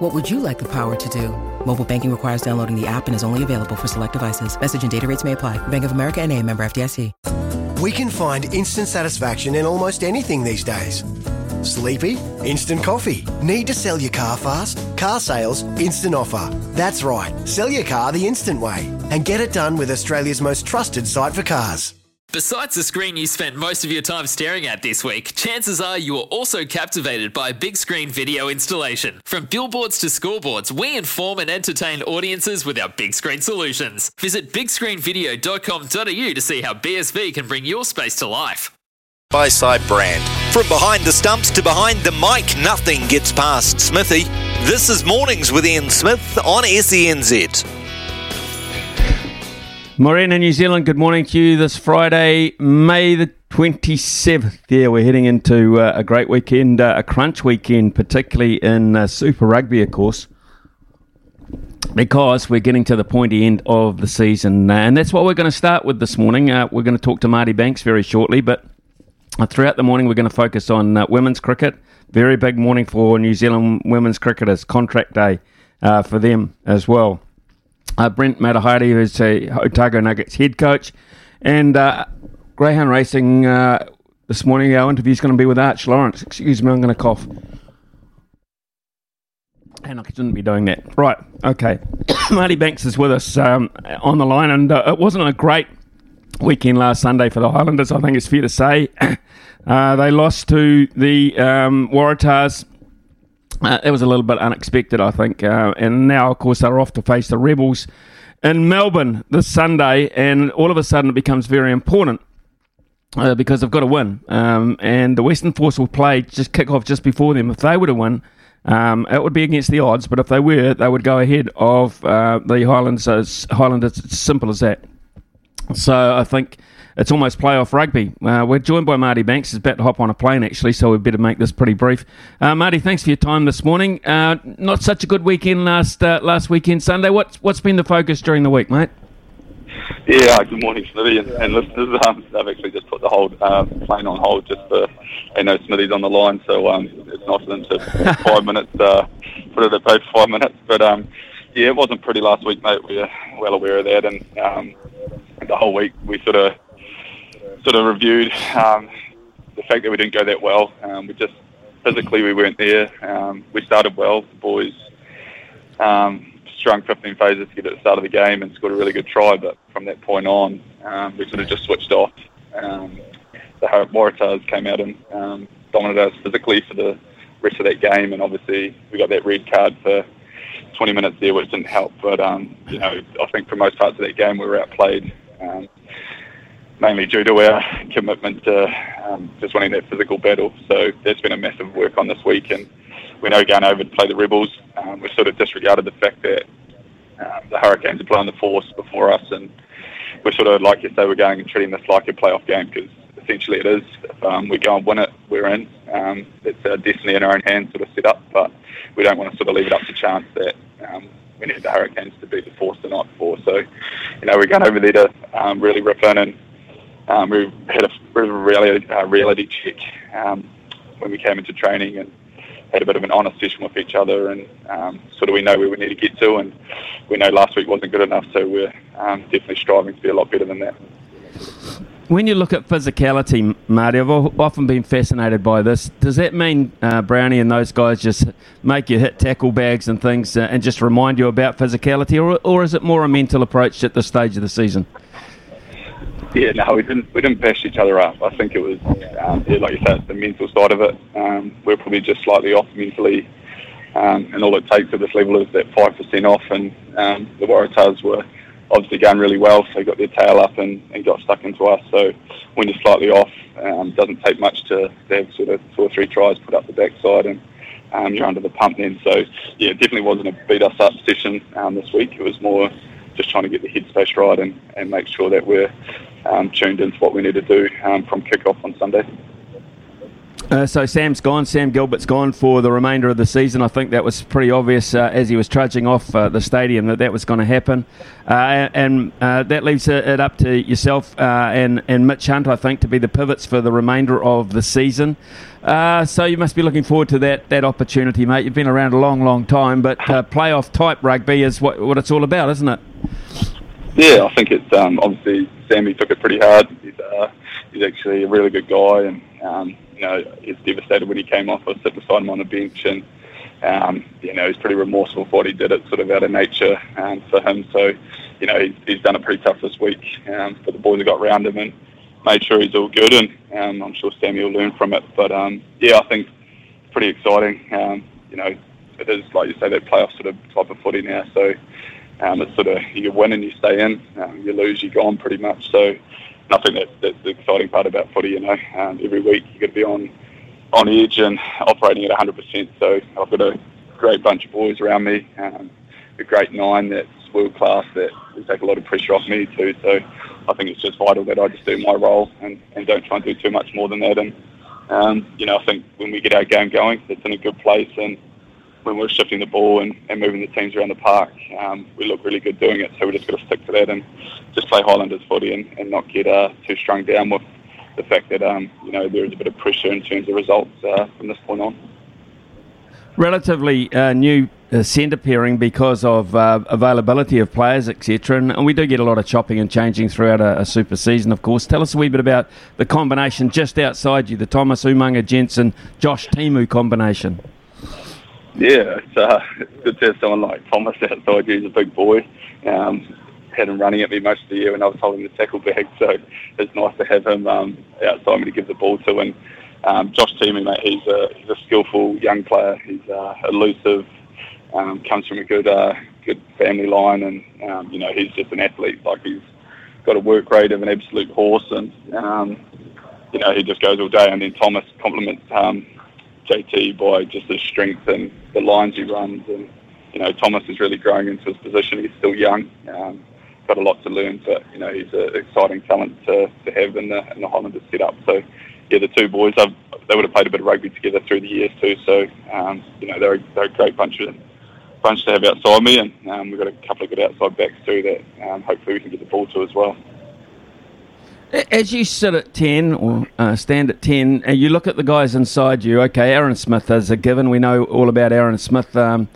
What would you like the power to do? Mobile banking requires downloading the app and is only available for select devices. Message and data rates may apply. Bank of America and a member FDIC. We can find instant satisfaction in almost anything these days. Sleepy? Instant coffee. Need to sell your car fast? Car sales, instant offer. That's right. Sell your car the instant way and get it done with Australia's most trusted site for cars. Besides the screen you spent most of your time staring at this week, chances are you were also captivated by a big screen video installation. From billboards to scoreboards, we inform and entertain audiences with our big screen solutions. Visit bigscreenvideo.com.au to see how BSV can bring your space to life. By-side brand. From behind the stumps to behind the mic, nothing gets past Smithy. This is Mornings with Ian Smith on SENZ. Morena, New Zealand, good morning to you this Friday, May the 27th. Yeah, we're heading into uh, a great weekend, uh, a crunch weekend, particularly in uh, Super Rugby, of course, because we're getting to the pointy end of the season. Uh, and that's what we're going to start with this morning. Uh, we're going to talk to Marty Banks very shortly, but uh, throughout the morning, we're going to focus on women's cricket. Very big morning for New Zealand women's cricketers, contract day for them as well uh, Brent Matehaere, who's a Otago Nuggets head coach, and uh, Greyhound Racing. Uh, this morning, our interview is going to be with Arch Lawrence. Excuse me, I'm going to cough. And I shouldn't be doing that. Right, okay. Marty Banks is with us um, on the line, and uh, it wasn't a great weekend last Sunday for the Highlanders, I think it's fair to say. Uh, they lost to the um, Waratahs uh, it was a little bit unexpected, I think. Uh, and now, of course, they're off to face the Rebels in Melbourne this Sunday, and all of a sudden it becomes very important. Uh, because they've got to win, um, and the Western Force will play just kick off just before them. If they were to win, um, it would be against the odds, but if they were, they would go ahead of uh, the Highlanders. Highlanders, it's simple as that. So I think it's almost playoff rugby. Uh, we're joined by Marty Banks. He's about to hop on a plane, actually, so we better make this pretty brief. Uh, Marty, thanks for your time this morning. Uh, not such a good weekend last uh, last weekend, Sunday. What's what's been the focus during the week, mate? Yeah, uh, good morning, Smithy and, and listeners. Um, I've actually just put the whole uh, plane on hold just for, I know Smithy's on the line, so um, it's nice of them to five minutes, uh, put it at for five minutes. But um, yeah, it wasn't pretty last week, mate. We're well aware of that, and um, the whole week we sort of sort of reviewed um, the fact that we didn't go that well. Um, we just physically we weren't there. Um, we started well. The boys um, strung 15 phases to get at the start of the game and scored a really good try, but from that point on, um, we sort of just switched off. Um, the Waratahs came out and dominated us physically for the rest of that game, and obviously we got that red card for 20 minutes there, which didn't help. But you know, I think for most parts of that game we were outplayed. Um, mainly due to our commitment to um, just winning that physical battle. So that's been a massive work on this week, and we know going over to play the Rebels, um, we sort of disregarded the fact that um, the Hurricanes are playing the Force before us, and we're sort of like you say, we're going and treating this like a playoff game because essentially it is. If um, we go and win it, we're in. Um, it's our destiny in our own hands, sort of set up, but we don't want to sort of leave it up to chance that um, we need the Hurricanes to beat the Force the night before. So, you know, we're going over there to um, really rip in and um, we had a of a reality, uh, reality check um, when we came into training and had a bit of an honest session with each other and um, sort of we know where we need to get to and we know last week wasn't good enough so we're um, definitely striving to be a lot better than that. When you look at physicality, Marty, I've often been fascinated by this. Does that mean uh, Brownie and those guys just make you hit tackle bags and things uh, and just remind you about physicality, or, or is it more a mental approach at this stage of the season? Yeah, no, we didn't. We didn't bash each other up. I think it was, um, yeah, like you said, the mental side of it. Um, we're probably just slightly off mentally, um, and all it takes at this level is that five percent off. And um, the Waratahs were obviously going really well, so they got their tail up and, and got stuck into us. So when you're slightly off, um, doesn't take much to, to have sort of two or three tries put up the backside, and um, you're under the pump then. So yeah, it definitely wasn't a beat us up session um, this week. It was more just trying to get the headspace right and, and make sure that we're um, tuned into what we need to do um, from kick-off on Sunday. Uh, so Sam's gone. Sam Gilbert's gone for the remainder of the season. I think that was pretty obvious uh, as he was trudging off uh, the stadium that that was going to happen, uh, and uh, that leaves it up to yourself uh, and and Mitch Hunt, I think, to be the pivots for the remainder of the season. so you must be looking forward to that that opportunity, mate. You've been around a long, long time, but playoff type rugby is what what it's all about, isn't it? Yeah, I think it's um, obviously Sammy took it pretty hard. He's, he's actually a really good guy and. Um, you know, he's devastated when he came off. I sit beside him on the bench, and um, you know, he's pretty remorseful for what he did. It's sort of out of nature um, for him. So, you know, he's, he's done it pretty tough this week um, for the boys that got around him and made sure he's all good. And um, I'm sure Sammy will learn from it. But um, yeah, I think it's pretty exciting. Um, you know, it is like you say that playoff sort of type of footy now. So. Um, it's sort of you win and you stay in, um, you lose, you're gone pretty much. So nothing that, that's the exciting part about footy. You know, um, every week you got to be on on edge and operating at 100%. So I've got a great bunch of boys around me, um, a great nine that's world class that will take a lot of pressure off me too. So I think it's just vital that I just do my role and, and don't try and do too much more than that. And um, you know, I think when we get our game going, it's in a good place and when we're shifting the ball and, and moving the teams around the park, um, we look really good doing it. So we just got to stick to that and just play Highlanders footy and, and not get uh, too strung down with the fact that um, you know there is a bit of pressure in terms of results uh, from this point on. Relatively uh, new uh, centre pairing because of uh, availability of players, etc. And, and, we do get a lot of chopping and changing throughout a, a, super season, of course. Tell us a wee bit about the combination just outside you, the Thomas Umaga Jensen Josh Timu combination. Yeah, it's, uh, it's good to have someone like Thomas outside you. He's a big boy. Um, had him running at me most of the year when I was holding the tackle bag, so it's nice to have him um, outside me to give the ball to. And um, Josh Timu, mate, he's a, he's a skillful young player. He's uh, elusive, um, comes from a good uh, good family line, and um, you know he's just an athlete. Like he's got a work rate of an absolute horse, and um, you know he just goes all day. And then Thomas complements um, JT by just his strength and the lines he runs. And, you know, Thomas is really growing into his position. He's still young, um, got a lot to learn, but, you know, he's an exciting talent to, to have in the, in the Highlanders setup. So, yeah, the two boys, I've, they would have played a bit of rugby together through the years too. So, um, you know, they're, they're a great bunch of bunch to have outside me, and um, we've got a couple of good outside backs too that um, hopefully we can get the ball to as well. As you sit at 10 or uh, stand at 10, and you look at the guys inside you. Okay, Aaron Smith is a given. We know all about Aaron Smith. Um,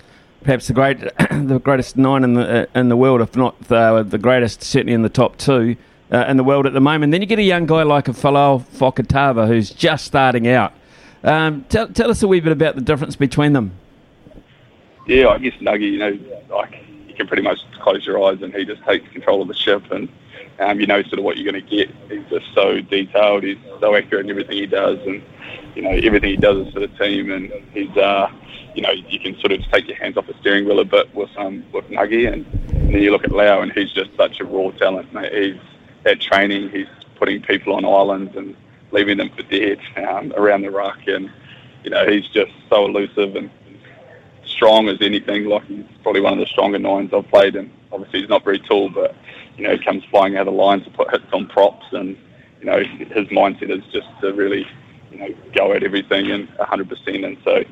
perhaps the great, the greatest nine in the uh, in the world, if not the, the greatest, certainly in the top two uh, in the world at the moment. Then you get a young guy like a Folau Fakatava who's just starting out. Um, tell, tell us a wee bit about the difference between them. Yeah, I guess Nuggy, you know, like you can pretty much close your eyes and he just takes control of the ship and um, you know sort of what you're going to get. He's just so detailed. He's so accurate in everything he does, and you know everything he does is for the team. And he's, uh, you know, you can sort of take your hands off the steering wheel a bit with um, with Nuggy, and, and then you look at Lau, and he's just such a raw talent. Mate. He's at training. He's putting people on islands and leaving them for dead um, around the ruck, and you know he's just so elusive and strong as anything. Like he's probably one of the stronger nines I've played, and obviously he's not very tall, but you know, comes flying out of the line to put hits on props, and you know, his mindset is just to really, you know, go at everything and 100%. And so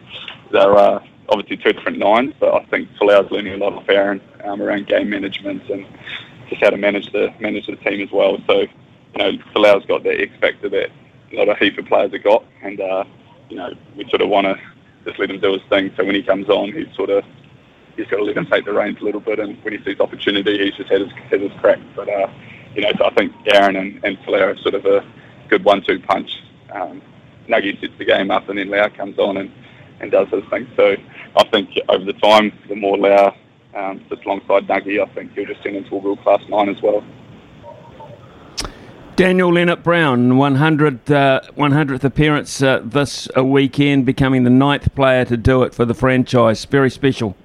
they're uh, obviously two different nines, but I think Folau's learning a lot of Aaron um, around game management and just how to manage the manage the team as well. So you know, Folau's got that X factor that a heap of players have got, and uh, you know, we sort of want to just let him do his thing. So when he comes on, he's sort of he's got to let him take the reins a little bit, and when he sees opportunity, he's just had his, had his crack. But uh, you know, so I think Aaron and, and are sort of a good one-two punch. Um, Nuggy sets the game up, and then Lau comes on and, and does his thing. So I think over the time, the more Lau um, sits alongside Nuggy, I think he'll just turn into a world-class nine as well. Daniel Lienert-Brown, 100th, uh, 100th appearance uh, this weekend, becoming the ninth player to do it for the franchise. Very special.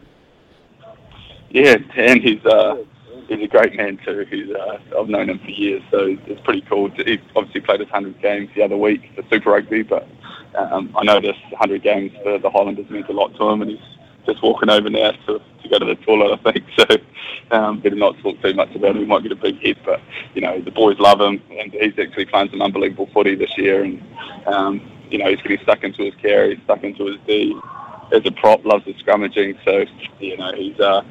Yeah, and he's uh, he's a great man too. He's uh, I've known him for years, so it's pretty cool. He obviously played his hundred games the other week for Super Rugby, but um, I noticed hundred games for the Highlanders means a lot to him, and he's just walking over now to, to go to the toilet, I think. So um, better not talk too much about him. He might get a big hit, but you know the boys love him, and he's actually playing some unbelievable footy this year. And um, you know he's getting stuck into his carry, stuck into his D. As a prop, loves the scrummaging. So you know he's uh,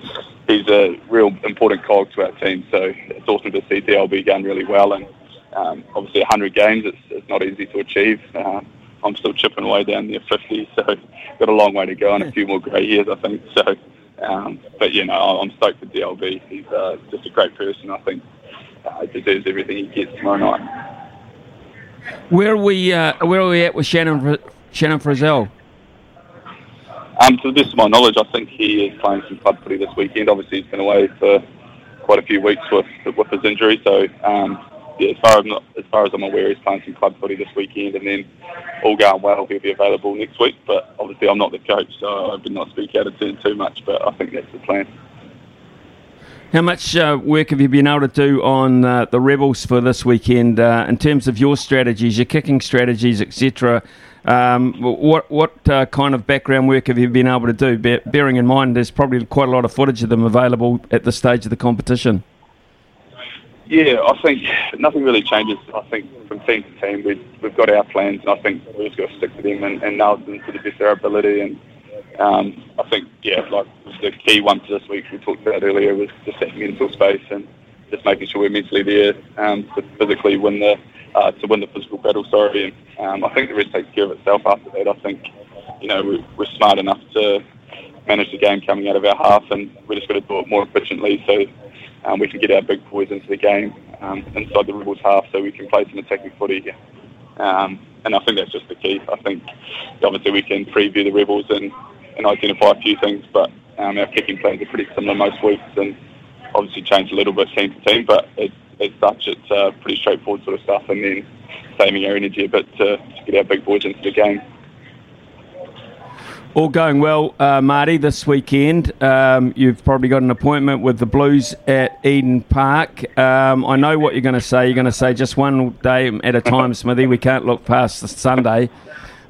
he's a real important cog to our team. So it's awesome to see DLB going really well. And um, obviously 100 games, it's, it's not easy to achieve. Uh, I'm still chipping away down near 50, so got a long way to go and a few more grey years, I think. So, um, but you know, I'm stoked for DLB. He's uh, just a great person. I think uh, deserves everything he gets tomorrow night. Where are we? Uh, where are we at with Shannon Shannon Frizzell? Um, to the best of my knowledge, I think he is playing some club footy this weekend. Obviously, he's been away for quite a few weeks with with his injury, so um, yeah, as far as, not, as far as I'm aware, he's playing some club footy this weekend, and then all going well, he'll be available next week. But obviously, I'm not the coach, so I did not speak out of turn too much. But I think that's the plan. How much uh, work have you been able to do on uh, the Rebels for this weekend uh, in terms of your strategies, your kicking strategies, etc.? Um, what what uh, kind of background work have you been able to do? Be- bearing in mind, there's probably quite a lot of footage of them available at this stage of the competition. Yeah, I think nothing really changes. I think from team to team, we've, we've got our plans, and I think we've just got to stick to them and, and nail them to the best of our ability. And um, I think, yeah, like the key one for this week we talked about earlier was just that mental space and just making sure we're mentally there um, to physically win the uh, to win the physical battle. Sorry, and um, I think the rest takes care of itself after that. I think you know we're, we're smart enough to manage the game coming out of our half, and we're just got to do it more efficiently. So um, we can get our big boys into the game um, inside the Rebels half so we can play some attacking footy. Um, and I think that's just the key. I think obviously we can preview the Rebels and, and identify a few things, but um, our kicking plans are pretty similar most weeks and obviously change a little bit team to team, but it's, as such it's uh, pretty straightforward sort of stuff and then saving our energy a bit to, to get our big boys into the game. All going well, uh, Marty, this weekend. Um, you've probably got an appointment with the Blues at Eden Park. Um, I know what you're going to say. You're going to say just one day at a time, Smithy. We can't look past the Sunday.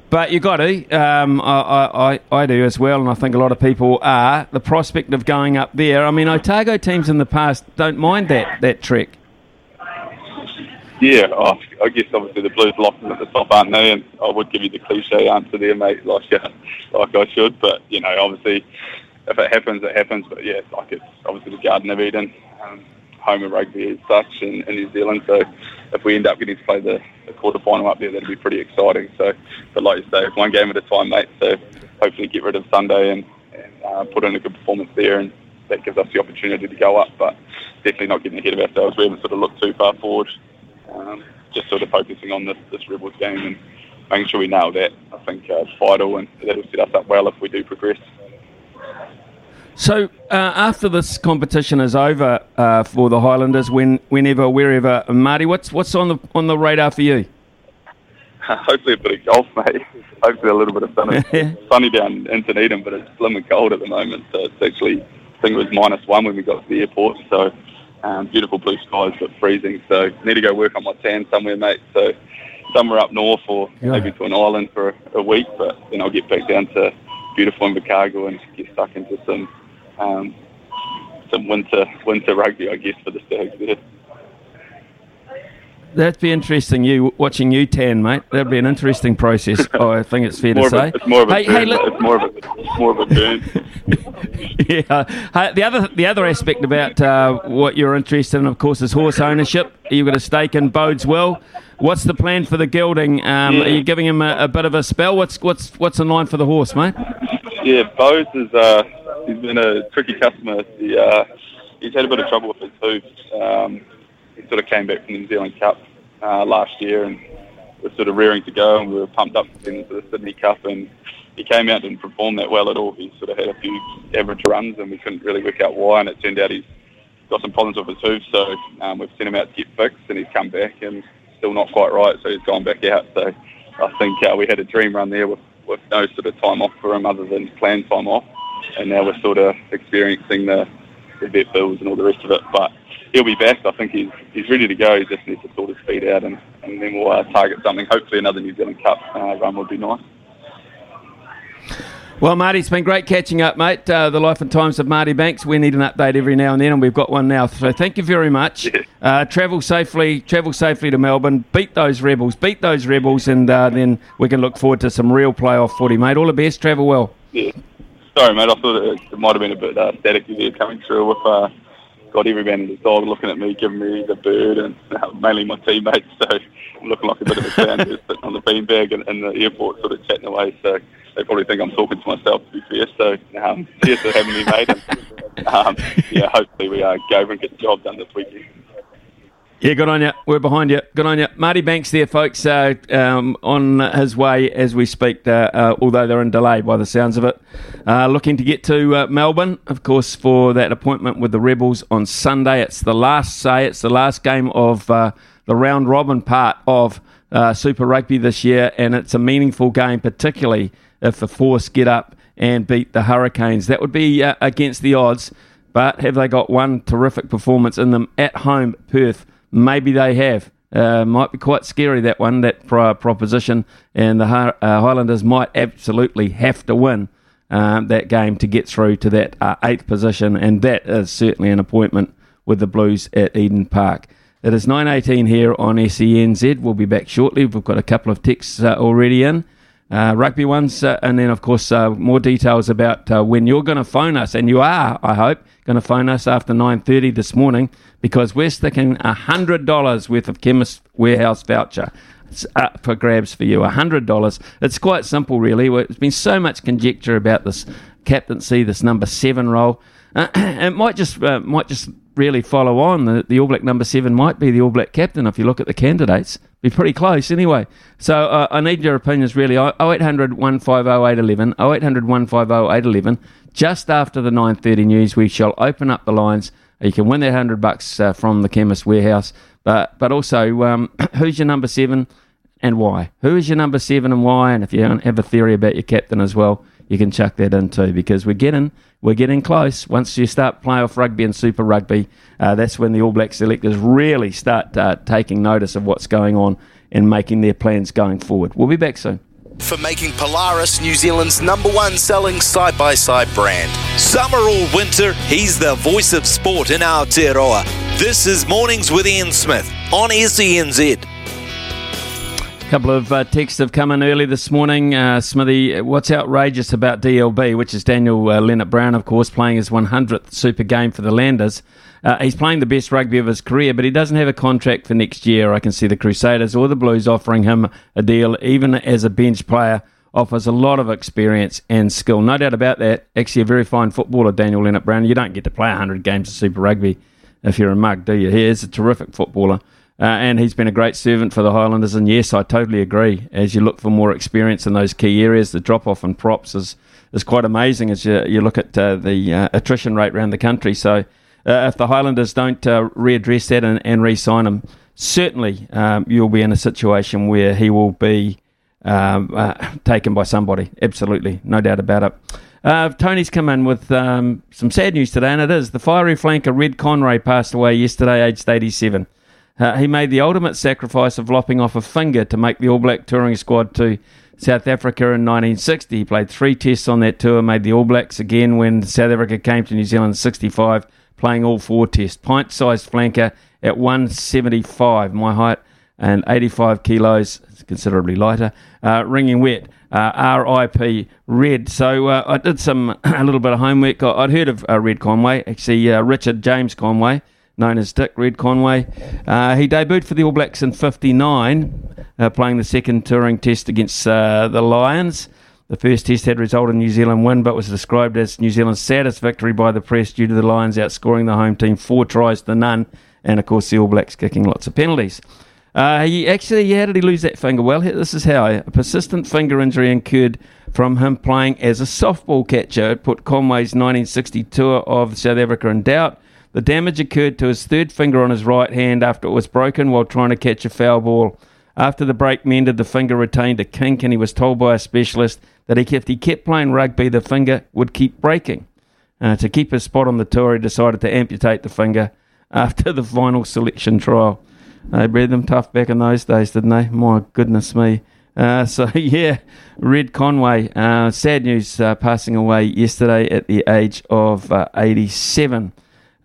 But you got to. Um, I, I, I do as well, and I think a lot of people are. The prospect of going up there. I mean, Otago teams in the past don't mind that, that trek. Yeah, oh, I guess obviously the Blues them at the top, aren't they? And I would give you the cliche answer there, mate, like uh, like I should. But you know, obviously, if it happens, it happens. But yeah, like it's obviously the Garden of Eden, um, home of rugby as such in, in New Zealand. So if we end up getting to play the, the quarter final up there, that'd be pretty exciting. So, but like you say, one game at a time, mate. So hopefully get rid of Sunday and, and uh, put in a good performance there, and that gives us the opportunity to go up. But definitely not getting ahead of ourselves. We haven't sort of looked too far forward um, just sort of focusing on this, this Rebels game and making sure we nail that. I think uh, it's vital, and that'll set us up well if we do progress. So uh, after this competition is over uh, for the Highlanders, when, whenever, wherever, Marty, what's what's on the on the radar for you? Hopefully a bit of golf, mate. Hopefully a little bit of sun. sunny down in Dunedin, but it's slim and cold at the moment. So it's actually, I think it was minus one when we got to the airport. So um, beautiful blue skies, but freezing. So need to go work on my tan somewhere, mate. So somewhere up north or yeah. maybe to an island for a, week, but then I'll get back down to beautiful Invercargill and get stuck into some um, some winter winter rugby, I guess, for the Stags there. That'd be interesting. You watching you tan, mate. That'd be an interesting process. oh, I think it's fair to say. A, it's more of a hey, burn. Hey, look. It's more of a, it's more of a burn. yeah. the other the other aspect about uh, what you're interested in, of course, is horse ownership. You've got a stake in Bodes Well. What's the plan for the gelding? Um, yeah. Are you giving him a, a, bit of a spell? What's what's what's in line for the horse, mate? Yeah, Bodes is uh, he's been a tricky customer. He, uh, he's had a bit of trouble with his hooves. Um, he sort of came back from the New Zealand Cup uh, last year and was sort of rearing to go, and we were pumped up to into the Sydney Cup, and he came out and didn't perform that well at all. He sort of had a few average runs, and we couldn't really work out why. And it turned out he's got some problems with his hooves, so um, we've sent him out to get fixed, and he's come back and still not quite right, so he's gone back out. So I think uh, we had a dream run there with, with no sort of time off for him other than planned time off, and now we're sort of experiencing the, the vet bills and all the rest of it. But he'll be back. I think he's he's ready to go. He just needs to sort his feet out, and, and then we'll uh, target something. Hopefully, another New Zealand Cup uh, run would be nice. Well, Marty, it's been great catching up, mate. Uh, the life and times of Marty Banks. We need an update every now and then, and we've got one now. So thank you very much. Uh, travel safely, travel safely to Melbourne. Beat those rebels, beat those rebels, and uh, then we can look forward to some real playoff footy, mate. All the best. Travel well. Yeah. Sorry, mate. I thought it, it might have been a bit uh, staticky there coming through with uh, got every man and his dog looking at me, giving me the bird, and uh, mainly my teammates. So I'm looking like a bit of a clown sitting on the beanbag in, in the airport, sort of chatting away. So they probably think I'm talking to myself, to be fair. So um, cheers for having me, mate. And, um, yeah, hopefully we uh, go over and get the job done this weekend. Yeah, good on you. We're behind you. Good on you. Marty Banks there, folks, uh, um, on his way as we speak, uh, uh, although they're in delay by the sounds of it. Uh, looking to get to uh, Melbourne, of course, for that appointment with the Rebels on Sunday. It's the last say, it's the last game of uh, the round robin part of Super Rugby this year, and it's a meaningful game, particularly if the Force get up and beat the Hurricanes. That would be against the odds, but have they got one terrific performance in them at home, Perth? Maybe they have. Uh, might be quite scary that one, that prior proposition, and the uh, Highlanders might absolutely have to win um, that game to get through to that uh, eighth position, and that is certainly an appointment with the Blues at Eden Park. It is 9.18 here on SENZ. We'll be back shortly. We've got a couple of texts uh, already in. Uh, rugby ones, uh, and then of course uh, more details about uh, when you're going to phone us, and you are, I hope, going to phone us after 9:30 this morning because we're sticking hundred dollars worth of Chemist Warehouse voucher. It's up for grabs for you, hundred dollars. It's quite simple, really. There's been so much conjecture about this captaincy, this number seven role. it might just uh, might just really follow on. The, the All Black number seven might be the All Black captain if you look at the candidates. Be pretty close anyway. So uh, I need your opinions really. 0800 150 811, 0800 150 811. Just after the 9.30 news, we shall open up the lines. You can win that 100 bucks uh, from the Chemist Warehouse. But, but also, um, who's your number seven and why? Who is your number seven and why? And if you have a theory about your captain as well, you can chuck that in too because we're getting we're getting close. Once you start playoff rugby and Super Rugby, uh, that's when the All Black selectors really start uh, taking notice of what's going on and making their plans going forward. We'll be back soon. For making Polaris New Zealand's number one selling side by side brand. Summer or winter, he's the voice of sport in our Aotearoa. This is Mornings with Ian Smith on SENZ. A couple of uh, texts have come in early this morning. Uh, Smithy, what's outrageous about DLB, which is Daniel uh, Lienert-Brown, of course, playing his 100th Super game for the Landers? Uh, he's playing the best rugby of his career, but he doesn't have a contract for next year. I can see the Crusaders or the Blues offering him a deal, even as a bench player. Offers a lot of experience and skill. No doubt about that. Actually, a very fine footballer, Daniel Lienert-Brown. You don't get to play 100 games of Super Rugby if you're a mug, do you? He is a terrific footballer. Uh, and he's been a great servant for the Highlanders. And yes, I totally agree. As you look for more experience in those key areas, the drop off in props is is quite amazing as you, you look at uh, the uh, attrition rate around the country. So uh, if the Highlanders don't uh, readdress that and, and re sign him, certainly um, you'll be in a situation where he will be um, uh, taken by somebody. Absolutely, no doubt about it. Uh, Tony's come in with um, some sad news today, and it is the fiery flanker Red Conway passed away yesterday, aged 87. Uh, he made the ultimate sacrifice of lopping off a finger to make the All Black touring squad to South Africa in 1960. He played three tests on that tour, made the All Blacks again when South Africa came to New Zealand in 65, playing all four tests. Pint sized flanker at 175, my height, and 85 kilos, considerably lighter. Uh, ringing wet. Uh, R.I.P. Red. So uh, I did some a little bit of homework. I'd heard of uh, Red Conway, actually uh, Richard James Conway known as Dick Red Conway. Uh, he debuted for the All Blacks in 59, uh, playing the second touring test against uh, the Lions. The first test had resulted in New Zealand win, but was described as New Zealand's saddest victory by the press due to the Lions outscoring the home team four tries to none, and of course the All Blacks kicking lots of penalties. Uh, he actually, how did he lose that finger? Well, this is how a persistent finger injury incurred from him playing as a softball catcher. It put Conway's 1960 tour of South Africa in doubt. The damage occurred to his third finger on his right hand after it was broken while trying to catch a foul ball. After the break mended, the finger retained a kink, and he was told by a specialist that if he kept playing rugby, the finger would keep breaking. Uh, to keep his spot on the tour, he decided to amputate the finger after the final selection trial. They bred them tough back in those days, didn't they? My goodness me. Uh, so yeah, Red Conway, uh, sad news, uh, passing away yesterday at the age of uh, 87.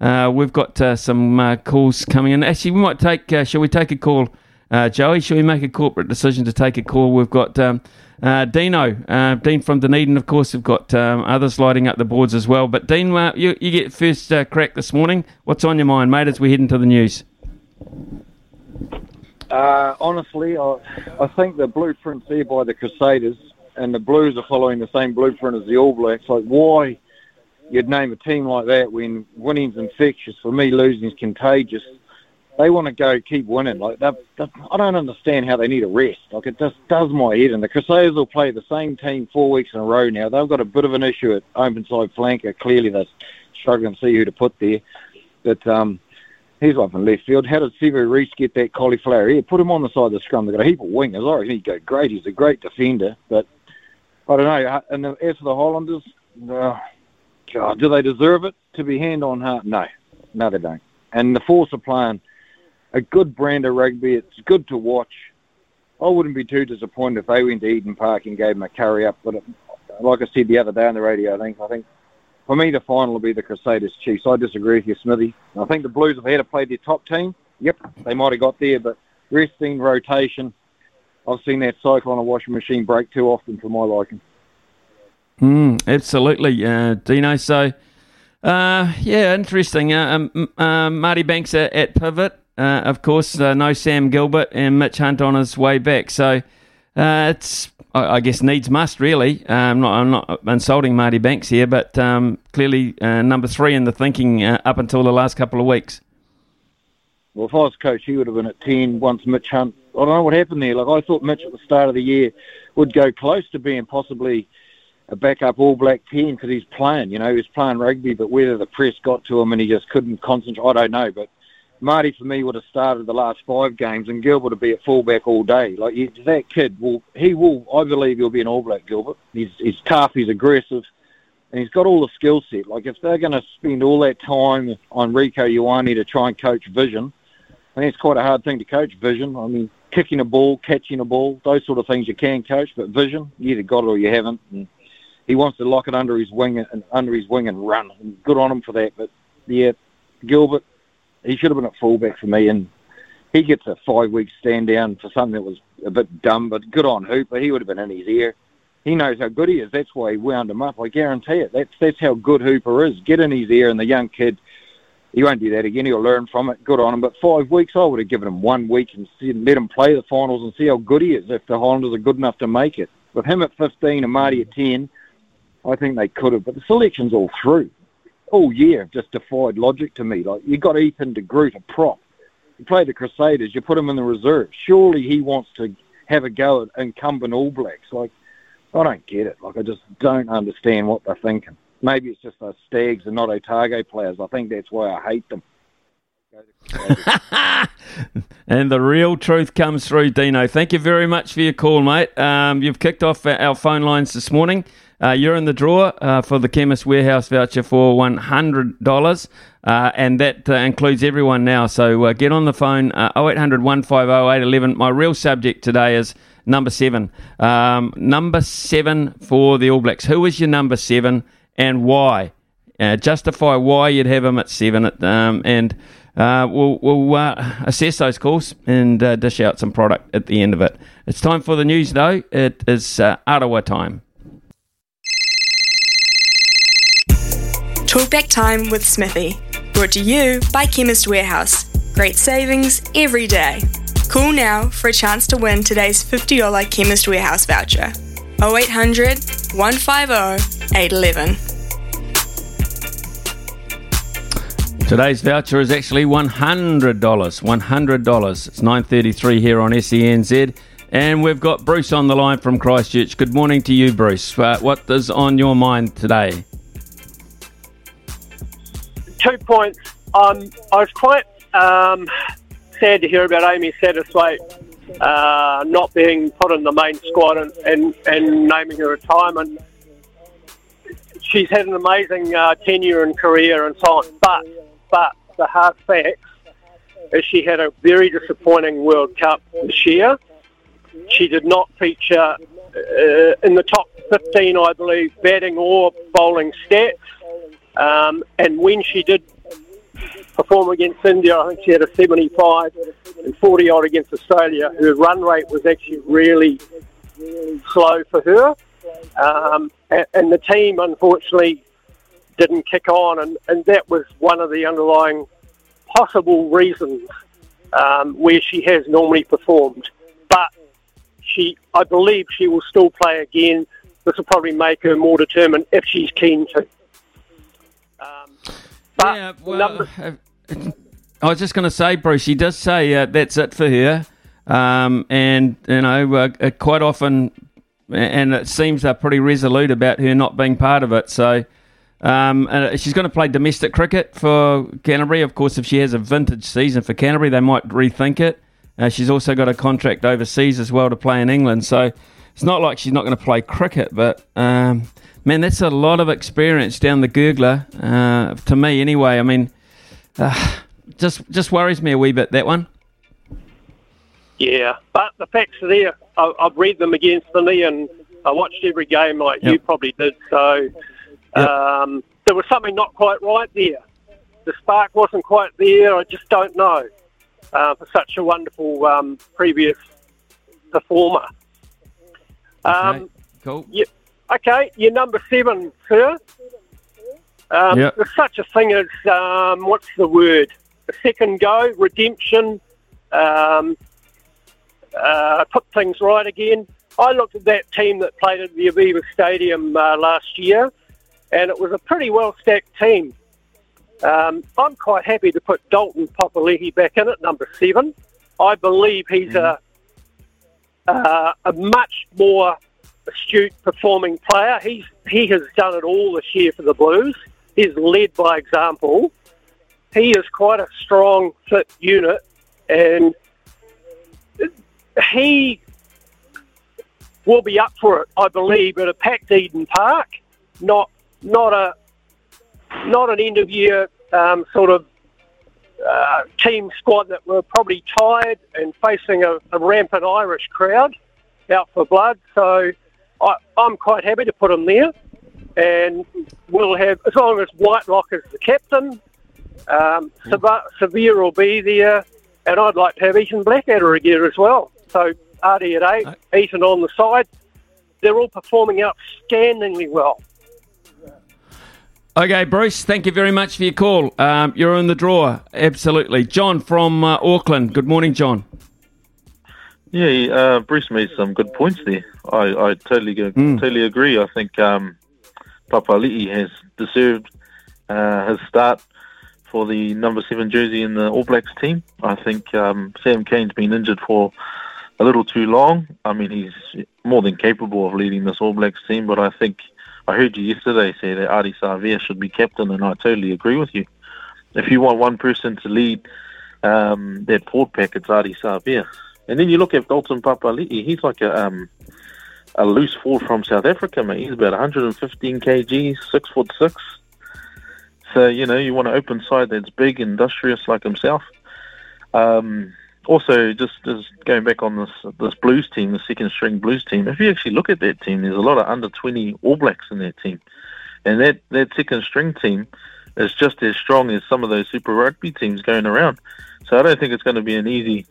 Uh, we've got uh, some uh, calls coming in. Actually, we might take. Uh, shall we take a call, uh, Joey? Shall we make a corporate decision to take a call? We've got um, uh, Dino, Dean from Dunedin, of course. We've got um, others lighting up the boards as well. But Dean, you, you get first crack this morning. What's on your mind, mate, as we head into the news? Honestly, I, I think the blueprint's there by the Crusaders, and the Blues are following the same blueprint as the All Blacks. Like, why you'd name a team like that when winning's infectious? For me, losing's contagious. They want to go keep winning. Like, they've, they've, I don't understand how they need a rest. Like, it just does my head. And the Crusaders will play the same team four weeks in a row now. They've got a bit of an issue at open side flanker. Clearly, they're struggling to see who to put there. But um, He's off in left field. How did Sevu Reece get that cauliflower ear? Put him on the side of the scrum. They've got a heap of wingers. I reckon he'd go great. He's a great defender. But I don't know. And as for the Highlanders, uh, God, do they deserve it to be hand on heart? No. No, they don't. And the Force are playing a good brand of rugby. It's good to watch. I wouldn't be too disappointed if they went to Eden Park and gave them a curry up. But like I said the other day on the radio, I think I think for me, the final will be the Crusaders Chiefs. I disagree with you, Smithy. I think the Blues have had to play their top team. Yep, they might have got there, but resting, rotation, I've seen that cycle on a washing machine break too often for my liking. Mm, absolutely, uh, Dino. So, uh, yeah, interesting. Uh, um, uh, Marty Banks at, at pivot, uh, of course. Uh, no Sam Gilbert and Mitch Hunt on his way back. So, it's I, guess needs must really. Um, not, I'm not insulting Marty Banks here, but um, clearly number three in the thinking up until the last couple of weeks. Well, if I was coach, he would have been at ten once Mitch Hunt. I don't know what happened there. Like I thought, Mitch at the start of the year would go close to being possibly a backup All Black ten because he's playing. You know, he's playing rugby, but whether the press got to him and he just couldn't concentrate, I don't know. But Marty for me would have started the last five games, and Gilbert would be at fullback all day. Like that kid will, he will. I believe he'll be an All Black. Gilbert. He's he's tough. He's aggressive, and he's got all the skill set. Like if they're going to spend all that time on Rieko Ioane to try and coach vision, I think it's quite a hard thing to coach vision. I mean, kicking a ball, catching a ball, those sort of things you can coach, but vision, you either got it or you haven't. And he wants to lock it under his wing and under his wing and run. And good on him for that. But yeah, Gilbert, he should have been at fullback for me, and he gets a five week stand down for something that was a bit dumb, but good on Hooper. He would have been in his ear. He knows how good he is. That's why he wound him up. I guarantee it. That's that's how good Hooper is. Get in his ear, and the young kid, he won't do that again. He'll learn from it. Good on him. But five weeks, I would have given him one week and let him play the finals and see how good he is. If the Highlanders are good enough to make it, with him at 15 and Marty at 10, I think they could have. But the selection's all through all year just defied logic to me. Like you got Ethan de Groot, a prop. You play the Crusaders, you put him in the reserve. Surely he wants to have a go at incumbent All Blacks. Like I don't get it. Like I just don't understand what they're thinking. Maybe it's just those Stags and not Otago players. I think that's why I hate them. and the real truth comes through, Dino. Thank you very much for your call, mate. Um, you've kicked off our phone lines this morning. Uh, you're in the draw uh, for the Chemist Warehouse voucher for $100, uh, and that uh, includes everyone now. So uh, get on the phone, uh, 0800 150 811. My real subject today is number seven. Um, number seven for the All Blacks. Who is your number seven and why? justify why you'd have him at seven, at, um, and we'll, we'll assess those calls and dish out some product at the end of it. It's time for the news, though. It is Ottawa time. Talkback Time with Smithy. Brought to you by Chemist Warehouse. Great savings every day. Call now for a chance to win today's $50 Chemist Warehouse voucher. 0800 150 811. Today's voucher is actually $100. $100. It's 9.33 here on SENZ. And we've got Bruce on the line from Christchurch. Good morning to you, Bruce. Uh, what is on your mind today? Two points. Um, I was quite um, sad to hear about Amy Satterthwaite uh, not being put in the main squad and, and, and naming her retirement. She's had an amazing uh, tenure and career and so on, but but the hard facts is she had a very disappointing World Cup this year, she did not feature uh, in the top 15, I believe, batting or bowling stats. Um, and when she did perform against India, I think she had a 75 and 40 odd against Australia. Her run rate was actually really slow for her. Um, and, and the team, unfortunately, didn't kick on, and, and that was one of the underlying possible reasons um, where she has normally performed. But she, I believe, she will still play again. This will probably make her more determined if she's keen to. But yeah, well, number- uh, I was just going to say, Bruce, she does say uh, that's it for her. Um, and, you know, uh, uh quite often, and it seems they're pretty resolute about her not being part of it. So um, uh, she's going to play domestic cricket for Canterbury. Of course, if she has a vintage season for Canterbury, they might rethink it. Uh, she's also got a contract overseas as well to play in England. So it's not like she's not going to play cricket, but um, man, that's a lot of experience down the gurgler uh, to me, anyway. I mean, uh, just just worries me a wee bit that one. Yeah, but the facts are there. I, have read them against the knee, and I watched every game like yep. you probably did. So Yep. Um, there was something not quite right there. The spark wasn't quite there. I just don't know uh, for such a wonderful um, previous performer. Um, okay. Cool. You, okay, you're number seven, sir. Um, yep. There's such a thing as um, what's the word? A second go, redemption. Um, uh, put things right again. I looked at that team that played at the Aviva Stadium uh, last year, and it was a pretty well stacked team. Um, I'm quite happy to put Dalton Papali'i back in at number seven. I believe he's a uh, a much more astute performing player. He's he has done it all this year for the Blues. He's led by example. He is quite a strong, fit unit, and he will be up for it, I believe, at a packed Eden Park, not not a not an end of year um, sort of uh, team squad that were probably tired and facing a, a, rampant Irish crowd out for blood. So I, am quite happy to put him there, and we'll have as long as Whitelock is the captain, um, Savea will be there, and I'd like to have Ethan Blackadder again as well. So Ardie at eight, Ethan on the side. They're all performing outstandingly well. Okay, Bruce, thank you very much for your call. Um, you're in the draw, absolutely. John from uh, Auckland. Good morning, John. Yeah, uh, Bruce made some good points there. I, I totally mm. totally agree. I think um, Papali'i has deserved uh, his start for the number seven jersey in the All Blacks team. I think um, Sam Cane's been injured for a little too long. I mean, he's more than capable of leading this All Blacks team, but I think I heard you yesterday say that Ardie Savea should be captain, and I totally agree with you. If you want one person to lead um, that port pack, it's Ardie Savea. And then you look at Dalton Papali'i, he's like a um, a loose forward from South Africa, mate. He's about 115 kg, six foot six. So you know you want an open side that's big, industrious like himself. Um, also, just, just going back on this this Blues team, the second string Blues team. If you actually look at that team, there's a lot of under twenty All Blacks in that team, and that that second string team is just as strong as some of those Super Rugby teams going around. So I don't think it's going to be an easy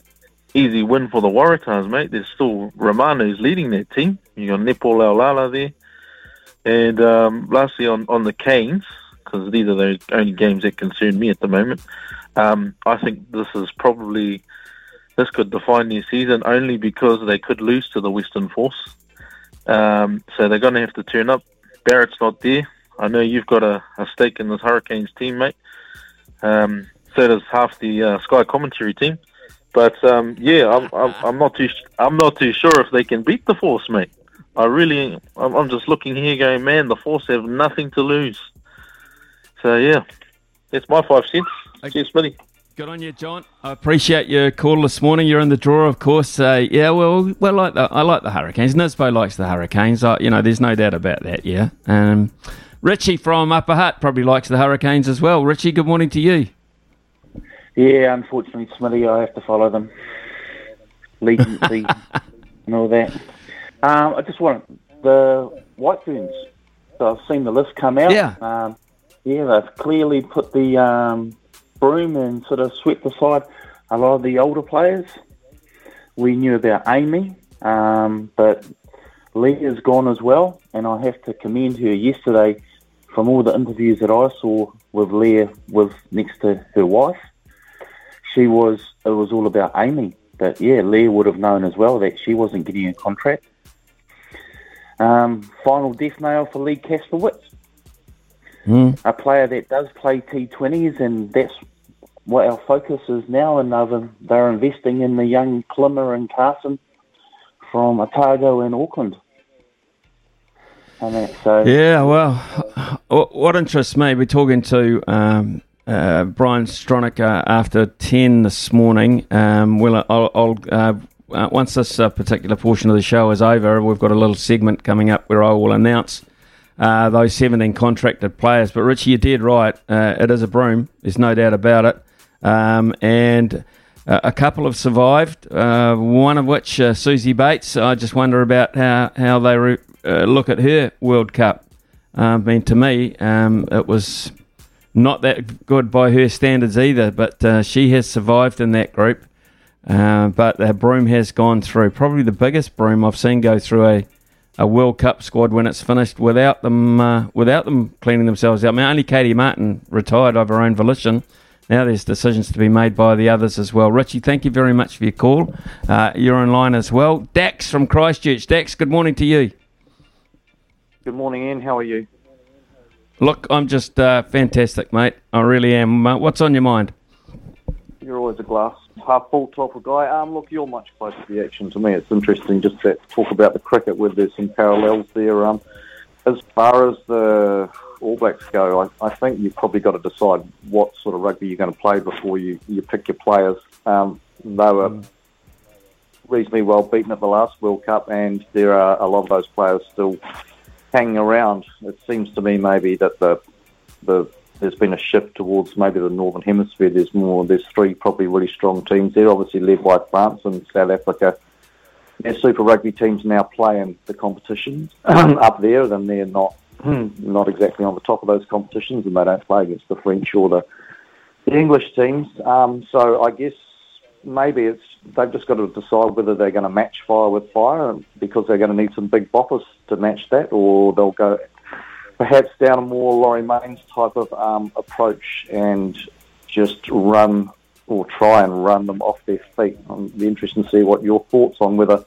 easy win for the Waratahs, mate. There's still Romano who's leading that team. You got Nepo Laulala there, and um, lastly on on the Canes, because these are the only games that concern me at the moment. Um, I think this is probably this could define their season only because they could lose to the Western Force. Um, so they're going to have to turn up. Barrett's not there. I know you've got a, a stake in this Hurricanes team, mate. Um, so does half the uh, Sky commentary team. But um, yeah, I'm, I'm, I'm, not too I'm not too sure if they can beat the Force, mate. I really, I'm, I'm just looking here, going, man, the Force have nothing to lose. So yeah, that's my five cents. Okay. Cheers, Smitty. Good on you, John. I appreciate your call this morning. You're in the draw, of course. Uh, yeah, well, well, like the, I like the Hurricanes. Nisbo likes the Hurricanes. I, you know, there's no doubt about that. Yeah. Um, Richie from Upper Hutt probably likes the Hurricanes as well. Richie, good morning to you. Yeah, unfortunately, Smitty, I have to follow them. Lead, and all that. Um, I just want the White Ferns. So I've seen the list come out. Yeah. Um, yeah, they've clearly put the um, broom and sort of swept aside a lot of the older players. We knew about Amy, um, but Leah's gone as well, and I have to commend her yesterday from all the interviews that I saw with Leah with next to her wife. She was it was all about Amy, but yeah, Lea would have known as well that she wasn't getting a contract. Um, final death nail for Leigh Kasperek, Mm. a player that does play T20s, and that's what our focus is now. And they're, they're investing in the young Plimmer and Carson from Otago and Auckland. And that, so Yeah, well, what interests me, we're talking to um, uh, Brian Stronach uh, after 10 this morning. Um, well, I'll, I'll uh, uh, once this uh, particular portion of the show is over, we've got a little segment coming up where I will announce uh, those 17 contracted players. But Richie, you did right. Uh, it is a broom. There's no doubt about it. Um, and uh, a couple have survived. Uh, one of which, uh, Suzie Bates. I just wonder about how how they re- uh, look at her World Cup. Uh, I mean, to me, um, it was not that good by her standards either. But uh, she has survived in that group. Uh, but the broom has gone through. Probably the biggest broom I've seen go through a, a World Cup squad when it's finished without them uh, without them cleaning themselves out. I mean, only Katie Martin retired of her own volition. Now there's decisions to be made by the others as well. Richie, thank you very much for your call. Uh, you're online as well. Dax from Christchurch. Dax, good morning to you. Good morning, Ian. How are you? Look, I'm just uh, fantastic, mate. I really am. Uh, what's on your mind? You're always a glass half full type of guy. Um, look, you're much closer to the action to me. It's interesting just to talk about the cricket where there's some parallels there. Um, as far as the All Blacks go, I, I think you've probably got to decide what sort of rugby you're going to play before you, you pick your players. Um, they were reasonably well beaten at the last World Cup, and there are a lot of those players still hanging around. It seems to me maybe that the the there's been a shift towards maybe the northern hemisphere. There's more. There's three probably really strong teams there, obviously led by France and South Africa. Their Super Rugby teams now playing the competitions up there, and they're not not exactly on the top of those competitions, and they don't play against the French or the, the English teams. Um, so I guess maybe it's they've just got to decide whether they're going to match fire with fire because they're going to need some big boppers to match that, or they'll go perhaps down a more Laurie Mains type of um, approach and just run or try and run them off their feet. I'm interested to see what your thoughts on whether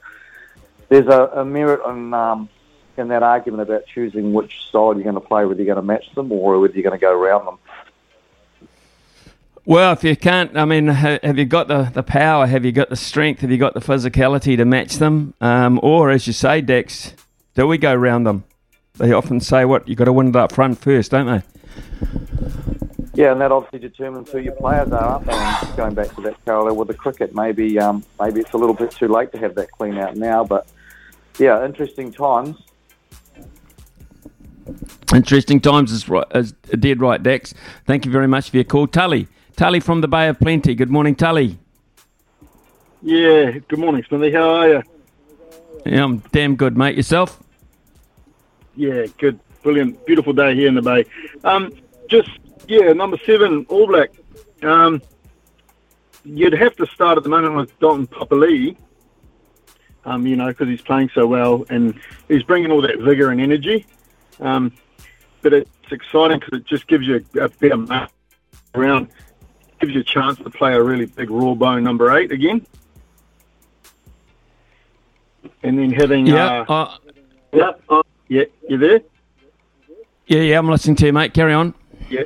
there's a, a merit in, um, in that argument about choosing which side you're going to play, whether you're going to match them or whether you're going to go around them. Well, if you can't, I mean, have you got the, the power? Have you got the strength? Have you got the physicality to match them? Um, or, as you say, Dex, do we go round them? They often say, what, you've got to win it up front first, don't they? Yeah, and that obviously determines who your players are, aren't they? And going back to that parallel with the cricket, maybe um, maybe it's a little bit too late to have that clean out now, but yeah, interesting times. Interesting times is, right, is dead right, Dex. Thank you very much for your call. Tully. Tully from the Bay of Plenty. Good morning, Tully. Yeah, good morning, Smithy. How are you? Yeah, I'm damn good, mate. Yourself? Yeah, good, brilliant, beautiful day here in the Bay. Um, just yeah, number seven, All Black. Um, you'd have to start at the moment with Dalton Papali'i. Um, you know, because he's playing so well and he's bringing all that vigor and energy. Um, but it's exciting because it just gives you a, a better map around, gives you a chance to play a really big raw bone number eight again. And then having Yeah, uh, uh, yeah, uh, yeah, you there? Yeah, yeah, I'm listening to you, mate. Carry on. Yeah,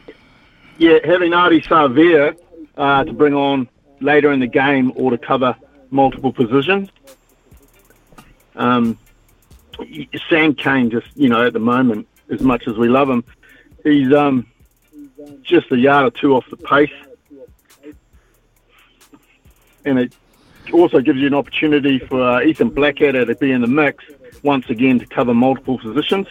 yeah, having Ardie Savea uh, to bring on later in the game or to cover multiple positions. Um, Sam Cane, just you know, at the moment, as much as we love him, he's um, just a yard or two off the pace, and it also gives you an opportunity for uh, Ethan Blackadder to be in the mix once again to cover multiple positions.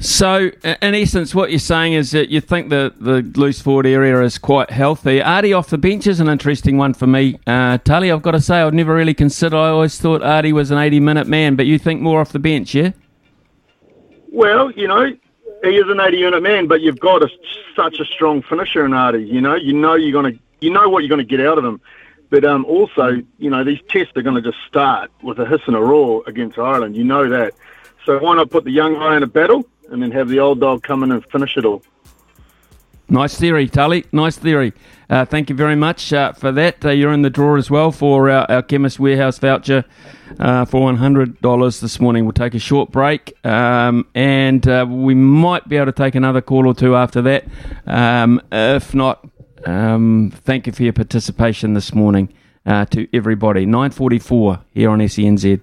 So, in essence, what you're saying is that you think the, the loose forward area is quite healthy. Ardie off the bench is an interesting one for me. Uh, Tully, I've got to say, I've never really considered. I always thought Ardie was an 80 minute man, but you think more off the bench, yeah? Well, you know, he is an 80 unit man, but you've got a, such a strong finisher in Ardie. You know, you know you're going to, you know what you're going to get out of him. But um, also, you know, these tests are going to just start with a hiss and a roar against Ireland. You know that. So why not put the young guy in a battle and then have the old dog come in and finish it all? Nice theory, Tully. Nice theory. Uh, thank you very much uh, for that. Uh, you're in the draw as well for our, our Chemist Warehouse voucher uh, for $100 this morning. We'll take a short break um, and uh, we might be able to take another call or two after that. Um, if not, um, thank you for your participation this morning uh, to everybody. 9.44 here on SENZ.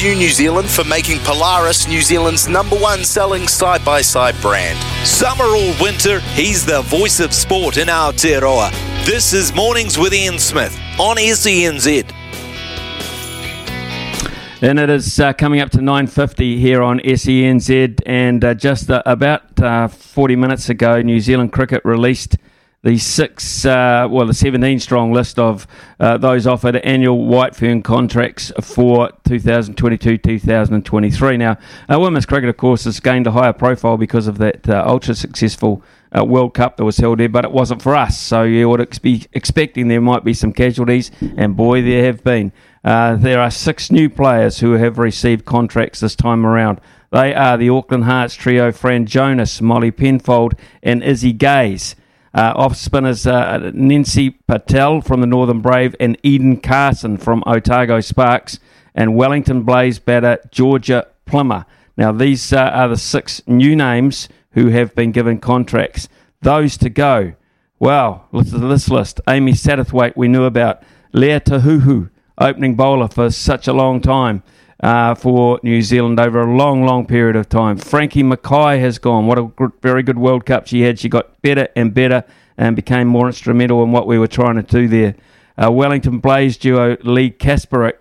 Thank you, New Zealand, for making Polaris New Zealand's number one selling side by side brand. Summer or winter, he's the voice of sport in Aotearoa. This is Mornings with Ian Smith on SENZ. And it is uh, coming up to 9.50 here on SENZ. And uh, just uh, about uh, 40 minutes ago, New Zealand Cricket released the six, uh, well, the 17 strong list of uh, those offered annual white fern contracts for 2022 2023. Now, women's cricket, of course, has gained a higher profile because of that ultra successful uh, World Cup that was held there, but it wasn't for us. So you would be expecting there might be some casualties, and boy, there have been. Uh, there are six new players who have received contracts this time around. They are the Auckland Hearts trio Fran Jonas, Molly Penfold, and Izzy Gaze. Uh, off spinners uh, Nancy Patel from the Northern Brave and Eden Carson from Otago Sparks, and Wellington Blaze batter Georgia Plimmer. Now, these uh, are the six new names who have been given contracts. Those to go. Well, listen to this list. Amy Satterthwaite, we knew about. Lea Tahuhu, opening bowler for such a long time uh, for New Zealand over a long, long period of time. Frankie Mackay has gone. What a very good World Cup she had. She got better and better and became more instrumental in what we were trying to do there. Uh, Wellington Blaze duo Leigh Kasperek,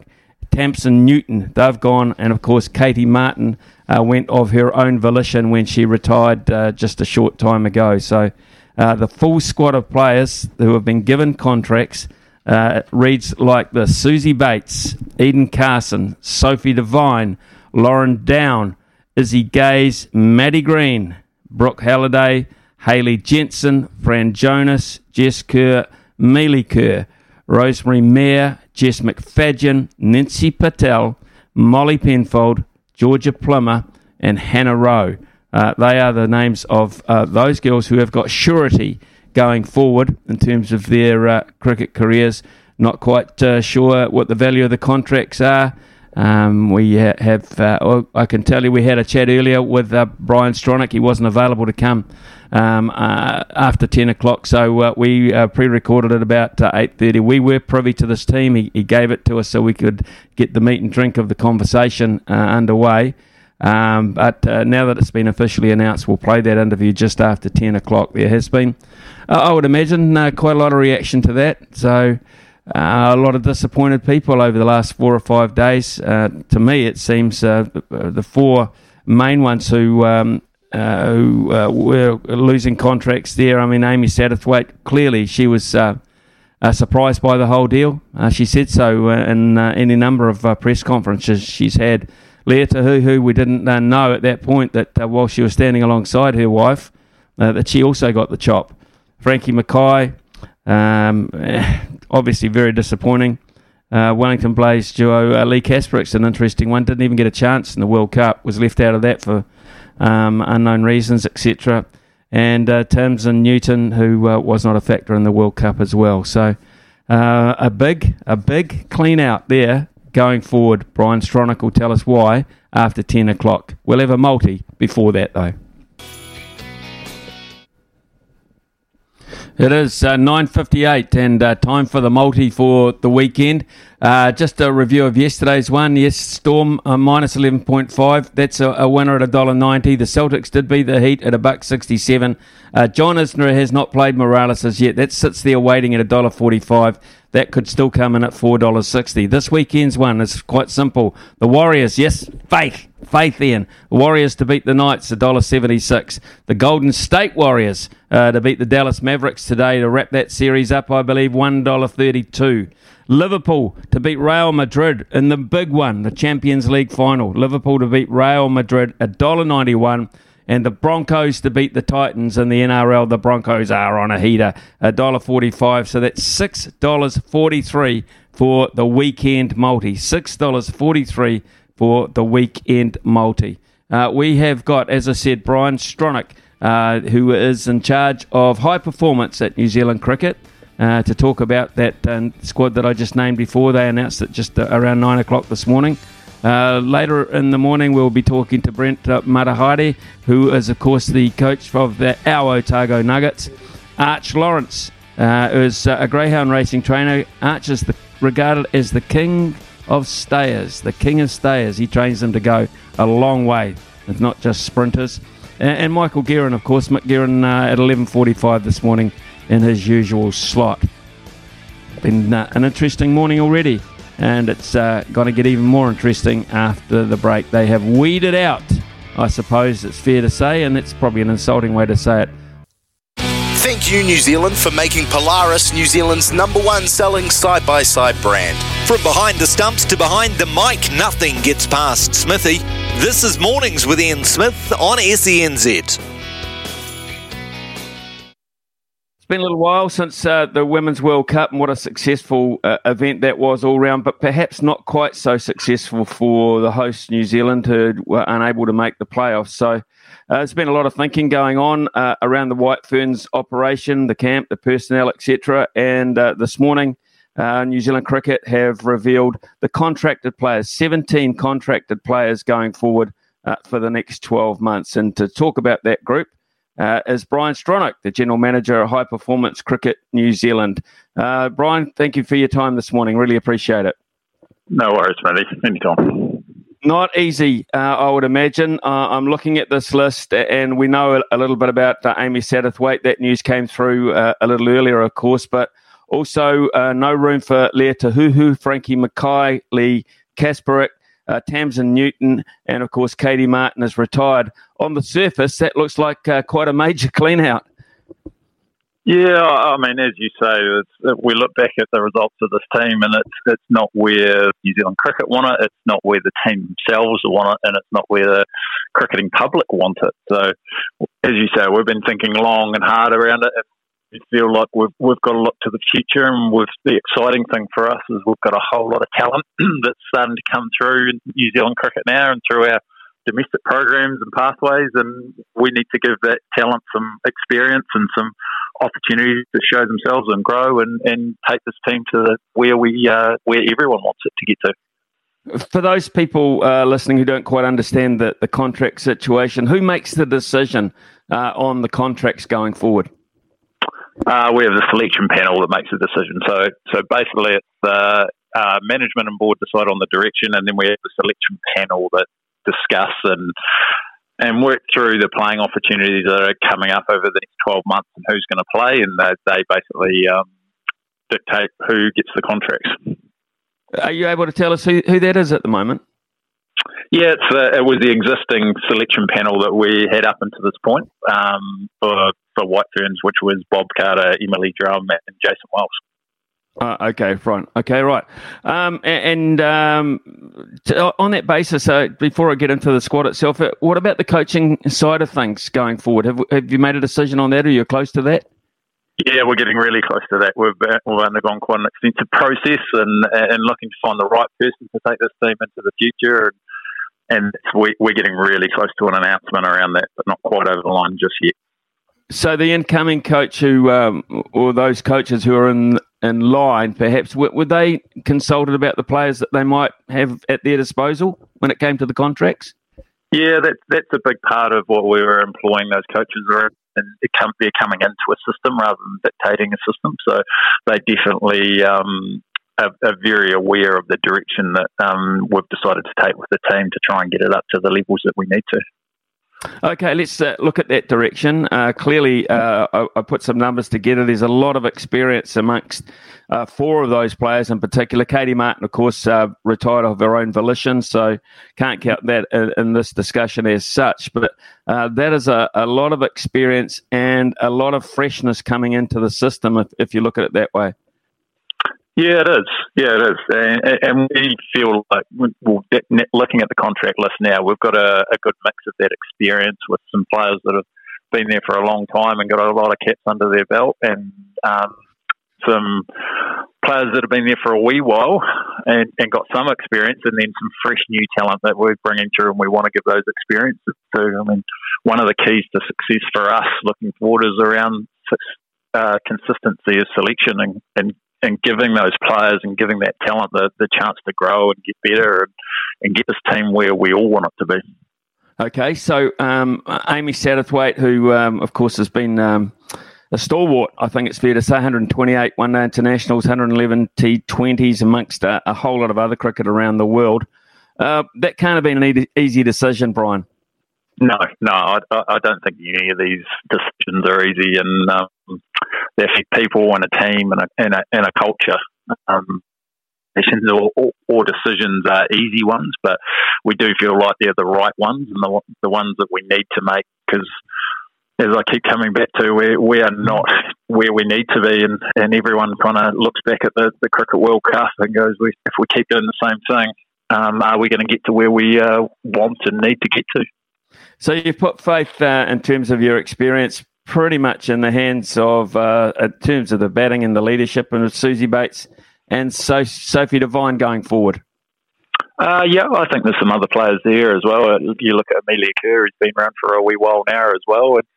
Tamsin Newton, they've gone, and of course Katie Martin uh, went of her own volition when she retired uh, just a short time ago. So uh, the full squad of players who have been given contracts uh, reads like the Suzie Bates, Eden Carson, Sophie Devine, Lauren Down, Izzy Gaze, Maddie Green, Brooke Halliday, Hayley Jensen, Fran Jonas, Jess Kerr, Melie Kerr, Rosemary Mair, Jess McFadyen, Nancy Patel, Molly Penfold, Georgia Plimmer, and Hannah Rowe. Uh, they are the names of uh, those girls who have got surety going forward in terms of their uh, cricket careers. Not quite uh, sure what the value of the contracts are. Um, we ha- have, uh, I can tell you, we had a chat earlier with uh, Brian Stronach. He wasn't available to come um, uh, after 10 o'clock, so uh, we pre-recorded at about 8.30. We were privy to this team. He, he, gave it to us so we could get the meat and drink of the conversation underway. Um, but uh, now that it's been officially announced, we'll play that interview just after 10 o'clock. There has been, uh, I would imagine, uh, quite a lot of reaction to that. So, uh, a lot of disappointed people over the last four or five days. Uh, to me, it seems uh, the four main ones who. Um, who were losing contracts there. I mean, Amy Satterthwaite, clearly she was surprised by the whole deal. she said so in any number of press conferences she's had. Lea Tahuhu, we didn't uh, know at that point that uh, while she was standing alongside her wife, uh, that she also got the chop. Frankie Mackay, um, obviously very disappointing. Uh, Wellington Blaze duo uh, Leigh Kasperek's an interesting one. Didn't even get a chance in the World Cup. Was left out of that for um, unknown reasons, etc. And uh, Tamsin Newton, who uh, was not a factor in the World Cup as well. So a big, a big clean out there going forward. Brian Stronach will tell us why after 10 o'clock. We'll have a multi before that, though. It is uh, 9.58 and uh, time for the multi for the weekend. Uh, just a review of yesterday's one. Yes, Storm uh, minus 11.5. That's a, a winner at $1.90. The Celtics did beat the Heat at a buck 67. Uh, John Isner has not played Morales as yet. That sits there waiting at $1.45. That could still come in at $4.60. This weekend's one is quite simple. The Warriors, yes, faith, faith in. The Warriors to beat the Knights, $1.76. The Golden State Warriors uh, to beat the Dallas Mavericks today to wrap that series up, I believe, $1.32. Liverpool to beat Real Madrid in the big one, the Champions League final. Liverpool to beat Real Madrid, $1.91 and the Broncos to beat the Titans in the NRL. The Broncos are on a heater, $1.45. So that's $6.43 for the weekend multi. $6.43 for the weekend multi. Uh, we have got, as I said, Brian Stronach, uh, who is in charge of high performance at New Zealand Cricket. Uh, to talk about that uh, squad that I just named before. They announced it just uh, around nine o'clock this morning. Uh, later in the morning, we'll be talking to Brent uh, Matehaere, who is, of course, the coach of the our Otago Nuggets. Arch Lawrence uh, is uh, a greyhound racing trainer. Arch is the, regarded as the king of stayers, the king of stayers. He trains them to go a long way. It's not just sprinters. And, and Michael Guerin, of course, Mick Guerin uh, at 11.45 this morning in his usual slot. Been uh, an interesting morning already and it's uh, going to get even more interesting after the break. They have weeded out, I suppose it's fair to say, and it's probably an insulting way to say it. Thank you, New Zealand, for making Polaris New Zealand's number one selling side by side brand. From behind the stumps to behind the mic, nothing gets past Smithy. This is Mornings with Ian Smith on SENZ. Been a little while since uh, the Women's World Cup and what a successful uh, event that was all round, but perhaps not quite so successful for the host New Zealand who were unable to make the playoffs. So uh, there's been a lot of thinking going on uh, around the White Ferns operation, the camp, the personnel, etc. And uh, this morning, uh, New Zealand Cricket have revealed the contracted players, 17 contracted players going forward for the next 12 months. And to talk about that group, uh, is Brian Stronach, the General Manager of High Performance Cricket New Zealand. Uh, Brian, thank you for your time this morning. Really appreciate it. No worries, matey. Anytime. Not easy, uh, I would imagine. Uh, I'm looking at this list, and we know a, little bit about uh, Amy Satterthwaite. That news came through uh, a little earlier, of course, but also no room for Lea Tahuhu, Frankie Mackay, Leigh Kasperek, uh, Tamsin Newton, and of course Katie Martin is retired. On the surface, that looks like uh, quite a major clean out. Yeah, I mean, as you say, we look back at the results of this team, and it's it's not where New Zealand cricket want it, it's not where the team themselves want it, and it's not where the cricketing public want it. So, as you say, we've been thinking long and hard around it, we feel like we've we've got a lot to the future, and with the exciting thing for us is we've got a whole lot of talent that's starting to come through New Zealand cricket now, and through our domestic programs and pathways, and we need to give that talent some experience and some opportunities to show themselves and grow, and, and take this team to the, where we uh, where everyone wants it to get to for those people uh, listening who don't quite understand the, the contract situation, who makes the decision uh, on the contracts going forward? Uh, we have the selection panel that makes the decision. So, so basically, it's the uh, management and board decide on the direction, and then we have the selection panel that discuss and and work through the playing opportunities that are coming up over the next 12 months and who's going to play, and they, they basically um, dictate who gets the contracts. Are you able to tell us who, who that is at the moment? Yeah, uh, it was the existing selection panel that we had up until this point um, for for White Ferns, which was Bob Carter, Emily Drumm, and Jason Wells. Uh, okay, fine. Okay, right. Um, and um, to, uh, on that basis, uh, before I get into the squad itself, uh, what about the coaching side of things going forward? Have, have you made a decision on that? Or are you close to that? Yeah, we're getting really close to that. We've, uh, we've undergone quite an extensive process and, and looking to find the right person to take this team into the future. And, and we, we're getting really close to an announcement around that, but not quite over the line just yet. So the incoming coach who, um, or those coaches who are in in line, perhaps were, were, they consulted about the players that they might have at their disposal when it came to the contracts? Yeah, that's that's a big part of what we were employing those coaches and come, they're coming into a system rather than dictating a system. So they definitely um, are, are, very aware of the direction that um, we've decided to take with the team to try and get it up to the levels that we need to. Okay, let's uh, look at that direction. Uh, clearly, uh, I, I, put some numbers together. There's a lot of experience amongst uh, four of those players in particular. Katie Martin, of course, uh, retired of her own volition, so can't count that in, in this discussion as such. But uh, that is a, a, lot of experience and a lot of freshness coming into the system if, if you look at it that way. Yeah, it is. Yeah, it is. And, and we feel like, well, looking at the contract list now, we've got a, a, good mix of that experience with some players that have been there for a long time and got a lot of caps under their belt, and um, some players that have been there for a wee while and, and got some experience, and then some fresh new talent that we're bringing through, and we want to give those experiences to. I mean, one of the keys to success for us looking forward is around uh, consistency of selection and, and and giving those players and giving that talent the, the chance to grow and get better and, and get this team where we all want it to be. Okay, so um, Amy Satterthwaite, who um, of course has been um, a stalwart, I think it's fair to say, 128 one day internationals, 111 T20s, amongst a, a, whole lot of other cricket around the world. Uh, that can't have been an easy decision, Brian. No, no, I, I, don't think any of these decisions are easy, and um, they affect people and a team and a, and a, and a culture. Um, decisions or, or, or, decisions are easy ones, but we do feel like they're the right ones and the, the ones that we need to make because as I keep coming back to, we, we are not where we need to be, and, and everyone kind of looks back at the, the Cricket World Cup and goes, if we keep doing the same thing, um, are we going to get to where we uh, want and need to get to? So you've put faith uh, in terms of your experience pretty much in the hands of, uh, in terms of the batting and the leadership and Suzie Bates and so Sophie Devine going forward. Uh, yeah, I think there's some other players there as well. You look at Amelia Kerr, who's been around for a wee while now as well, and,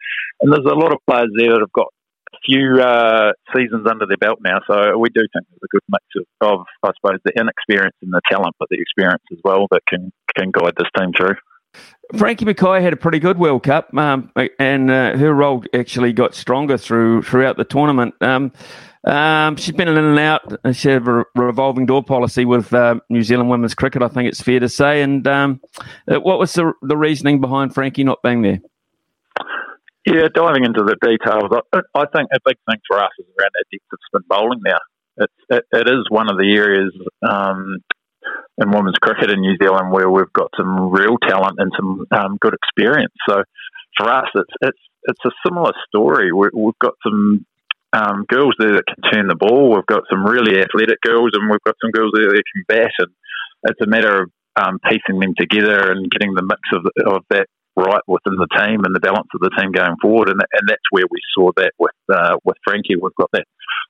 and there's a lot of players there that have got a few uh, seasons under their belt now. So we do think there's a good mix of, of, I suppose, the inexperience and the talent, but the experience as well that can can guide this team through. Frankie Mackay had a pretty good World Cup, um, and uh, her role actually got stronger through throughout the tournament. Um, um, she's been in and out. She had a revolving door policy with uh, New Zealand women's cricket. I think it's fair to say. And um, uh, what was the, the reasoning behind Frankie not being there? Yeah, diving into the details, I, think a big thing for us is around that depth of spin bowling now. It's, it, it is one of the areas um, in women's cricket in New Zealand where we've got some real talent and some um, good experience. So for us, it's it's it's a similar story. we have got some um, girls there that can turn the ball. We've got some really athletic girls, and we've got some girls there that can bat. And it's a matter of um, piecing them together and getting the mix of, of that right within the team and the balance of the team going forward. And and that's where we saw that with uh, with Frankie. We've got that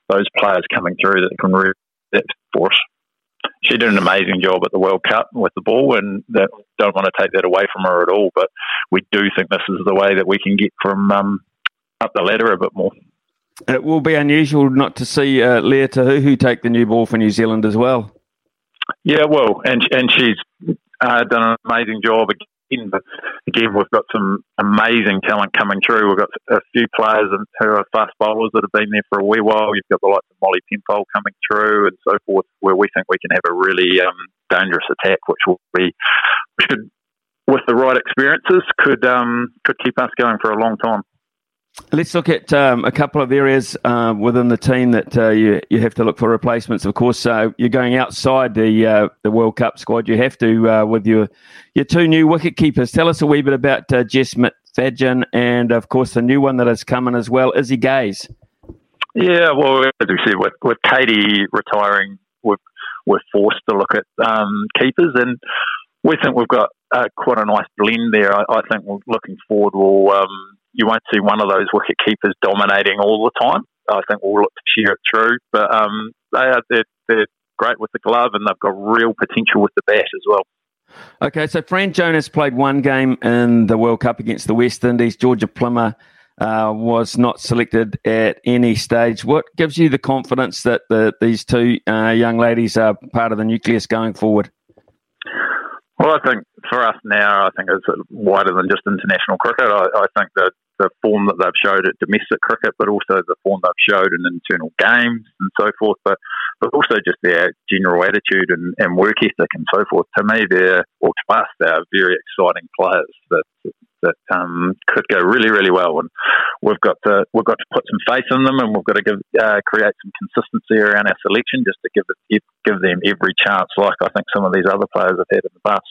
those players coming through that can really that force she did an amazing job at the World Cup with the ball, and that, don't want to take that away from her at all. But we do think this is the way that we can get from um, up the ladder a bit more. It will be unusual not to see uh, Lea Tahuhu take the new ball for New Zealand as well. Yeah, well, and and she's uh, done an amazing job in. But again, we've got some amazing talent coming through. We've got a few players who are fast bowlers that have been there for a wee while. You've got the likes of Molly Penfold coming through and so forth, where we think we can have a really um, dangerous attack, which will be should, with the right experiences, could um, could keep us going for a long time. Let's look at um, a couple of areas uh, within the team that uh, you you have to look for replacements. Of course, uh, you're going outside the uh, the World Cup squad. You have to uh, with your your two new wicket keepers. Tell us a wee bit about uh, Jess McFadyen and, of course, the new one that is coming as well, Izzy Gaze. Yeah, well, as we said, with, with Katie retiring, we're, we're forced to look at um, keepers, and we think we've got quite a nice blend there. I, I think looking forward, we'll um, you won't see one of those wicket keepers dominating all the time. I think we'll look to cheer it through, but um, they are they're, they're great with the glove and they've got real potential with the bat as well. Okay, so Fran Jonas played one game in the World Cup against the West Indies. Georgia Plimmer uh, was not selected at any stage. What gives you the confidence that the, these two uh, young ladies are part of the nucleus going forward? Well, I think for us now, I think it's wider than just international cricket. I, I think that the form that they've showed at domestic cricket, but also the form they've showed in internal games and so forth. But but also just their general attitude and, and work ethic and so forth. To me, they're or to us, they're very exciting players that that um, could go really, really well. And we've got to we've got to put some faith in them, and we've got to give uh, create some consistency around our selection, just to give it, give them every chance, like I think some of these other players have had in the past.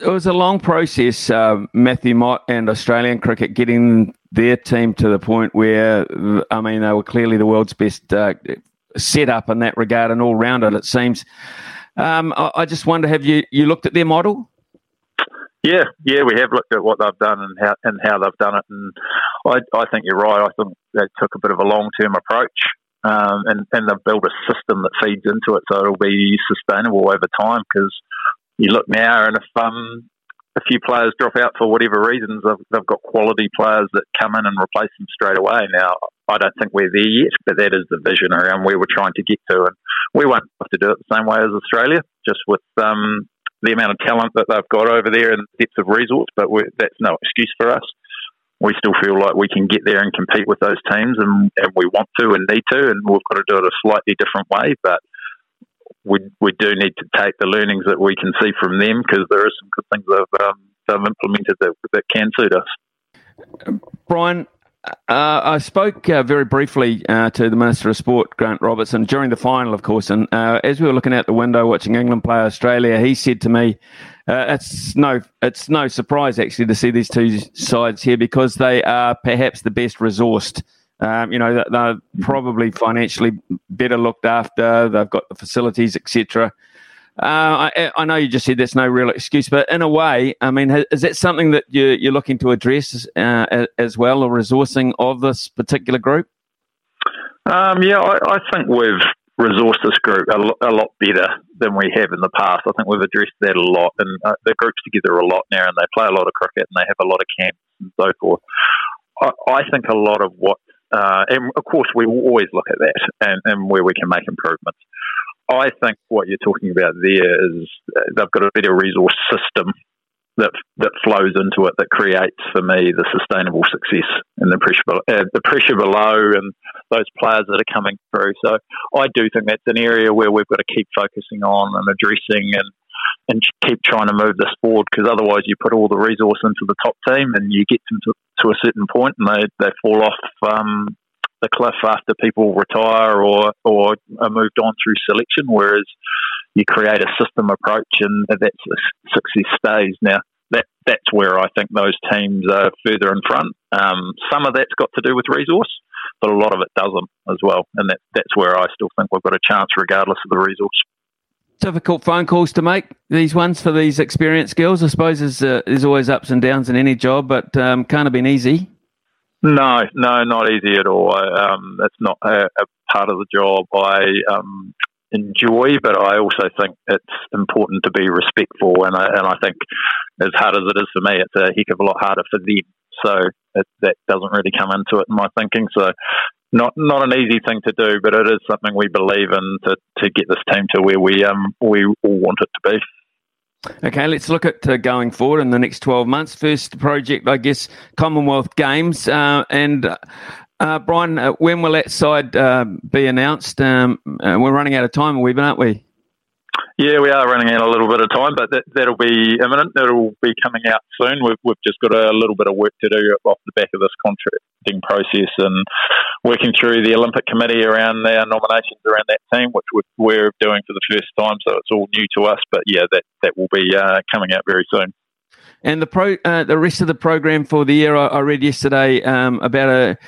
It was a long process, uh, Matthew Mott and Australian cricket getting their team to the point where, I mean, they were clearly the world's best uh, set up in that regard and all rounded, it seems. Um, I, I, just wonder, have you, you looked at their model? Yeah, yeah, we have looked at what they've done and how and how they've done it, and I, I think you're right. I think they took a bit of a long term approach, um, and and they've built a system that feeds into it, so it'll be sustainable over time. Because you look now, and if um, a few players drop out for whatever reasons, they've, they've got quality players that come in and replace them straight away. Now, I don't think we're there yet, but that is the vision around where we're trying to get to, and we won't have to do it the same way as Australia, just with um, the amount of talent that they've got over there and the depth of resource, but that's no excuse for us. We still feel like we can get there and compete with those teams, and, and we want to and need to, and we've got to do it a slightly different way. But we we do need to take the learnings that we can see from them because there are some good things they've, um, they've implemented that, that can suit us. Brian, uh, I spoke uh, very briefly uh, to the Minister of Sport, Grant Robertson, during the final, of course. And uh, as we were looking out the window watching England play Australia, he said to me, uh, "It's no, it's no surprise actually to see these two sides here because they are perhaps the best resourced. Um, you know, they're probably financially better looked after. They've got the facilities, etc." Uh, I, I, know you just said there's no real excuse, but in a way, I mean, is that something that you're, you're looking to address uh, as well, or resourcing of this particular group? Um, yeah, I, I, think we've resourced this group a, a, lot better than we have in the past. I think we've addressed that a lot, and uh, the group's together a lot now, and they play a lot of cricket, and they have a lot of camps and so forth. I, I think a lot of what, uh, and of course, we will always look at that and, and where we can make improvements. I think what you're talking about there is uh, they've got a better resource system that that flows into it that creates for me the sustainable success and the pressure uh, the pressure below and those players that are coming through. So I do think that's an area where we've got to keep focusing on and addressing and and keep trying to move this forward because otherwise you put all the resource into the top team and you get them to, to a certain point and they, they fall off um, the cliff after people retire or or are moved on through selection, whereas you create a system approach and that success stays. Now that that's where I think those teams are further in front. Um, some of that's got to do with resource, but a lot of it doesn't as well, and that that's where I still think we've got a chance regardless of the resource. Difficult phone calls to make these ones for these experienced girls. I suppose there's, uh, there's always ups and downs in any job, but um, can't have been easy. No, no, not easy at all. Um, it's not a, a, part of the job I um, enjoy, but I also think it's important to be respectful. And I, and I think, as hard as it is for me, it's a heck of a lot harder for them. So it, that doesn't really come into it in my thinking. So not not an easy thing to do, but it is something we believe in to, to get this team to where we um we all want it to be. Okay, let's look at uh, going forward in the next 12 months. First project, I guess, Commonwealth Games. Uh, and uh, Brian, uh, when will that side uh, be announced? Um, uh, we're running out of time, we've aren't we? Yeah, we are running out a little bit of time, but that, that'll be imminent. That'll be coming out soon. We've, we've just got a little bit of work to do off the back of this process and working through the Olympic Committee around our nominations around that team, which we're aware of doing for the first time. So it's all new to us, but yeah, that, that will be uh, coming out very soon. And the pro, uh, the rest of the program for the year, I, I read yesterday um, about a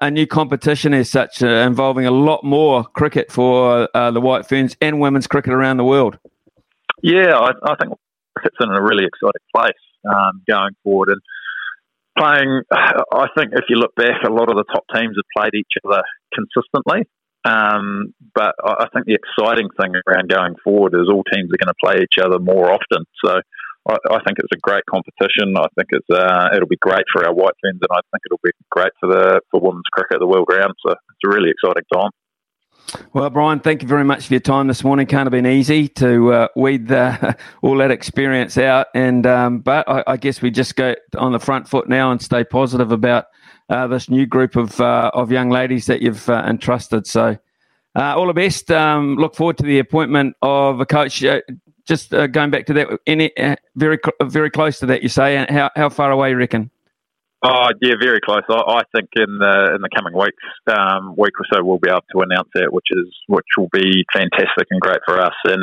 a new competition as such, uh, involving a lot more cricket for uh, the White Ferns and women's cricket around the world. Yeah, I, I think cricket's in a really exciting place um, going forward, and playing. I think if you look back, a lot of the top teams have played each other consistently. Um, but I think the exciting thing around going forward is all teams are going to play each other more often. So I, I, think it's a great competition. I think it's uh, it'll be great for our White Ferns, and I think it'll be great for the for women's cricket the world round. So it's a really exciting time. Well, Brian, thank you very much for your time this morning. Can't have been easy to uh, weed the, all that experience out, and um, but I, I, guess we just go on the front foot now and stay positive about uh, this new group of uh, of young ladies that you've uh, entrusted. So, uh, all the best. Um, look forward to the appointment of a coach. Uh, just going back to that, any very very close to that, you say. And how how far away you reckon? Oh yeah, very close. I, I think in the in the coming weeks, um, week or so, we'll be able to announce that, which is which will be fantastic and great for us. And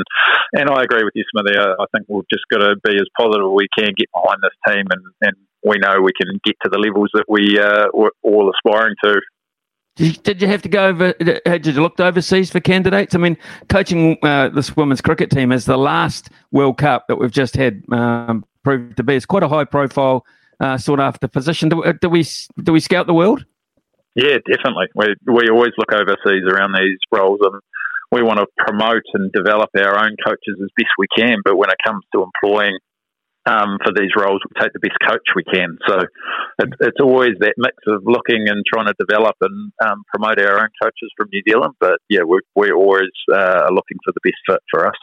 and I agree with you, Smithy. I, I think we've just got to be as positive as we can, get behind this team, and, and we know we can get to the levels that we uh, we're all aspiring to. Did you, have to go over? Did you look overseas for candidates? I mean, coaching uh, this women's cricket team is the last World Cup that we've just had um, proved to be. It's quite a high profile uh, sought after position. Do, uh, do, we do we scout the world? Yeah, definitely. We we always look overseas around these roles, and we want to promote and develop our own coaches as best we can. But when it comes to employing um, for these roles, we take the best coach we can. So it, it's always that mix of looking and trying to develop and um, promote our own coaches from New Zealand. But yeah, we're, we're always uh, looking for the best fit for us.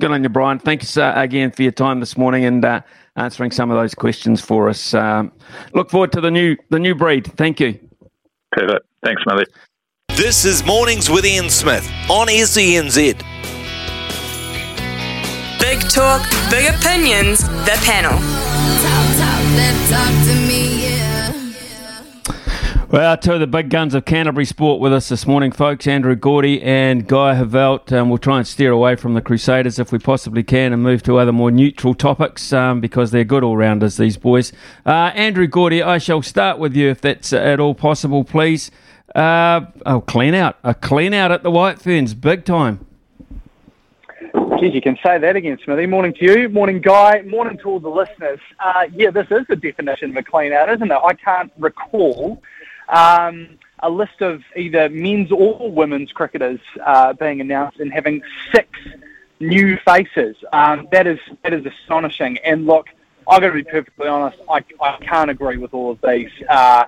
Good on you, Brian. Thanks uh, again for your time this morning and uh, answering some of those questions for us. Um, look forward to the new the new breed. Thank you. Perfect. Thanks, Millie. This is Mornings with Ian Smith on SENZ. Big talk, big opinions. The panel. Talk, talk, talk to me. Well, two of the big guns of Canterbury sport with us this morning, folks. Andrew Gourdie and Guy Heveldt. Um, we'll try and steer away from the Crusaders if we possibly can and move to other more neutral topics um, because they're good all rounders, these boys. Uh, Andrew Gourdie, I shall start with you if that's at all possible, please. Uh, oh, clean out. A clean out at the White Ferns, big time. Geez, you can say that again, Smithy. Morning to you. Morning, Guy. Morning to all the listeners. Uh, yeah, this is the definition of a clean out, isn't it? I can't recall um, a list of either men's or women's cricketers uh, being announced and having six new faces. Um, that is that is astonishing. And look, I've got to be perfectly honest. I, I can't agree with all of these. Uh,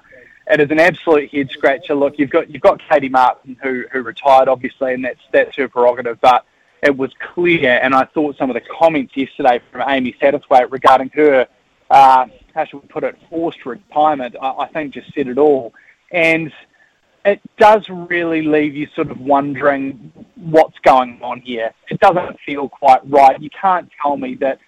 it is an absolute head scratcher. Look, you've got you've got Katie Martin who who retired, obviously, and that's that's her prerogative. But it was clear, and I thought some of the comments yesterday from Amy Satterthwaite regarding her, uh, how should we put it, forced retirement, I, I think just said it all and it does really leave you sort of wondering what's going on here. It doesn't feel quite right. You can't tell me that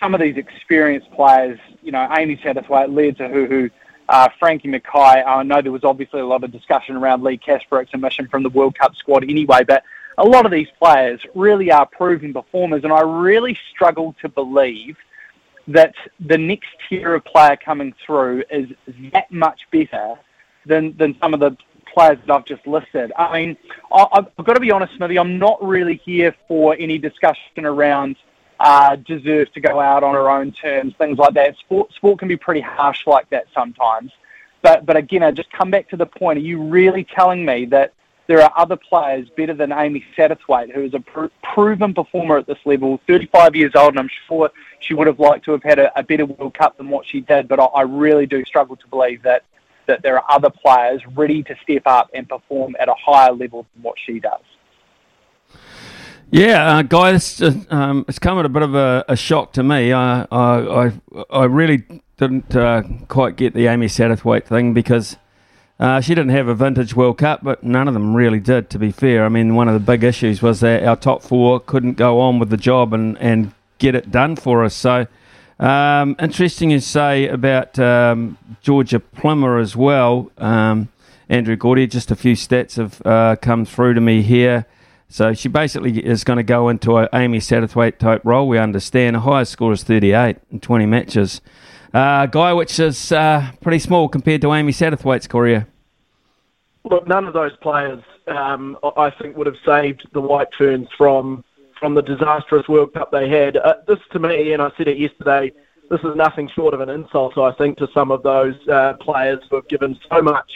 some of these experienced players, you know, Amy Satterthwaite, Lea Tahuhu, uh, Frankie Mackay, I know there was obviously a lot of discussion around Leigh Kasperek's omission from the World Cup squad anyway, but a lot of these players really are proven performers, and I really struggle to believe that the next tier of player coming through is that much better than than some of the players that I've just listed. I mean, I, have got to be honest, Smithy. I'm not really here for any discussion around uh, deserve to go out on her own terms, things like that. Sport sport can be pretty harsh like that sometimes. But but again, I just come back to the point. Are you really telling me that there are other players better than Amy Satterthwaite, who is a pr- proven performer at this level, 35 years old, and I'm sure she would have liked to have had a, a better World Cup than what she did. But I, I really do struggle to believe that that there are other players ready to step up and perform at a higher level than what she does. Yeah, uh, guys, uh, um, it's come at a bit of a, a shock to me. I, I, I really didn't uh, quite get the Amy Satterthwaite thing because uh, she didn't have a vintage World Cup, but none of them really did, to be fair. I mean, one of the big issues was that our top four couldn't go on with the job and, and get it done for us. So um, interesting to say about um, Georgia Plimmer as well. Um, Andrew Gourdie, just a few stats have uh, come through to me here. So she basically is going to go into a Amy Satterthwaite type role. We understand. Her highest score is 38 in 20 matches. Uh, guy, which is uh, pretty small compared to Amy Satterthwaite's career. Look, none of those players, um, I think, would have saved the White Ferns from from the disastrous World Cup they had. Uh, this, to me, and I said it yesterday, this is nothing short of an insult, I think, to some of those uh, players who have given so much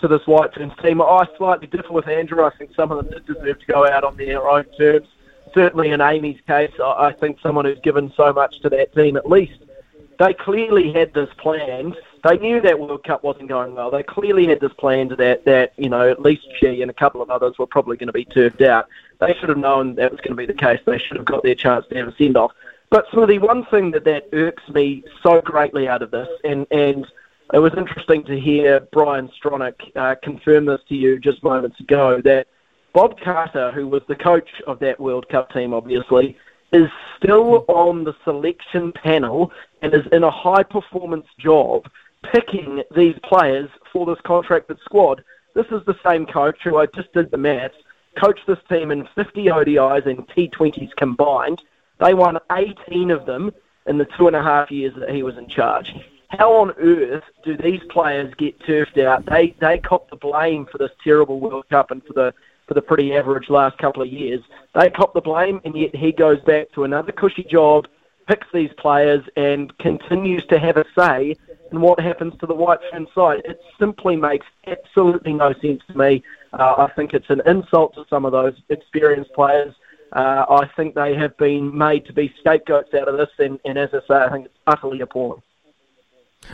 to this White Ferns team. I slightly differ with Andrew. I think some of them did deserve to go out on their own terms. Certainly in Amy's case, I think someone who's given so much to that team, at least, they clearly had this planned. They knew that World Cup wasn't going well. They clearly had this planned that, that you know, at least she and a couple of others were probably going to be turfed out. They should have known that was going to be the case. They should have got their chance to have a send off. But Smithy, one thing that, that irks me so greatly out of this, and, and it was interesting to hear Brian Stronach uh, confirm this to you just moments ago that Bob Carter, who was the coach of that World Cup team, obviously, is still on the selection panel and is in a high performance job picking these players for this contracted squad. This is the same coach who I just did the maths, coached this team in 50 ODIs and T20s combined. They won 18 of them in the two and a half years that he was in charge how on earth do these players get turfed out? They they cop the blame for this terrible World Cup and for the for the pretty average last couple of years. They cop the blame, and yet he goes back to another cushy job, picks these players, and continues to have a say in what happens to the White Fern side. It simply makes absolutely no sense to me. Uh, I think it's an insult to some of those experienced players. Uh, I think they have been made to be scapegoats out of this, and, and as I say, I think it's utterly appalling.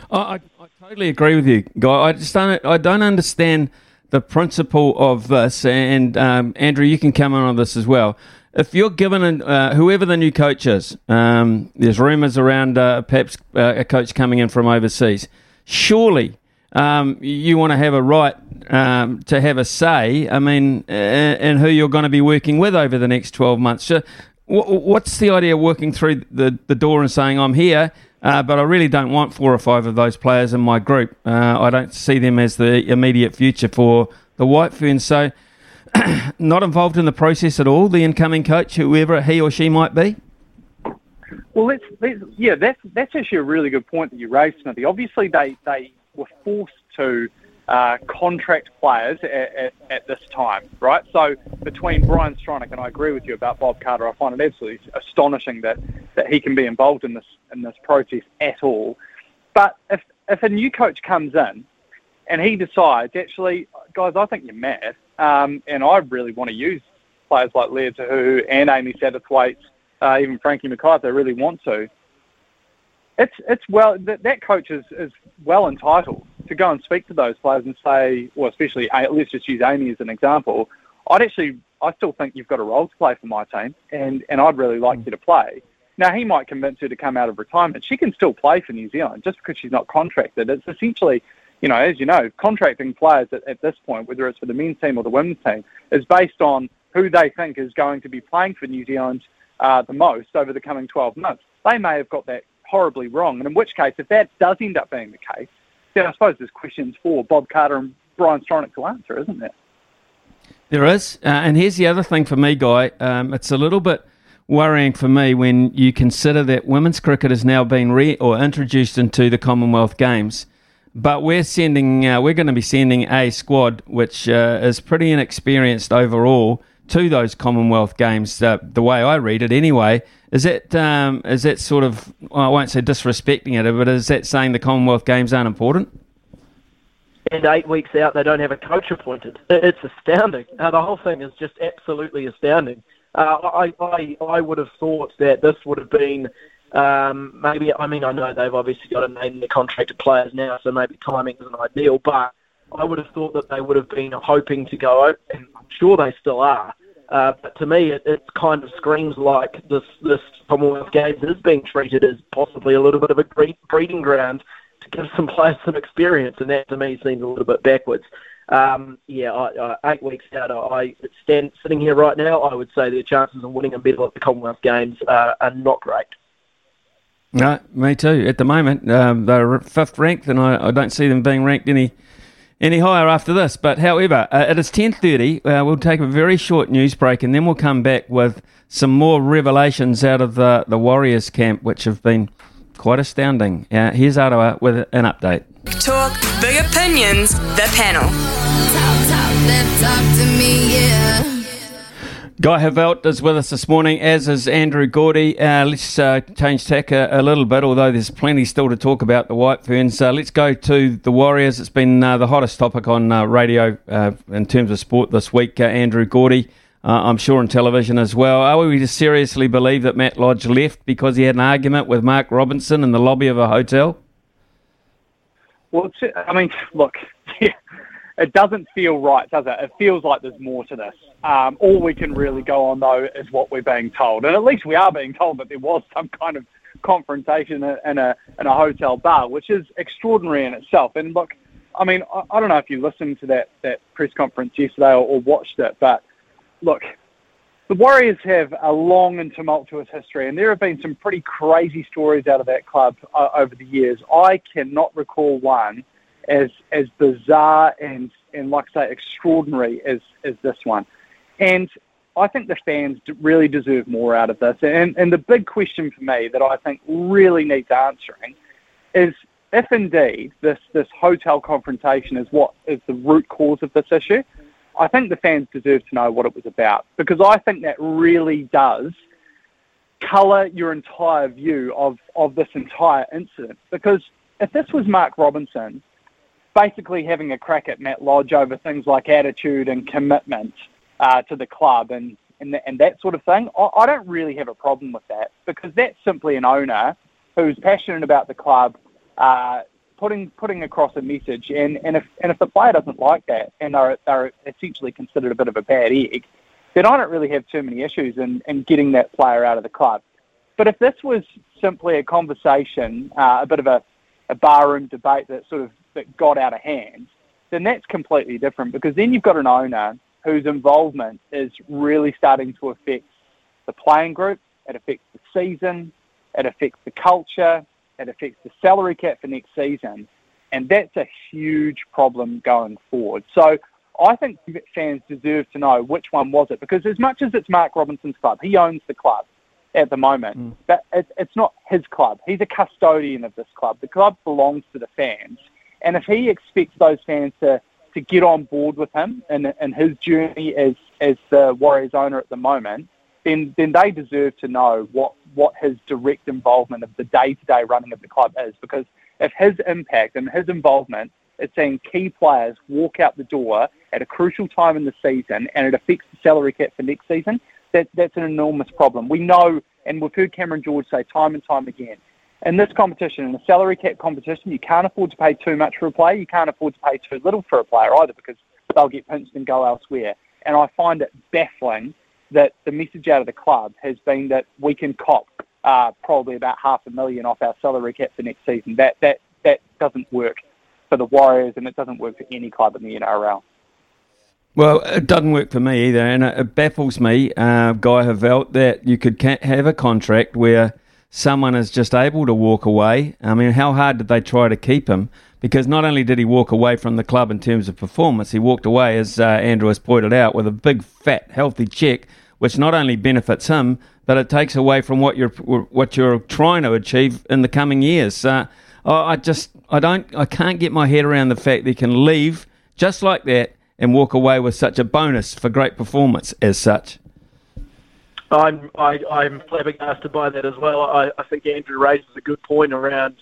I, I totally agree with you, Guy. I just don't. I don't understand the principle of this. And um, Andrew, you can come in on this as well. If you're given uh, whoever the new coach is, um, there's rumours around uh, perhaps uh, a coach coming in from overseas. Surely, um, you want to have a right um, to have a say. I mean, and who you're going to be working with over the next 12 months. So, what's the idea of working through the, the door and saying, I'm here? Uh, but I really don't want four or five of those players in my group. Uh, I don't see them as the immediate future for the White Ferns. So, not involved in the process at all. The incoming coach, whoever he or she might be. Well, let's yeah, that's that's actually a really good point that you raised, Smithy. Obviously, they they were forced to uh, contract players at, at, at, this time, right? So between Brian Stronach and I agree with you about Bob Carter, I find it absolutely astonishing that, that he can be involved in this in this process at all. But if if a new coach comes in and he decides, actually, guys, I think you're mad, um, and I really want to use players like Lea Tahuhu and Amy Satterthwaite, uh, even Frankie Mackay, if they really want to. It's it's well that, that coach is, is well entitled to go and speak to those players and say, well, especially let's just use Amy as an example. I'd actually, I still think you've got a role to play for my team, and and I'd really like mm. you to play. Now he might convince her to come out of retirement. She can still play for New Zealand just because she's not contracted. It's essentially, you know, as you know, contracting players at, at this point, whether it's for the men's team or the women's team, is based on who they think is going to be playing for New Zealand uh, the most over the coming 12 months. They may have got that horribly wrong, and in which case, if that does end up being the case, then I suppose there's questions for Bob Carter and Brian Stronach to answer, isn't there? There is. Uh, and here's the other thing for me, Guy. Um, it's a little bit worrying for me when you consider that women's cricket has now been re- or introduced into the Commonwealth Games. But we're sending, uh, we're going to be sending a squad which uh, is pretty inexperienced overall to those Commonwealth Games. Uh, the way I read it, anyway, is that um, is that sort of well, I won't say disrespecting it, but is that saying the Commonwealth Games aren't important? And eight weeks out, they don't have a coach appointed. It's astounding. Uh, the whole thing is just absolutely astounding. Uh, I, I I would have thought that this would have been um, maybe. I mean, I know they've obviously got to name their contracted players now, so maybe timing isn't ideal. But I would have thought that they would have been hoping to go, and I'm sure they still are. Uh, but to me, it, it kind of screams like this this Commonwealth Games is being treated as possibly a little bit of a breeding ground to give some players some experience, and that to me seems a little bit backwards. Um, yeah, I, I, eight weeks out, I stand sitting here right now. I would say their chances of winning a medal at the Commonwealth Games uh, are not great. No, me too. At the moment, um, they're fifth ranked, and I, I don't see them being ranked any any higher after this. But however, uh, it is ten thirty. Uh, we'll take a very short news break, and then we'll come back with some more revelations out of the the Warriors camp, which have been quite astounding. Uh, here's Aroa with an update. Talk big opinions. The panel. Talk, talk, talk to me, yeah. Guy Heveldt is with us this morning, as is Andrew Gourdie. Uh, let's uh, change tack a, a, little bit, although there's plenty still to talk about the White Ferns. Uh, let's go to the Warriors. It's been uh, the hottest topic on uh, radio uh, in terms of sport this week, Andrew Gourdie. I'm sure on television as well. Are we to seriously believe that Matt Lodge left because he had an argument with Mark Robinson in the lobby of a hotel? Well, I mean, look, it doesn't feel right, does it? It feels like there's more to this. Um, all we can really go on though is what we're being told, and at least we are being told that there was some kind of confrontation in a in a hotel bar, which is extraordinary in itself. And look, I mean, I, I don't know if you listened to that that press conference yesterday or, or watched it, but look, the Warriors have a long and tumultuous history, and there have been some pretty crazy stories out of that club uh, over the years. I cannot recall one as as bizarre and and like I say extraordinary as as this one. And I think the fans really deserve more out of this. And and the big question for me that I think really needs answering is if indeed this this hotel confrontation is what is the root cause of this issue. I think the fans deserve to know what it was about because I think that really does colour your entire view of, of this entire incident. Because if this was Mark Robinson basically having a crack at Matt Lodge over things like attitude and commitment uh, to the club and, and, and that sort of thing, I, I don't really have a problem with that because that's simply an owner who's passionate about the club, uh, putting putting across a message. And, and if and if the player doesn't like that and they're they're essentially considered a bit of a bad egg, then I don't really have too many issues in, in getting that player out of the club. But if this was simply a conversation, uh, a bit of a, a barroom debate that sort of that got out of hand, then that's completely different because then you've got an owner whose involvement is really starting to affect the playing group, it affects the season, it affects the culture, it affects the salary cap for next season, and that's a huge problem going forward. So I think fans deserve to know which one was it because as much as it's Mark Robinson's club, he owns the club at the moment, mm. but it, it's not his club. He's a custodian of this club. The club belongs to the fans, and if he expects those fans to to get on board with him and, in his journey as as the Warriors owner at the moment, then then they deserve to know what what his direct involvement of the day to day running of the club is. Because if his impact and his involvement is seeing key players walk out the door at a crucial time in the season and it affects the salary cap for next season, that that's an enormous problem. We know, and we've heard Cameron George say time and time again, in this competition, in a salary cap competition, you can't afford to pay too much for a player. You can't afford to pay too little for a player either because they'll get pinched and go elsewhere. And I find it baffling that the message out of the club has been that we can cop uh, probably about half a million off our salary cap for next season. That that that doesn't work for the Warriors, and it doesn't work for any club in the NRL. Well, it doesn't work for me either, and it baffles me, uh, Guy Heveldt, that you could have a contract where someone is just able to walk away. I mean, how hard did they try to keep him? Because not only did he walk away from the club in terms of performance, he walked away, as uh, Andrew has pointed out, with a big, fat, healthy check, which not only benefits him, but it takes away from what you're what you're trying to achieve in the coming years. Uh, I just I don't I can't get my head around the fact that he can leave just like that and walk away with such a bonus for great performance as such. I'm I, I'm flabbergasted by that as well. I, I think Andrew raises a good point around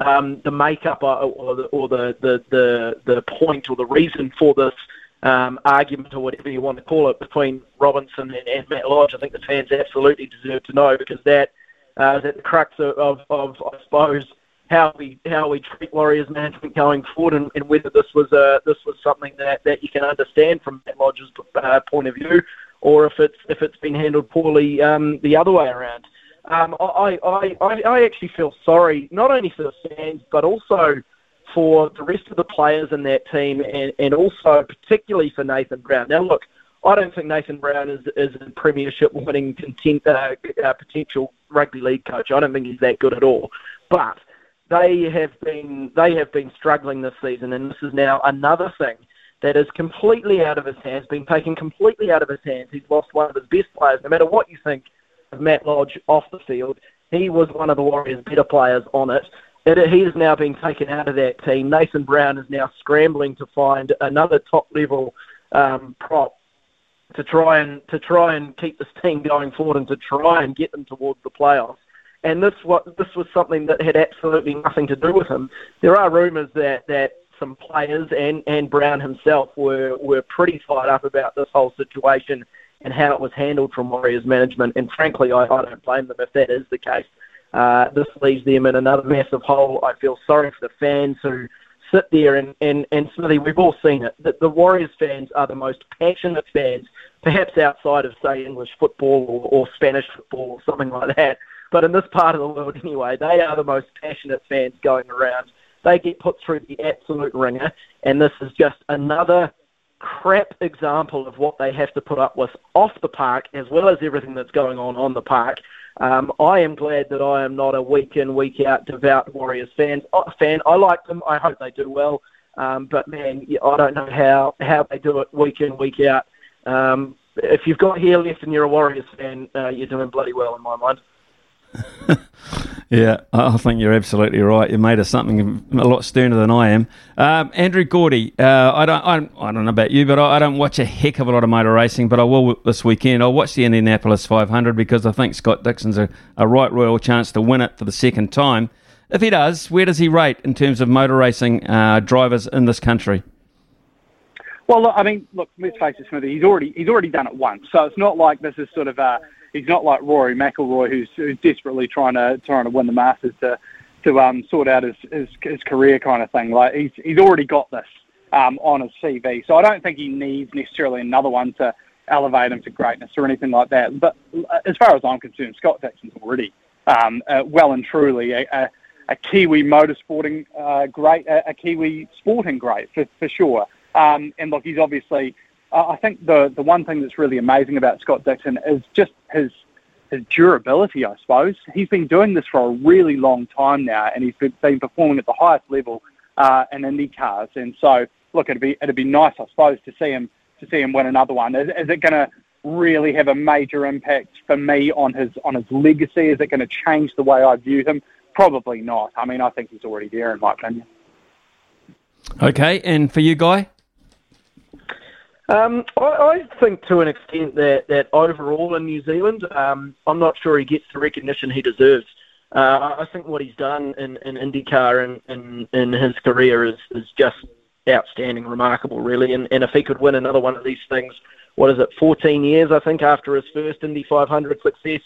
um, the makeup uh, or, the, or the, the, the, the point or the reason for this um, argument or whatever you want to call it between Robinson and, and Matt Lodge. I think the fans absolutely deserve to know because that uh, is at the crux of, of, of, I suppose, how we how we treat Warriors management going forward, and, and whether this was a this was something that, that you can understand from Matt Lodge's uh, point of view, or if it's if it's been handled poorly um, the other way around. Um, I, I, I, I actually feel sorry not only for the fans but also for the rest of the players in that team and, and also particularly for Nathan Brown. Now look, I don't think Nathan Brown is, is a premiership winning content, uh, uh, potential rugby league coach. I don't think he's that good at all. But they have been they have been struggling this season, and this is now another thing that is completely out of his hands, been taken completely out of his hands. He's lost one of his best players. No matter what you think of Matt Lodge off the field, he was one of the Warriors' better players on it. it he is now being taken out of that team. Nathan Brown is now scrambling to find another top level um, prop to try and to try and keep this team going forward and to try and get them towards the playoffs. And this this was something that had absolutely nothing to do with him. There are rumours that that some players and, and Brown himself were, were pretty fired up about this whole situation and how it was handled from Warriors management. And frankly, I, I don't blame them if that is the case. Uh, this leaves them in another massive hole. I feel sorry for the fans who sit there and, and, and Smithy, we've all seen it. that the Warriors fans are the most passionate fans, perhaps outside of, say, English football or, or Spanish football or something like that. but in this part of the world anyway, they are the most passionate fans going around. They get put through the absolute ringer, and this is just another crap example of what they have to put up with off the park as well as everything that's going on on the park. Um, I am glad that I am not a week in, week out devout Warriors fan. Uh, fan. I like them. I hope they do well. Um, but man, I don't know how, how they do it week in, week out. Um, if you've got hair left and you're a Warriors fan, uh, you're doing bloody well in my mind. yeah, I think you're absolutely right. You made us something a lot sterner than I am. Um, Andrew Gourdie, uh, I don't, I don't, I don't know about you, but I, I, don't watch a heck of a lot of motor racing. But I will this weekend. I'll watch the Indianapolis 500 because I think Scott Dixon's a, a right royal chance to win it for the second time. If he does, where does he rate in terms of motor racing uh, drivers in this country? Well, look, I mean, look, let's face it, Smithy. He's already he's already done it once, so it's not like this is sort of a he's not like Rory McIlroy, who's, who's desperately trying to trying to win the Masters to to um, sort out his, his his career kind of thing. Like he's he's already got this um, on his CV, so I don't think he needs necessarily another one to elevate him to greatness or anything like that. But as far as I'm concerned, Scott Dixon's already um, uh, well and truly a, a, a Kiwi motorsporting uh, great, a, a, Kiwi sporting great for, for sure. Um, and look, he's obviously I think the the one thing that's really amazing about Scott Dixon is just his his durability. I suppose he's been doing this for a really long time now, and he's been performing at the highest level uh, in Indy cars. And so, look, it'd be it'd be nice, I suppose, to see him to see him win another one. Is, is it going to really have a major impact for me on his on his legacy? Is it going to change the way I view him? Probably not. I mean, I think he's already there, in my opinion. Okay, and for you, Guy. Um, I, I, think to an extent that, that overall in New Zealand, um, I'm not sure he gets the recognition he deserves. Uh, I think what he's done in, in IndyCar in, in, in his career is, is just outstanding, remarkable, really. And, and if he could win another one of these things, what is it, 14 years, I think, after his first Indy 500 success,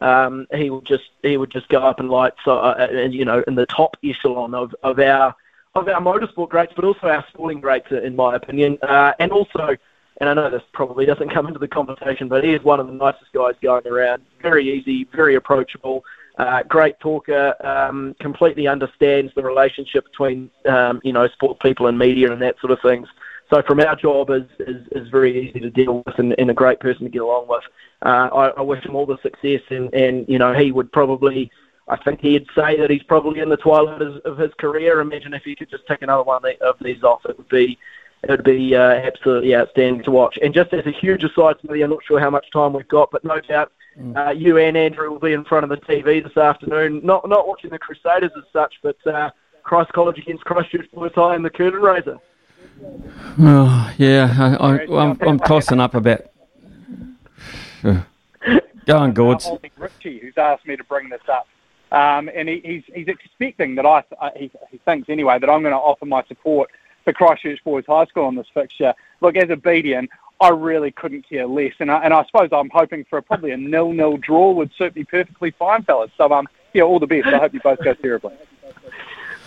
um, he would just he would just go up in lights, uh, uh, and you know, in the top echelon of, of our of our motorsport greats, but also our sporting greats, in my opinion. Uh, and also, and I know this probably doesn't come into the conversation, but he is one of the nicest guys going around. Very easy, very approachable, uh, great talker, um, completely understands the relationship between, um, you know, sport people and media and that sort of things. So from our job is, is, is very easy to deal with and, and a great person to get along with. Uh, I, I wish him all the success and, and, you know, he would probably – I think he'd say that he's probably in the twilight of his career. Imagine if he could just take another one of these off, it would be it would be uh, absolutely outstanding to watch. And just as a huge aside, to me, I'm not sure how much time we've got, but no doubt mm. uh, you and Andrew will be in front of the TV this afternoon. Not not watching the Crusaders as such, but uh, Christ College against Christchurch Boys High in the curtain raiser. Oh yeah, I, I, I'm, I'm tossing up a bit. Go on, Gords. Richie, who's asked me to bring this up. Um, and he, he's, he's expecting that I, uh, he, he thinks anyway, that I'm going to offer my support for Christchurch Boys High School in this fixture. Look, as a BDN, I really couldn't care less. And I, and I suppose I'm hoping for a, probably a nil-nil draw would suit me perfectly fine, fellas. So, um, yeah, all the best. I hope you both go terribly.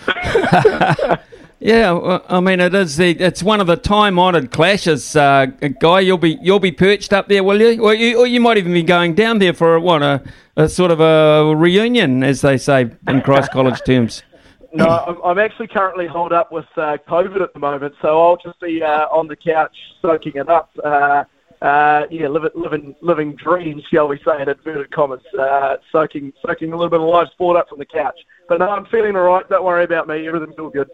yeah, I mean it is the it's one of the time-honoured clashes. Uh, guy, you'll be you'll be perched up there, will you? Or you, or you might even be going down there for what a a sort of a reunion, as they say in Christ College terms. No, I'm actually currently holed up with uh, COVID at the moment, so I'll just be uh, on the couch soaking it up. Uh, uh, yeah, living, living, living dreams, shall we say, in inverted commas, uh, soaking, soaking a little bit of live sport up from the couch. But no, I'm feeling all right. Don't worry about me. Everything's all good.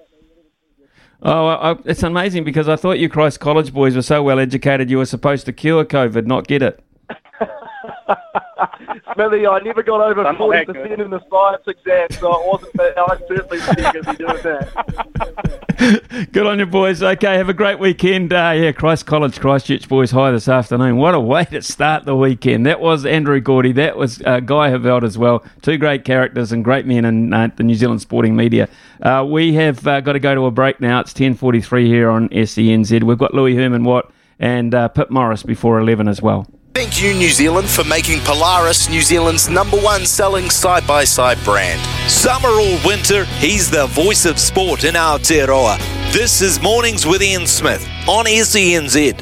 Oh, I, it's amazing because I thought you Christ College boys were so well educated you were supposed to cure COVID, not get it. Smithy, I never got over forty percent in the science exam, so I wasn't. I certainly wasn't going to be doing that. Good on you, boys. Okay, have a great weekend. Uh, yeah, Christ College, Christchurch Boys High this afternoon. What a way to start the weekend. That was Andrew Gourdie. That was uh, Guy Heveldt as well. Two great characters and great men in uh, the New Zealand sporting media. Uh, we have uh, got to go to a break now. It's ten forty three here on SENZ. We've got Louis Herman Watt and uh, Pip Morris before eleven as well. Thank you, New Zealand, for making Polaris New Zealand's number one selling side by side brand. Summer or winter, he's the voice of sport in Aotearoa. This is Mornings with Ian Smith on SENZ.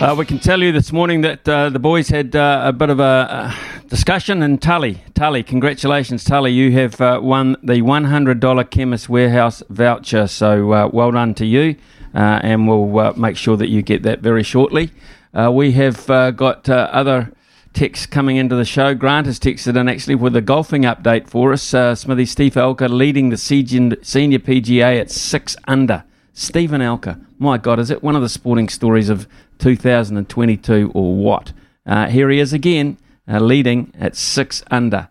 Uh, we can tell you this morning that uh, the boys had uh, a bit of a. Uh, discussion. And Tully, Tully, congratulations, Tully. You have uh, won the $100 Chemist Warehouse voucher. So uh, well done to you. Uh, and we'll uh, make sure that you get that very shortly. Uh, we have uh, got other texts coming into the show. Grant has texted in actually with a golfing update for us. Smithy Steve Alker leading the senior PGA at six under. Stephen Alker, my God, is it one of the sporting stories of 2022 or what? here he is again uh, leading at six under.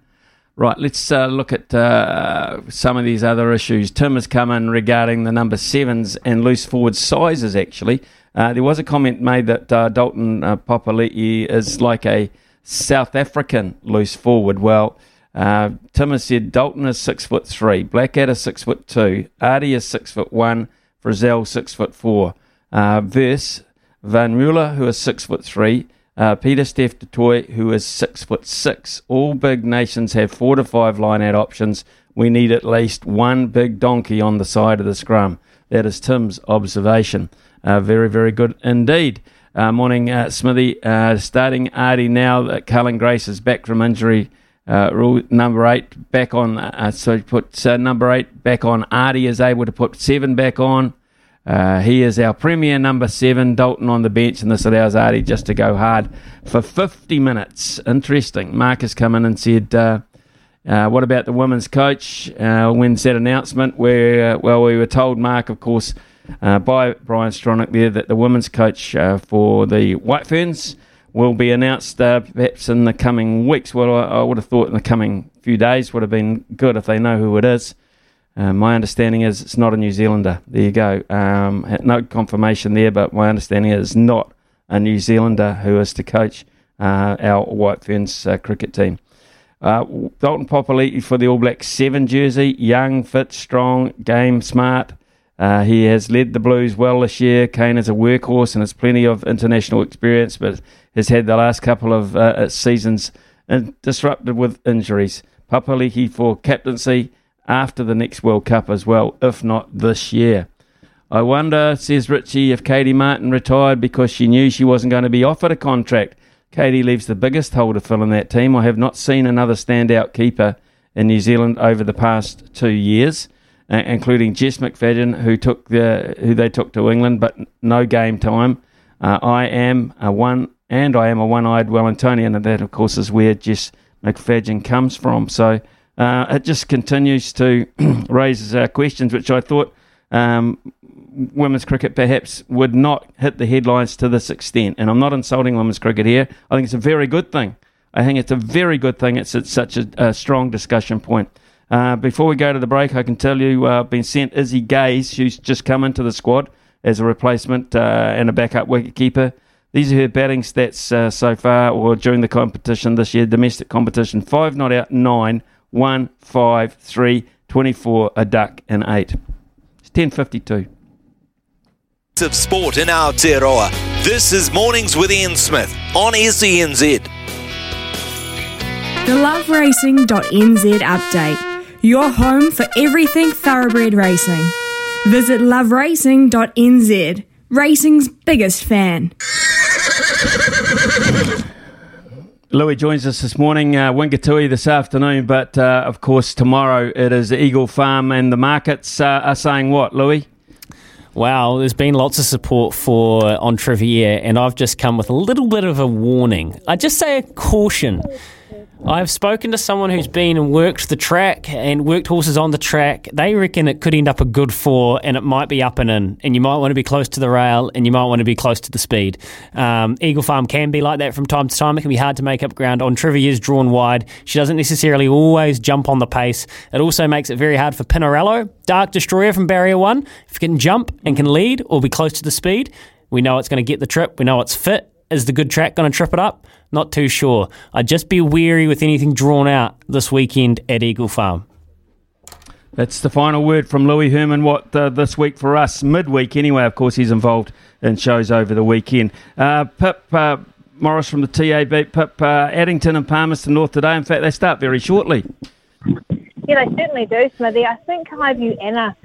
Right, let's uh, look at uh, some of these other issues. Tim has come in regarding the number sevens and loose forward sizes, actually. Uh, there was a comment made that uh, Dalton uh, Papali'i is like a South African loose forward. Well, uh, Tim has said Dalton is six foot three, Blackadder six foot two, Ardie is six foot one, Frizell six foot four. Uh, verse Vermeulen, who is six foot three, uh, Pieter-Steph du Toit, who is six foot six. All big nations have four to five line out options. We need at least one big donkey on the side of the scrum. That is Tim's observation. Uh, very, very good indeed. Uh, morning, uh, Smithy. Uh, starting Ardie now that Cullen Grace is back from injury. Uh, rule number eight back on. Uh, so he puts number eight back on. Ardie is able to put seven back on. Uh, he is our premier number seven, Dalton on the bench, and this allows Ardie just to go hard for 50 minutes. Interesting. Mark has come in and said, uh, uh, What about the women's coach? Uh, when's that announcement? Where, uh, well, we were told, Mark, of course, uh, by Brian Stronach there, that the women's coach for the White Ferns will be announced perhaps in the coming weeks. Well, I, I would have thought in the coming few days would have been good if they know who it is. Uh, my understanding is it's not a New Zealander. There you go. Um, no confirmation there, but my understanding is not a New Zealander who is to coach uh, our White Ferns uh, cricket team. Uh, Dalton Papali'i for the All Blacks 7 jersey. Young, fit, strong, game smart. Uh, he has led the Blues well this year. Cane is a workhorse and has plenty of international experience, but has had the last couple of uh, seasons disrupted with injuries. Papali'i for captaincy after the next World Cup as well, if not this year. I wonder, says Richie, if Katie Martin retired because she knew she wasn't going to be offered a contract. Katie leaves the biggest hole to fill in that team. I have not seen another standout keeper in New Zealand over the past two years, uh, including Jess McFadyen, who took the who they took to England, but no game time. Uh, I am a one, and I am a one-eyed Wellingtonian, and that, of course, is where Jess McFadyen comes from. So uh, it just continues to raise uh, questions which I thought um, women's cricket perhaps would not hit the headlines to this extent. And I'm not insulting women's cricket here. I think it's a very good thing. I think it's a very good thing. It's, it's such a, a, strong discussion point. Uh, before we go to the break, I can tell you uh, I've been sent Izzy Gaze, who's just come into the squad as a replacement uh, and a backup wicketkeeper. These are her batting stats uh, so far, or during the competition this year, domestic competition. Five not out, nine, one, five, three, 24, a duck, and eight. It's 1052. Of sport in Aotearoa. This is Mornings with Ian Smith on SENZ. The loveracing.nz update. Your home for everything thoroughbred racing. Visit loveracing.nz, racing's biggest fan. Louis joins us this morning, uh, Wingatui this afternoon, but uh, of course tomorrow it is Eagle Farm and the markets uh, are saying what, Louis? Wow, there's been lots of support for uh, on Trivier, and I've just come with a little bit of a warning. I just say a caution. I've spoken to someone who's been and worked the track and worked horses on the track. They reckon it could end up a good four and it might be up and in. And you might want to be close to the rail and you might want to be close to the speed. Um, Eagle Farm can be like that from time to time. It can be hard to make up ground. On Trivia is drawn wide. She doesn't necessarily always jump on the pace. It also makes it very hard for Pinarello. Dark Destroyer from Barrier 1. If you can jump and can lead or be close to the speed, we know it's going to get the trip. We know it's fit. Is the good track going to trip it up? Not too sure. I'd just be weary with anything drawn out this weekend at Eagle Farm. That's the final word from Louis Herman. What uh, this week for us, midweek anyway. Of course, he's involved in shows over the weekend. Uh, Pip uh, Morris from the TAB, Pip uh, Addington and Palmerston North today. In fact, they start very shortly. Yeah, they certainly do, Smithy. I think I view Anna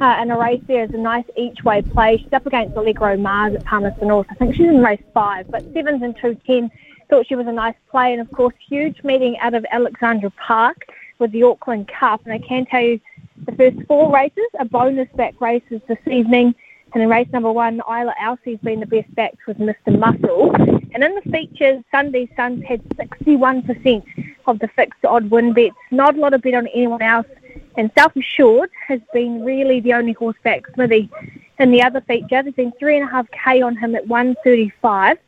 uh, in a race there is a nice each way play. She's up against Allegro Mars at Palmerston North. I think she's in race five, but sevens and two ten thought she was a nice play. And of course, huge meeting out of Alexandra Park with the Auckland Cup. And I can tell you the first four races are bonus back races this evening. And in race number one, Isla Elsie's been the best backed with Mr. Muscle. And in the features, Sunday Suns had 61% of the fixed odd win bets. Not a lot of bet on anyone else. And Self Assured has been really the only horseback Smithy in the other feature. There's been three and a half K on him at 135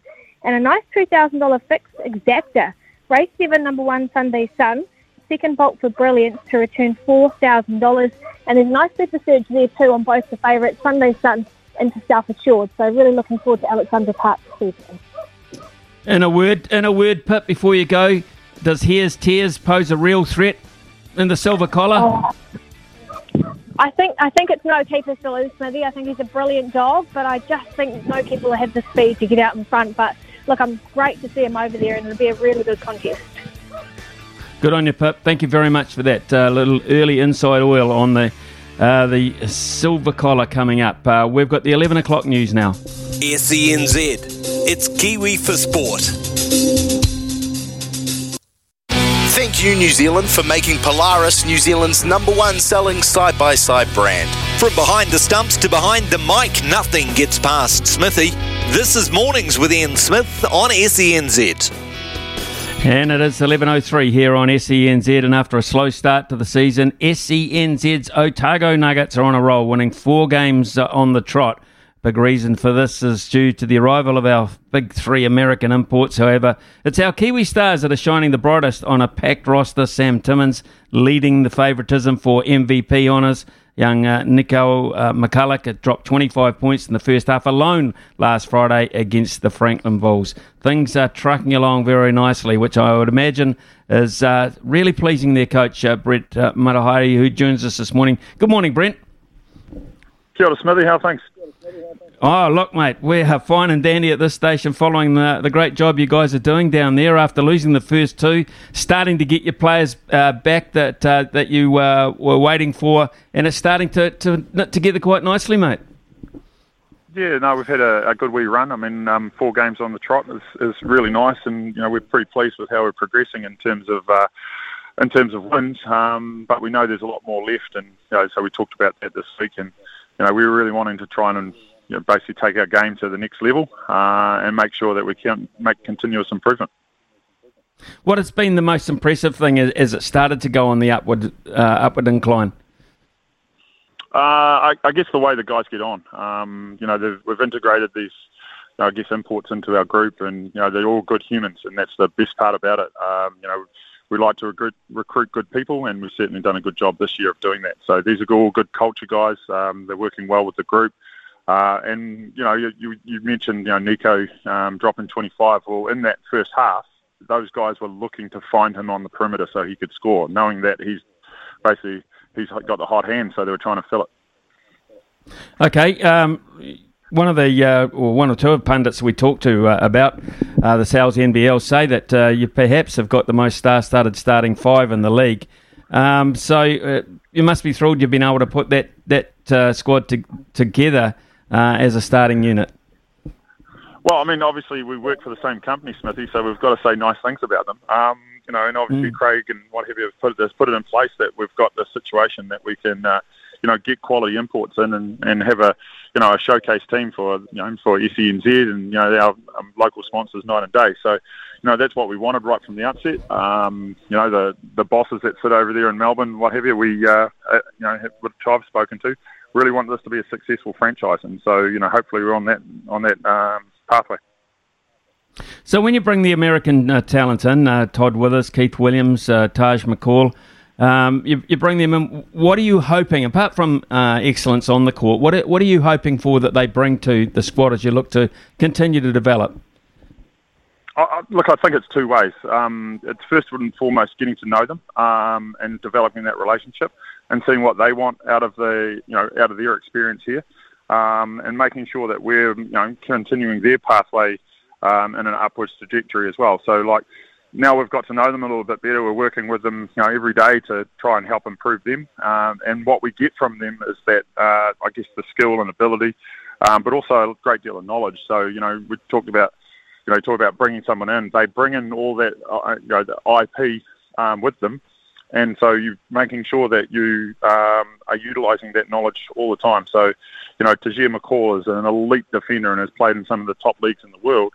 and a nice $2,000 fixed exacta. Race 7, number 1, Sunday Sun. Second bolt for Brilliance to return $4,000. And there's a nice super surge there too on both the favourites, Sunday Sun into Self Assured. So really looking forward to Alexander Park season. In a word, in a word, Pip, before you go, does Here's Tears pose a real threat in the silver collar? Oh. I think I think it's no keeper to lose, Smithy. I think he's a brilliant dog, but I just think no keeper will have the speed to get out in front. But look, I'm great to see him over there, and it'll be a really good contest. Good on you, Pip. Thank you very much for that uh, little early inside oil on the uh, the silver collar coming up. Uh, we've got the 11 o'clock news now. SENZ. It's Kiwi for Sport. Thank you, New Zealand, for making Polaris New Zealand's number one selling side by side brand. From behind the stumps to behind the mic, nothing gets past Smithy. This is Mornings with Ian Smith on SENZ. And it is 11.03 here on SENZ. And after a slow start to the season, SENZ's Otago Nuggets are on a roll, winning four games uh, on the trot. Big reason for this is due to the arrival of our big three American imports. However, it's our Kiwi stars that are shining the brightest on a packed roster. Sam Timmins leading the favouritism for MVP honours. Young uh, Nico uh, McCulloch dropped 25 points in the first half alone last Friday against the Franklin Bulls. Things are trucking along very nicely, which I would imagine is uh, really pleasing their coach, uh, Brent uh, Matehaere, who joins us this morning. Good morning, Brent. Kia ora, Smithy. How things? Oh, look, mate, we're fine and dandy at this station following the, the great job you guys are doing down there after losing the first two, starting to get your players uh, back that uh, that you uh, were waiting for, and it's starting to, to knit together quite nicely, mate. Yeah, no, we've had a, a good wee run. I mean, um, four games on the trot is, is really nice, and you know we're pretty pleased with how we're progressing in terms of uh, in terms of wins. Um, but we know there's a lot more left, and you know, so we talked about that this week, and you know we were really wanting to try and you know, basically take our game to the next level uh, and make sure that we can make continuous improvement. What has been the most impressive thing as, it started to go on the upward uh, upward incline? Uh, I, I, guess the way the guys get on. Um, you know, we've integrated these, you know, I guess, imports into our group, and you know, they're all good humans, and that's the best part about it. Um, you know, we like to recruit, recruit good people, and we've certainly done a good job this year of doing that. So these are all good culture guys. Um, they're working well with the group. Uh, and you know, you, you mentioned you know Nico um, dropping 25. Well, in that first half, those guys were looking to find him on the perimeter so he could score, knowing that he's basically he's got the hot hand, so they were trying to fill it. Okay. Um, one of the uh, or one or two of pundits we talked to uh, about uh, the Sal's NBL say that uh, you perhaps have got the most star-studded starting five in the league. Um, so uh, you must be thrilled you've been able to put that that squad to, together uh, as a starting unit? Well, I mean, obviously we work for the same company, Smithy, so we've got to say nice things about them. Um, you know, and obviously mm. Craig and what have you have put, has put it in place that we've got the situation that we can, uh, you know, get quality imports in and, and have a, you know, a showcase team for, you know, for SENZ and, you know, our um, local sponsors night and day. So, you know, that's what we wanted right from the outset. Um, you know, the the bosses that sit over there in Melbourne, what have you, we, uh, uh, you know, which I've spoken to, really want this to be a successful franchise, and so you know, hopefully, we're on that on that um, pathway. So, when you bring the American uh, talent in, uh, Todd Withers, Keith Williams, uh, Taj McCall, um, you, you, bring them in. What are you hoping, apart from uh, excellence on the court, what are, what are you hoping for that they bring to the squad as you look to continue to develop? I, look, I think it's two ways. Um, it's first and foremost getting to know them um, and developing that relationship and seeing what they want out of the you know out of their experience here, um, and making sure that we're you know continuing their pathway um, in an upwards trajectory as well. So like now we've got to know them a little bit better. We're working with them you know every day to try and help improve them, um, and what we get from them is that uh, I guess the skill and ability, um, but also a great deal of knowledge. So you know we talked about you know, talk about bringing someone in. They bring in all that, uh, you know, the IP um, with them, and so you're making sure that you um, are utilising that knowledge all the time. So, you know, Tajir McCall is an elite defender and has played in some of the top leagues in the world.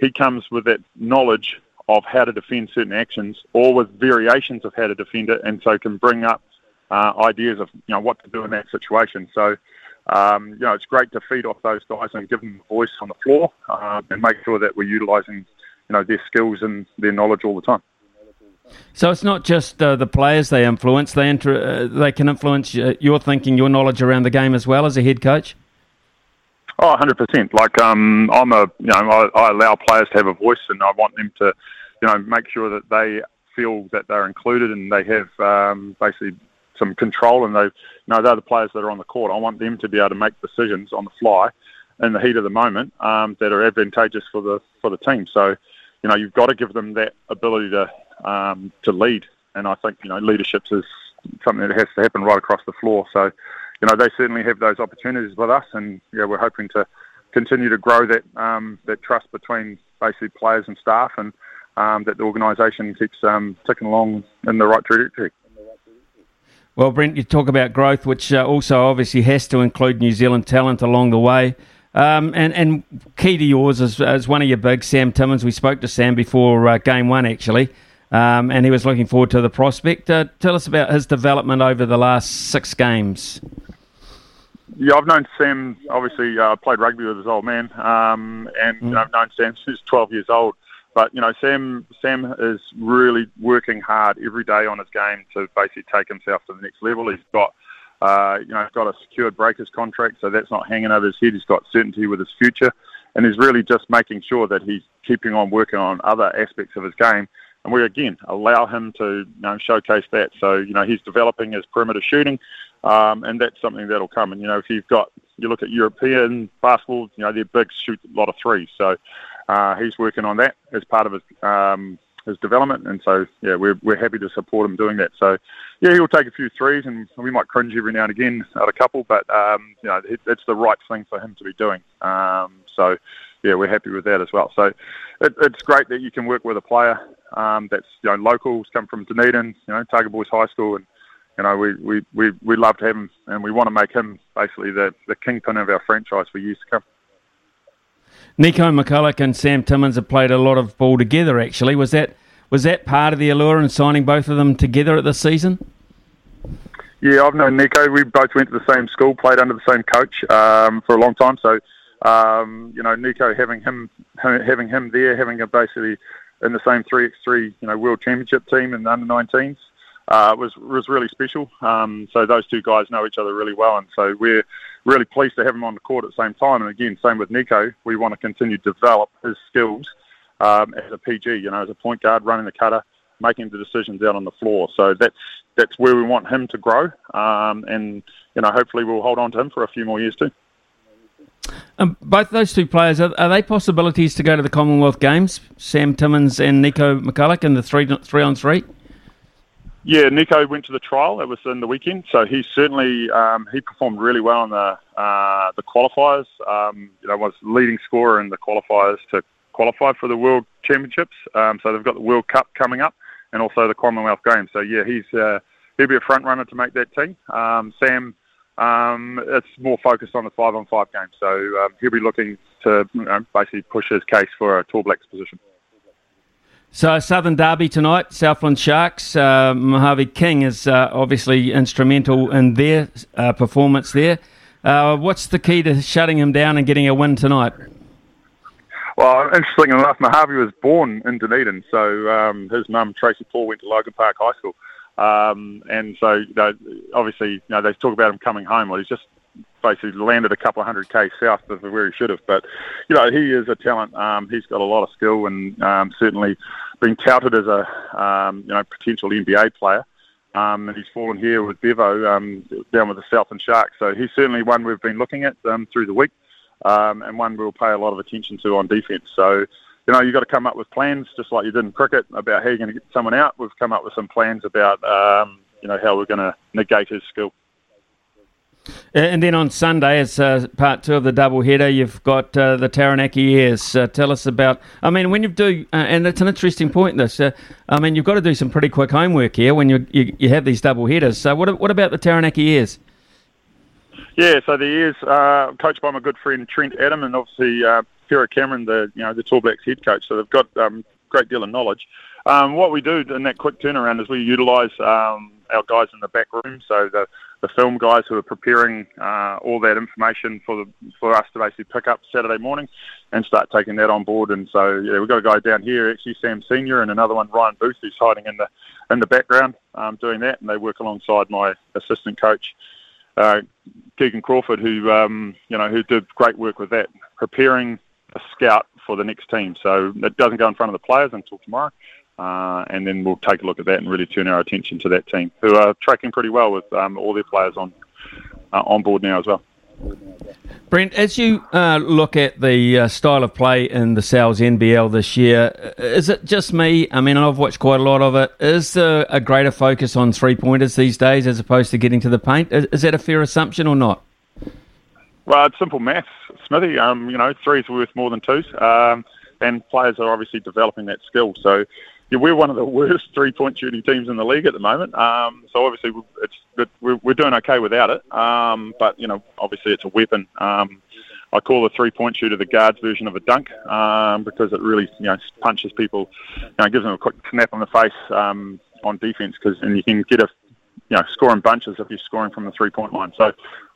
He comes with that knowledge of how to defend certain actions, or with variations of how to defend it, and so can bring up uh, ideas of you know what to do in that situation. So. Um, you know, it's great to feed off those guys and give them a voice on the floor uh, and make sure that we're utilising, you know, their skills and their knowledge all the time. So it's not just uh, the players they influence; they inter- uh, they can influence uh, your thinking, your knowledge around the game as well as a head coach. Oh, 100%. Like um, I'm a, you know, I, I allow players to have a voice, and I want them to, you know, make sure that they feel that they're included and they have um, basically some control, and they, you know, they're the players that are on the court. I want them to be able to make decisions on the fly in the heat of the moment um, that are advantageous for the for the team. So, you know, you've got to give them that ability to um, to lead. And I think you know leadership is something that has to happen right across the floor. So, you know, they certainly have those opportunities with us, and yeah, we're hoping to continue to grow that um, that trust between basically players and staff, and um, that the organisation keeps um, ticking along in the right trajectory. Well, Brent, you talk about growth, which uh, also obviously has to include New Zealand talent along the way. Um, and, and key to yours is, is one of your big, Sam Timmins. We spoke to Sam before uh, game one, actually um, and he was looking forward to the prospect. Uh, tell us about his development over the last six games. Yeah, I've known Sam. Obviously, uh, played rugby with his old man, um, and mm. I've known Sam since 12 years old. But you know, Sam Sam is really working hard every day on his game to basically take himself to the next level. He's got uh, you know, he's got a secured breakers contract, so that's not hanging over his head. He's got certainty with his future, and he's really just making sure that he's keeping on working on other aspects of his game and we again allow him to you know, showcase that. So you know he's developing his perimeter shooting, um, and that's something that'll come. And you know if you've got you look at European basketball, you know they're big, shoot a lot of threes. So uh, he's working on that as part of his um, his development, and so yeah, we're we're happy to support him doing that. So yeah, he'll take a few threes, and we might cringe every now and again at a couple, but um, you know it, it's the right thing for him to be doing. Um, so yeah, we're happy with that as well. So it, it's great that you can work with a player um, that's you know locals, come from Dunedin, you know Otago Boys High School, and you know we we we we love to have him, and we want to make him basically the the kingpin of our franchise for years to come. Nico McCulloch and Sam Timmins have played a lot of ball together. Actually, was that was that part of the allure in signing both of them together at this season? Yeah, I've known Nico. We both went to the same school, played under the same coach um, for a long time. So, um, you know, Nico having him having him there, having a basically in the same 3x3 you know world championship team in the under 19s uh, was was really special. Um, so those two guys know each other really well, and so we're really pleased to have him on the court at the same time. And again, same with Nico. We want to continue to develop his skills um, as a PG, you know, as a point guard, running the cutter, making the decisions out on the floor. So that's that's where we want him to grow, um, and you know, hopefully we'll hold on to him for a few more years too. Um, both those two players are, are, they possibilities to go to the Commonwealth Games? Sam Timmins and Nico McCulloch in the three three on three. Yeah, Nico went to the trial. It was in the weekend, so he certainly um, he performed really well in the uh, the qualifiers. Um, you know, was leading scorer in the qualifiers to qualify for the World Championships. Um, so they've got the World Cup coming up, and also the Commonwealth Games. So yeah, he's uh, he'll be a front runner to make that team. Um, Sam um, it's more focused on the five on five game. So um, he'll be looking to you know, basically push his case for a Tall Blacks position. So Southern Derby tonight, Southland Sharks. Uh, Mojave King is uh, obviously instrumental in their uh, performance there. Uh, what's the key to shutting him down and getting a win tonight? Well, interesting enough, Mojave was born in Dunedin, so um, his mum Tracy Paul went to Logan Park High School. Um, and so, you know, obviously, you know, they talk about him coming home. Well, he's just basically landed a couple of hundred k south of where he should have. But you know, he is a talent. Um, he's got a lot of skill, and um, certainly been touted as a um, you know potential NBA player. Um, and he's fallen here with Bevo um, down with the Southland Sharks. So he's certainly one we've been looking at um, through the week, um, and one we'll pay a lot of attention to on defence. So you know, you've got to come up with plans, just like you did in cricket, about how you're going to get someone out. We've come up with some plans about, um, you know, how we're going to negate his skill. And then on Sunday, as uh, part two of the double header, you've got uh, the Taranaki Airs. Uh, tell us about. I mean, when you do, uh, and it's an interesting point. This, uh, I mean, you've got to do some pretty quick homework here when you you, you have these double headers. So, what what about the Taranaki Airs? Yeah, so the Airs, uh, coached by my good friend Trent Adam, and obviously uh, Cameron, the you know the Tall Blacks head coach. So they've got um, great deal of knowledge. Um, what we do in that quick turnaround is we utilise um, our guys in the back room, so the, the film guys who are preparing uh, all that information for the, for us to basically pick up Saturday morning and start taking that on board. And so yeah, we've got a guy down here, actually Sam Senior, and another one Ryan Booth, who's hiding in the in the background um, doing that, and they work alongside my assistant coach. Uh, Keegan Crawford, who um, you know who did great work with that, preparing a scout for the next team. So it doesn't go in front of the players until tomorrow. Uh, and then we'll take a look at that and really turn our attention to that team, who are tracking pretty well with um, all their players on uh, on board now as well. Brent, as you uh, look at the uh, style of play in the Sal's NBL this year, is it just me? I mean, I've watched quite a lot of it. Is there a greater focus on three pointers these days as opposed to getting to the paint? Is, is that a fair assumption or not? Well, it's simple maths, Smithy. Um, you know, threes are worth more than twos, um, and players are obviously developing that skill. So yeah, we're one of the worst three-point shooting teams in the league at the moment. Um, so obviously, it's we're, we're doing okay without it. Um, but you know, obviously, it's a weapon. Um, I call the three-point shooter the guards version of a dunk um, because it really you know punches people, you know, gives them a quick snap on the face um, on defense because and you can get a you know scoring bunches if you're scoring from the three-point line. So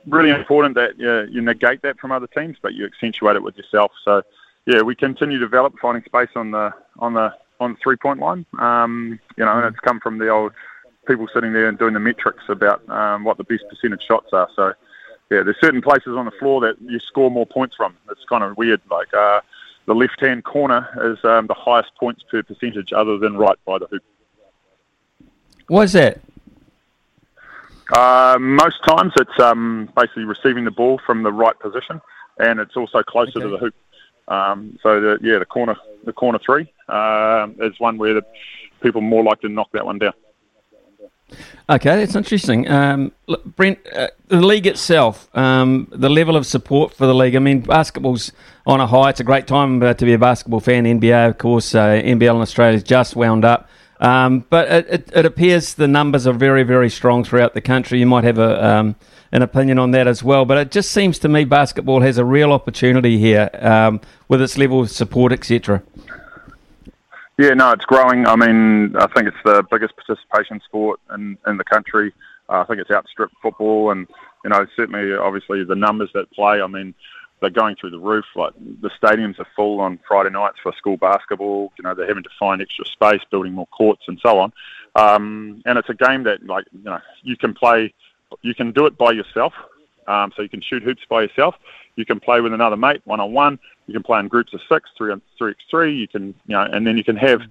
really important that you negate that from other teams, but you accentuate it with yourself. So yeah, we continue to develop finding space on the on the on three point line. Um, you know, and it's come from the old people sitting there and doing the metrics about um, what the best percentage shots are. So, yeah, there's certain places on the floor that you score more points from. It's kind of weird. Like uh, the left hand corner is um, the highest points per percentage, other than right by the hoop. What's that? Uh, most times it's um, basically receiving the ball from the right position, and it's also closer okay. to the hoop. Um, so the, yeah, the corner the corner three uh, is one where the people more like to knock that one down. Okay, that's interesting. Um, Brent, uh, the league itself, um, the level of support for the league. I mean, basketball's on a high. It's a great time uh, to be a basketball fan. NBA, of course, uh, NBL in Australia is just wound up. Um, but it, it, it, appears the numbers are very, very strong throughout the country. You might have a, um, an opinion on that as well. But it just seems to me basketball has a real opportunity here um, with its level of support, etc. Yeah, no, it's growing. I mean, I think it's the biggest participation sport in, in the country. Uh, I think it's outstripped football, and you know, certainly, obviously, the numbers that play. I mean, they're going through the roof. Like the stadiums are full on Friday nights for school basketball. You know, they're having to find extra space, building more courts, and so on. Um, and it's a game that, like, you know, you can play you can do it by yourself. Um, so you can shoot hoops by yourself. You can play with another mate one on one. You can play in groups of six, three on three x three. You can, you know, and then you can have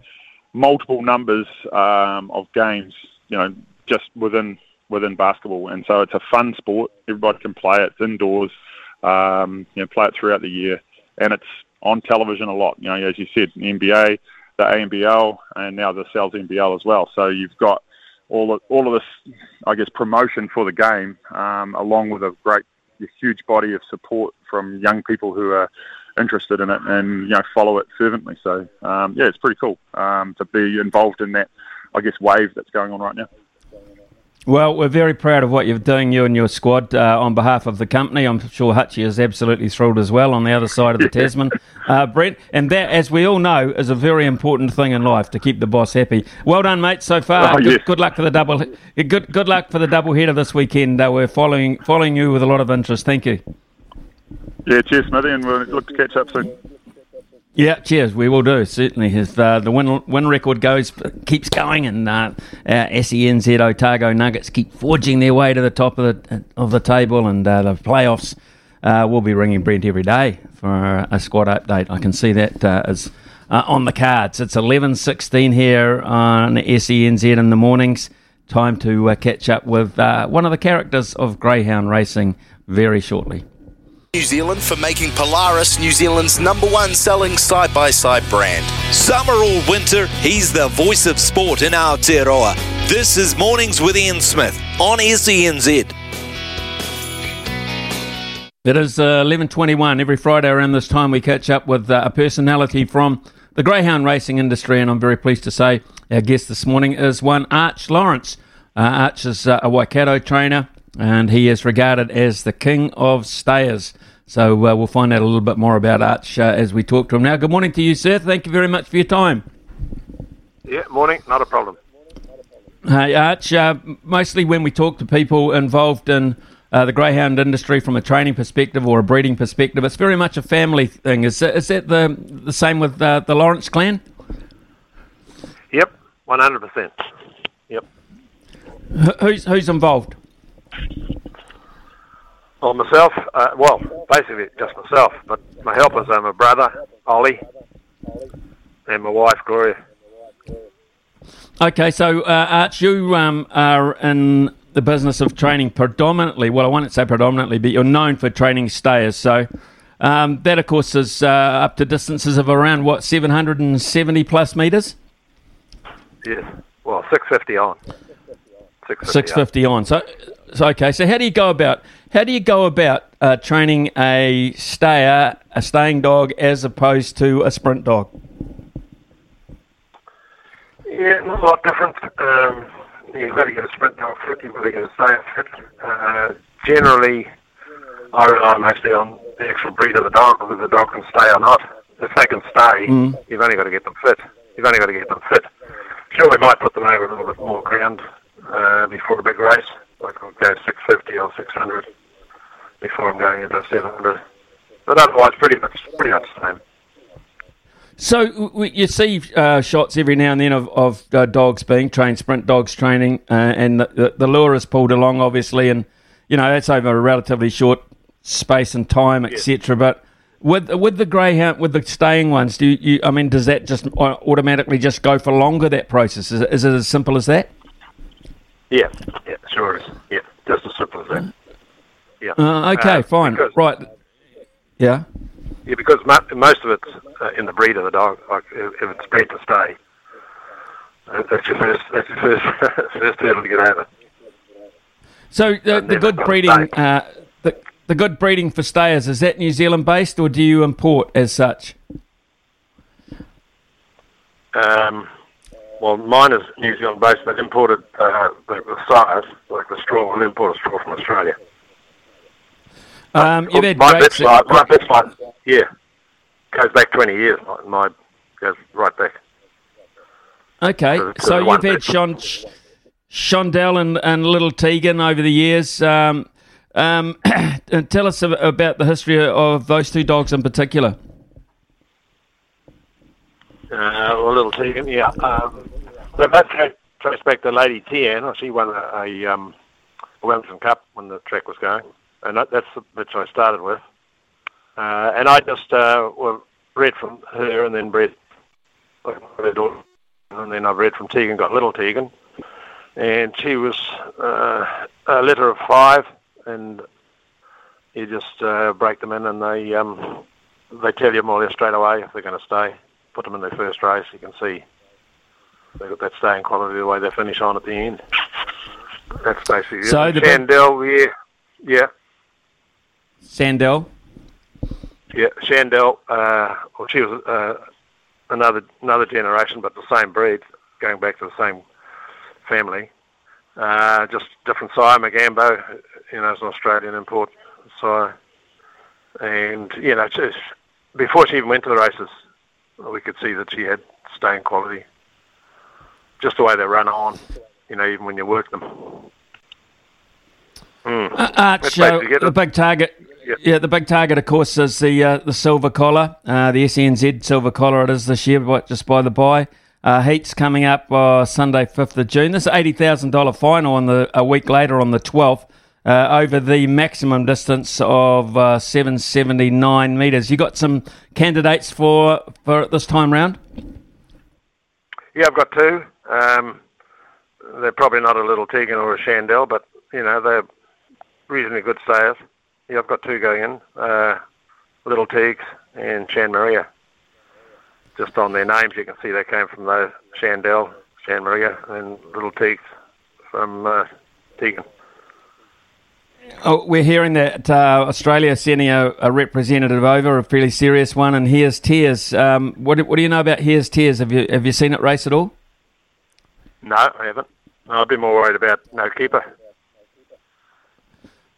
multiple numbers um, of games, you know, just within within basketball. And so it's a fun sport. Everybody can play it. It's indoors. Um, you know, play it throughout the year, and it's on television a lot. You know, as you said, the NBA, the ANBL, and now the Sal's NBL as well. So you've got all of, all of this, I guess, promotion for the game, um, along with a great, a huge body of support from young people who are interested in it and you know follow it fervently. So um, yeah, it's pretty cool um, to be involved in that, I guess, wave that's going on right now. Well, we're very proud of what you're doing, you and your squad, uh, on behalf of the company. I'm sure Hutchie is absolutely thrilled as well on the other side of the Tasman, uh, Brent. And that, as we all know, is a very important thing in life to keep the boss happy. Well done, mate, so far. Oh, good, yes. good, luck for the double. Good, good luck for the double header this weekend. Uh, we're following following you with a lot of interest. Thank you. Yeah, cheers, Smithy, and we'll look to catch up soon. Yeah, cheers. We will do certainly. If uh, the win win record goes keeps going, and uh, SENZ Otago Nuggets keep forging their way to the top of the of the table, and uh, the playoffs, uh, we'll be ringing Brent every day for a squad update. I can see that uh, as uh, on the cards. It's eleven sixteen here on SENZ in the mornings. Time to catch up with one of the characters of Greyhound Racing very shortly. New Zealand for making Polaris New Zealand's number one selling side by side brand. Summer or winter, he's the voice of sport in Aotearoa. This is Mornings with Ian Smith on SENZ. It is uh, 11.21. Every Friday around this time we catch up with uh, a personality from the greyhound racing industry and I'm very pleased to say our guest this morning is one Arch Lawrence. Uh, Arch is uh, a Waikato trainer and he is regarded as the king of stayers. So uh, we'll find out a little bit more about Arch uh, as we talk to him now. Good morning to you, sir. Thank you very much for your time. Yeah, morning. Not a problem. Hey, Arch, uh, mostly when we talk to people involved in uh, the greyhound industry from a training perspective or a breeding perspective, it's very much a family thing. Is that, is that the, the same with uh, the Lawrence clan? Yep, 100%. Yep. Who's, who's involved? Well, myself, uh, well, basically just myself, but my helpers are my brother, Ollie, and my wife, Gloria. Okay, so uh, Arch, you um, are in the business of training predominantly. Well, I won't say predominantly, but you're known for training stayers. So um, that, of course, is uh, up to distances of around what 770 plus meters. Yes. Well, 650 on. 650, Six fifty on. So, so okay. So how do you go about how do you go about uh, training a stayer, a staying dog, as opposed to a sprint dog? Yeah, not a lot different. Um, you've got to get a sprint dog fit, you've got to get a stayer fit. Uh, generally, I rely mostly on the actual breed of the dog, whether the dog can stay or not. If they can stay, Mm. you've only got to get them fit. You've only got to get them fit. Sure, we might put them over a little bit more ground uh, before a big race, like I'll go 650 or 600 before I'm going into 700. But otherwise, pretty much, pretty much the same. So you see uh, shots every now and then of, of uh, dogs being trained, sprint dogs training, uh, and the, the, the lure is pulled along, obviously, and you know that's over a relatively short space and time, etc. But with with the greyhound, with the staying ones, do you? I mean, does that just automatically just go for longer? That process is, it- is it as simple as that? Yeah, yeah, sure is. Yeah, just as simple as that. Yeah. Uh, okay, Uh, fine, because- right. Yeah. Yeah, because mo- most of it's uh, in the breed of the dog. Like if, if it's bred to stay, uh, that's your first. That's your first first hurdle to get over. So the, the good breeding, uh, the the good breeding for stayers is that New Zealand based, or do you import as such? Um, well, mine is New Zealand based, but imported uh, the, the size, like the straw, and import a straw from Australia. Um, you've had my bit's like, my bit's like, yeah, goes back 20 years. My, goes right back. Okay, So- so so you've had Shon, Shondell and, and Little Tegan over the years. Um, um, tell us about the history of those two dogs in particular. Uh, well, little Tegan, yeah. Um, they both tra- trace back to Lady Tian. Well, She won a, a, um, a Wellington Cup when the track was going, and that, that's the bitch I started with. Uh, and I just uh, well, bred from her, and then daughter, and then I bred from Tegan, got little Tegan, and she was uh, a litter of five, and you just uh, break them in, and they um, they tell you more or less straight away if they're going to stay. Put them in their first race, you can see they got that staying quality the way they finish on at the end. That's basically So it. the Chandel, yeah, yeah, Sandell. yeah. Chandel, uh, well, she was uh, another another generation, but the same breed, going back to the same family. Uh, just different sire. Magambo, you know, is an Australian import sire, and you know, just before she even went to the races, we could see that she had staying quality. Just the way they run on, you know, even when you work them. Mm. Uh, Arch, uh, the big target. Yep. Yeah, the big target, of course, is the uh, the silver collar, uh, the SENZ silver collar. It is this year, but just by the by. Uh, heats coming up uh, Sunday, fifth of June. This is eighty thousand dollar final on the a week later on the twelfth. Uh, over the maximum distance of uh, 779 metres. You got some candidates for for this time round? Yeah, I've got two. Um, they're probably not a little Tegan or a Chandel, but you know they're reasonably good stayers. Yeah, I've got two going in. Uh, little Teagues and Chan Maria. Just on their names, you can see they came from those Chandel, Chan Maria, and Little Teagues from uh, Tegan. Oh, we're hearing that uh, Australia sending a, a, representative over, a fairly serious one, and here's Tears. Um, what, what, do you know about Here's Tears? Have you have you seen it race at all? No, I haven't. I've be more worried about no keeper.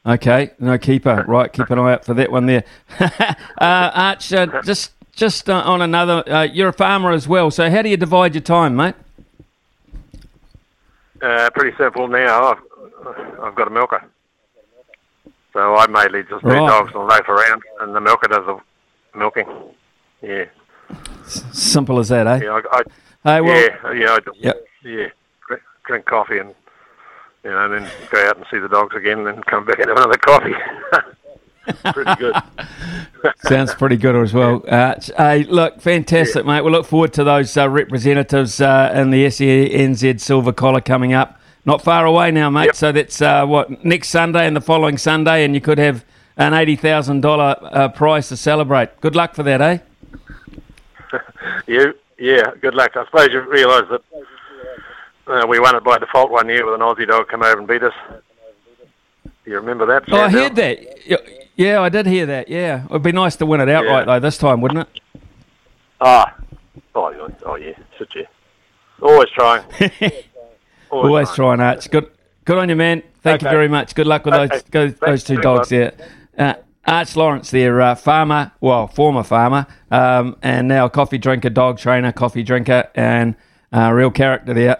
Okay, no keeper. Right, keep an eye out for that one there. uh, Arch, uh, just just uh, on another, uh, you're a farmer as well. So how do you divide your time, mate? Uh, pretty simple now. I've, I've got a milker. So I mainly just do Right. dogs and loaf around, and the milker does the milking. Yeah. Simple as that, eh? Yeah, I, I, Hey, well- yeah, yeah, I, Yep. yeah. Drink, coffee and you know, then go out and see the dogs again, and then come back and have another coffee. Pretty good. Sounds pretty good as well. Uh, hey, look, fantastic, mate. We look forward to those uh, representatives uh, in the SENZ Silver Collar coming up. Not far away now, mate. So that's uh, what next Sunday and the following Sunday, and you could have an eighty thousand dollar uh, prize to celebrate. Good luck for that, eh? you, yeah, good luck. I suppose you realise that uh, we won it by default one year with an Aussie dog come over and beat us. Do you remember that? Oh, I heard that. Yeah, I did hear that. Yeah, it'd be nice to win it outright though this time, wouldn't it? Ah, oh, yeah, oh yeah, shit, yeah. Always trying. Always trying, Arch. Good, good on you, man. Thank you very much. Good luck with those Okay. those, those two dogs there. Uh, Arch Lawrence there, uh, farmer, well, former farmer, um, and now coffee drinker, dog trainer, coffee drinker, and uh, real character there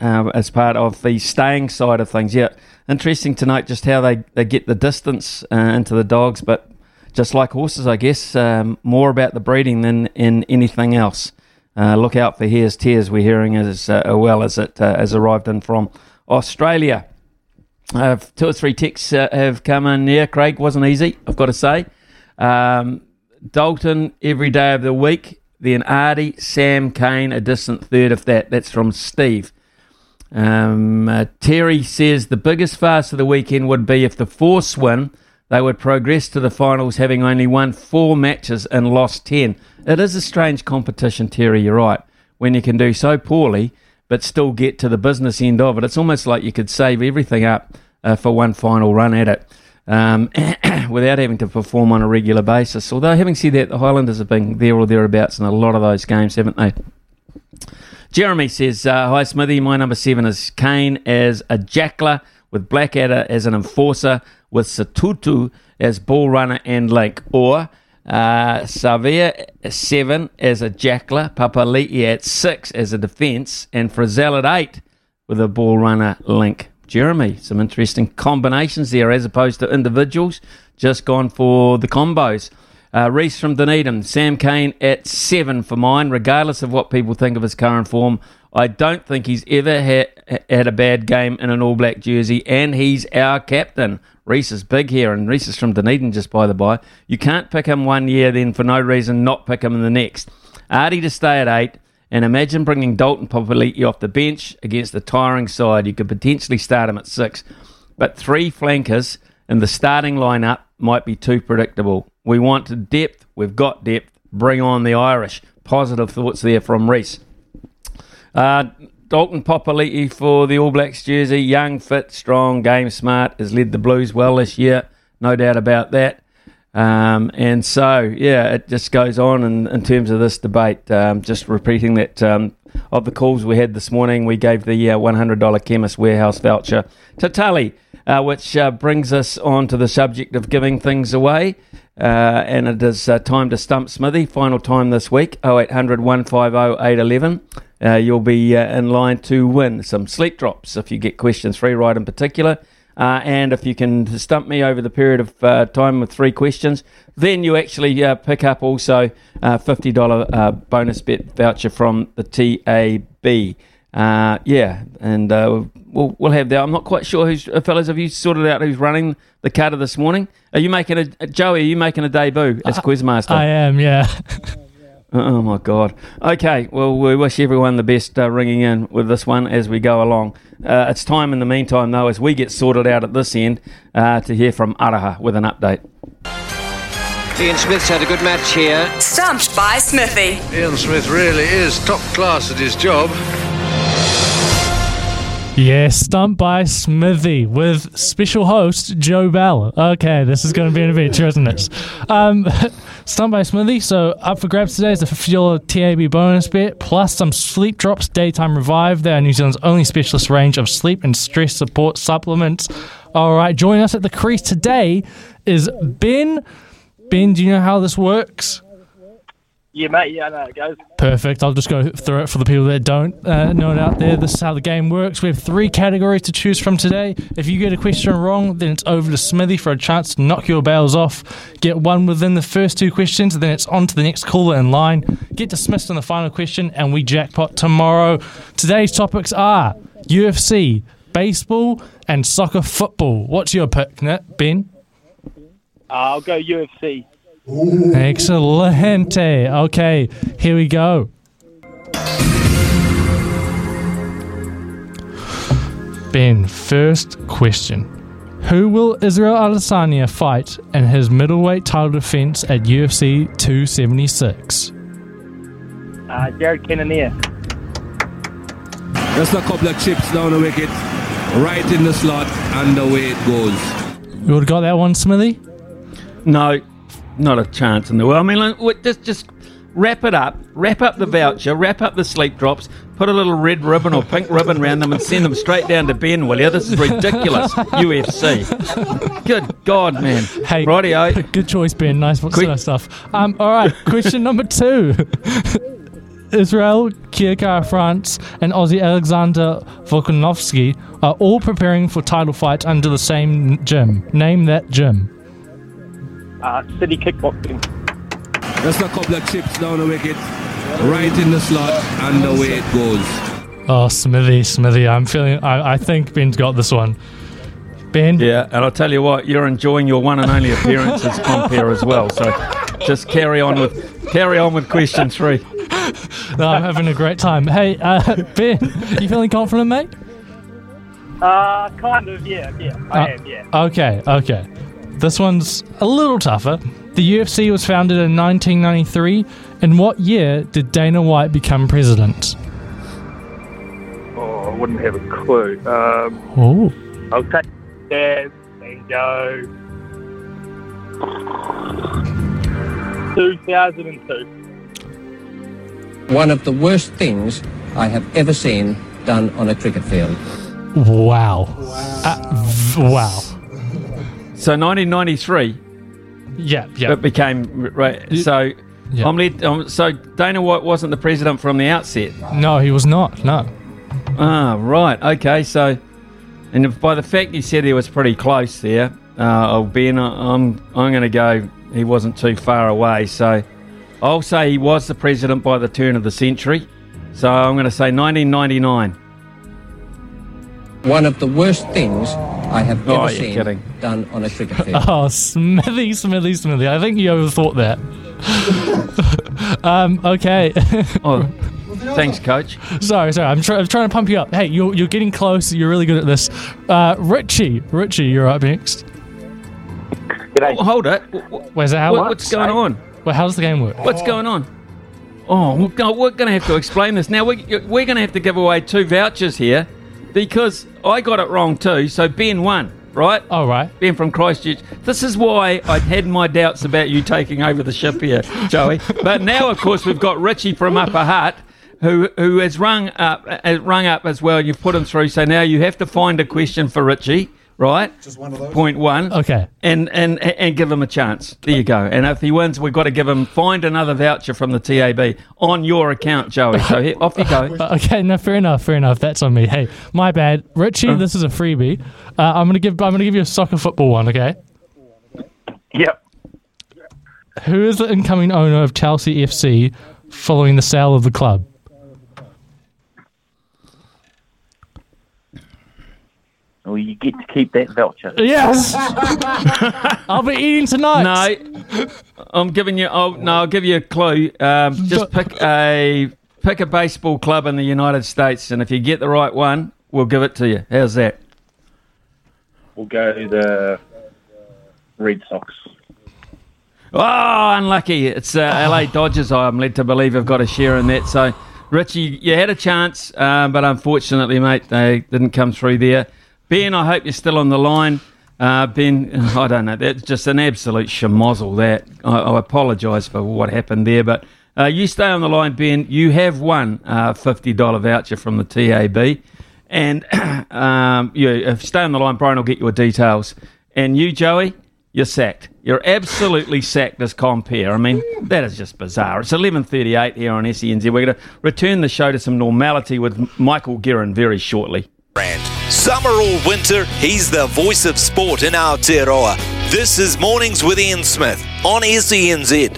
uh, as part of the staying side of things. Yeah, interesting to note just how they, they get the distance uh, into the dogs, but just like horses, I guess, um, more about the breeding than in anything else. Uh, look out for Here's Tears, we're hearing as uh, well as it uh, has arrived in from Australia. Uh, two or three texts uh, have come in here. Craig wasn't easy, I've got to say. Um, Dalton every day of the week. Then Ardie, Sam Cane, a distant third of that. That's from Steve. Um, uh, Terry says the biggest fast of the weekend would be if the Force win, they would progress to the finals having only won four matches and lost 10. It is a strange competition, Terry, you're right. When you can do so poorly but still get to the business end of it, it's almost like you could save everything up uh, for one final run at it um, without having to perform on a regular basis. Although, having said that, the Highlanders have been there or thereabouts in a lot of those games, haven't they? Jeremy says, uh, Hi Smithy, my number seven is Cane as a jackler, with Blackadder as an enforcer, with Sotutu as ball runner and link, or uh, Savea seven as a jackler, Papali'i at six as a defence, and Frizell at eight with a ball runner link. Jeremy, some interesting combinations there as opposed to individuals. Just gone for the combos. Uh, Reese from Dunedin, Sam Cane at seven for mine, regardless of what people think of his current form. I don't think he's ever ha- had a bad game in an All Black jersey, and he's our captain. Reese is big here, and Reese is from Dunedin, just by the by. You can't pick him one year, then for no reason not pick him in the next. Ardie to stay at eight, and imagine bringing Dalton Papali'i off the bench against the tiring side. You could potentially start him at six, but three flankers in the starting lineup might be too predictable. We want depth. We've got depth. Bring on the Irish. Positive thoughts there from Reese. Uh, Dalton Papali'i for the All Blacks jersey. Young, fit, strong, game smart. Has led the Blues well this year. No doubt about that. Um, and so, yeah, it just goes on in, in terms of this debate. Um, just repeating that um, of the calls we had this morning, we gave the uh, $100 Chemist Warehouse voucher to Tully, uh, which uh, brings us on to the subject of giving things away. Uh, and it is uh, time to stump Smithy. Final time this week 0800 150 811. Uh, you'll be uh, in line to win some sleep drops if you get questions three right in particular. Uh, and if you can stump me over the period of uh, time with three questions, then you actually uh, pick up also uh, $50 uh, bonus bet voucher from the TAB. Uh, yeah, and uh, we'll, we'll have that. I'm not quite sure who's, uh, fellas, have you sorted out who's running the cutter this morning? Are you making a, Joey, are you making a debut as Quizmaster? I am, yeah. Oh my God. Okay, well, we wish everyone the best uh, ringing in with this one as we go along. Uh, it's time in the meantime, though, as we get sorted out at this end, uh, to hear from Araha with an update. Ian Smith's had a good match here. Stumped by Smithy. Ian Smith really is top class at his job. Yeah, Stumped by Smithy with special host Joe Bell. Okay, this is going to be an adventure, isn't it? Um, By Smithy. So up for grabs today is a $50 TAB bonus bet plus some sleep drops daytime revive. They are New Zealand's only specialist range of sleep and stress support supplements. All right, joining us at the crease today is Ben. Ben, do you know how this works? Yeah, mate. Yeah, I know how it goes. Perfect. I'll just go through it for the people that don't uh, know it out there. This is how the game works. We have three categories to choose from today. If you get a question wrong, then it's over to Smithy for a chance to knock your bails off. Get one within the first two questions, then it's on to the next caller in line. Get dismissed on the final question, and we jackpot tomorrow. Today's topics are UFC, baseball, and soccer football. What's your pick, Nick? Ben? Uh, I'll go UFC. Excellent. Okay, here we go. Ben, first question. Who will Israel Adesanya fight in his middleweight title defense at UFC 276? Uh, Jared Cannonier. Just a couple of chips down the wicket, right in the slot, and away it goes. You would have got that one, Smithy? No, not a chance in the world. I mean, like, just just wrap it up, wrap up the voucher, wrap up the sleep drops, put a little red ribbon or pink ribbon around them, and send them straight down to Ben. Will you? This is ridiculous. UFC. Good God, man. Hey, rightio. Good choice, Ben. Nice sort of stuff. Um, all right, question number two. Israel Kai Kara-France and Aussie Alexander Volkanovski are all preparing for title fight under the same gym. Name that gym. Uh, City Kickboxing. Just a couple of chips down the wicket, right in the slot, and away it goes. Oh, Smithy, Smithy. I'm feeling. I, I think Ben's got this one. Ben. Yeah, and I'll tell you what, you're enjoying your one and only appearance as compere as well. So just carry on with carry on with question three. No, I'm having a great time. Hey, uh, Ben, you feeling confident, mate? Uh, kind of, yeah, yeah. I am, yeah. Okay, okay. This one's a little tougher. The UFC was founded in 1993. In what year did Dana White become president? Oh, I wouldn't have a clue. Um, Oh. I'll take that and go 2002. One of the worst things I have ever seen done on a cricket field. Wow. Uh, v- wow. So 1993. Yeah, yeah. It became right. So I'm led, um, so Dana White wasn't the president from the outset. No, he was not. No. Ah, right. Okay. So, and if- by the fact you said he was pretty close there, uh, oh Ben, I- I'm I'm going to go. He wasn't too far away. So, I'll say he was the president by the turn of the century. So I'm going to say 1999. One of the worst things I have Oh, ever you're seen kidding. done on a cricket field. Oh, Smithy, Smithy, Smithy. I think you overthought that. um, okay. oh, thanks, coach. Sorry, sorry. I'm, try- I'm trying to pump you up. Hey, you're, you're getting close. You're really good at this. Uh, Richie, Richie, you're up next. Oh, hold it. Where's that? What- what's going on? Well, how does the game work? What's going on? Oh, we're going to have to explain this. Now, we- we're going to have to give away two vouchers here because I got it wrong too. So Ben won, right? Oh, right. Ben from Christchurch. This is why I had my doubts about you taking over the ship here, Joey. But now, of course, we've got Richie from Upper Hutt. Who, who has rung up uh, rung up as well? You've put him through, so now you have to find a question for Richie, right? Just one of those. Point one. Okay. And and and give him a chance. There you go. And if he wins, we've got to give him find another voucher from the TAB on your account, Joey. So here, off you go. Okay, no, fair enough, fair enough. That's on me. Hey, my bad, Richie. This is a freebie. Uh, I'm gonna give. I'm gonna give you a soccer football one. Okay. Yep. Who is the incoming owner of Chelsea FC following the sale of the club? Well, you get to keep that voucher. Yes. I'll be eating tonight. No, I'm giving you. Oh no, I'll give you a clue. Um, just pick a pick a baseball club in the United States, and if you get the right one, we'll give it to you. How's that? We'll go to the Red Sox. Oh, unlucky. It's uh, LA Dodgers. I'm led to believe have got a share in that. So Richie, you had a chance, uh, but unfortunately, mate, they didn't come through there. Ben, I hope you're still on the line. Uh, ben, I don't know. That's just an absolute schmozzle. That I, I apologise for what happened there, but uh, you stay on the line, Ben. You have won a fifty dollar voucher from the TAB, and um, you if you stay on the line, Brian will get your details. And you, Joey, you're sacked. You're absolutely sacked as compere. I mean, that is just bizarre. It's 11.38 here on SENZ. We're going to return the show to some normality with Michael Guerin very shortly. Brand. Summer or winter, he's the voice of sport in Aotearoa. This is Mornings with Ian Smith on SENZ.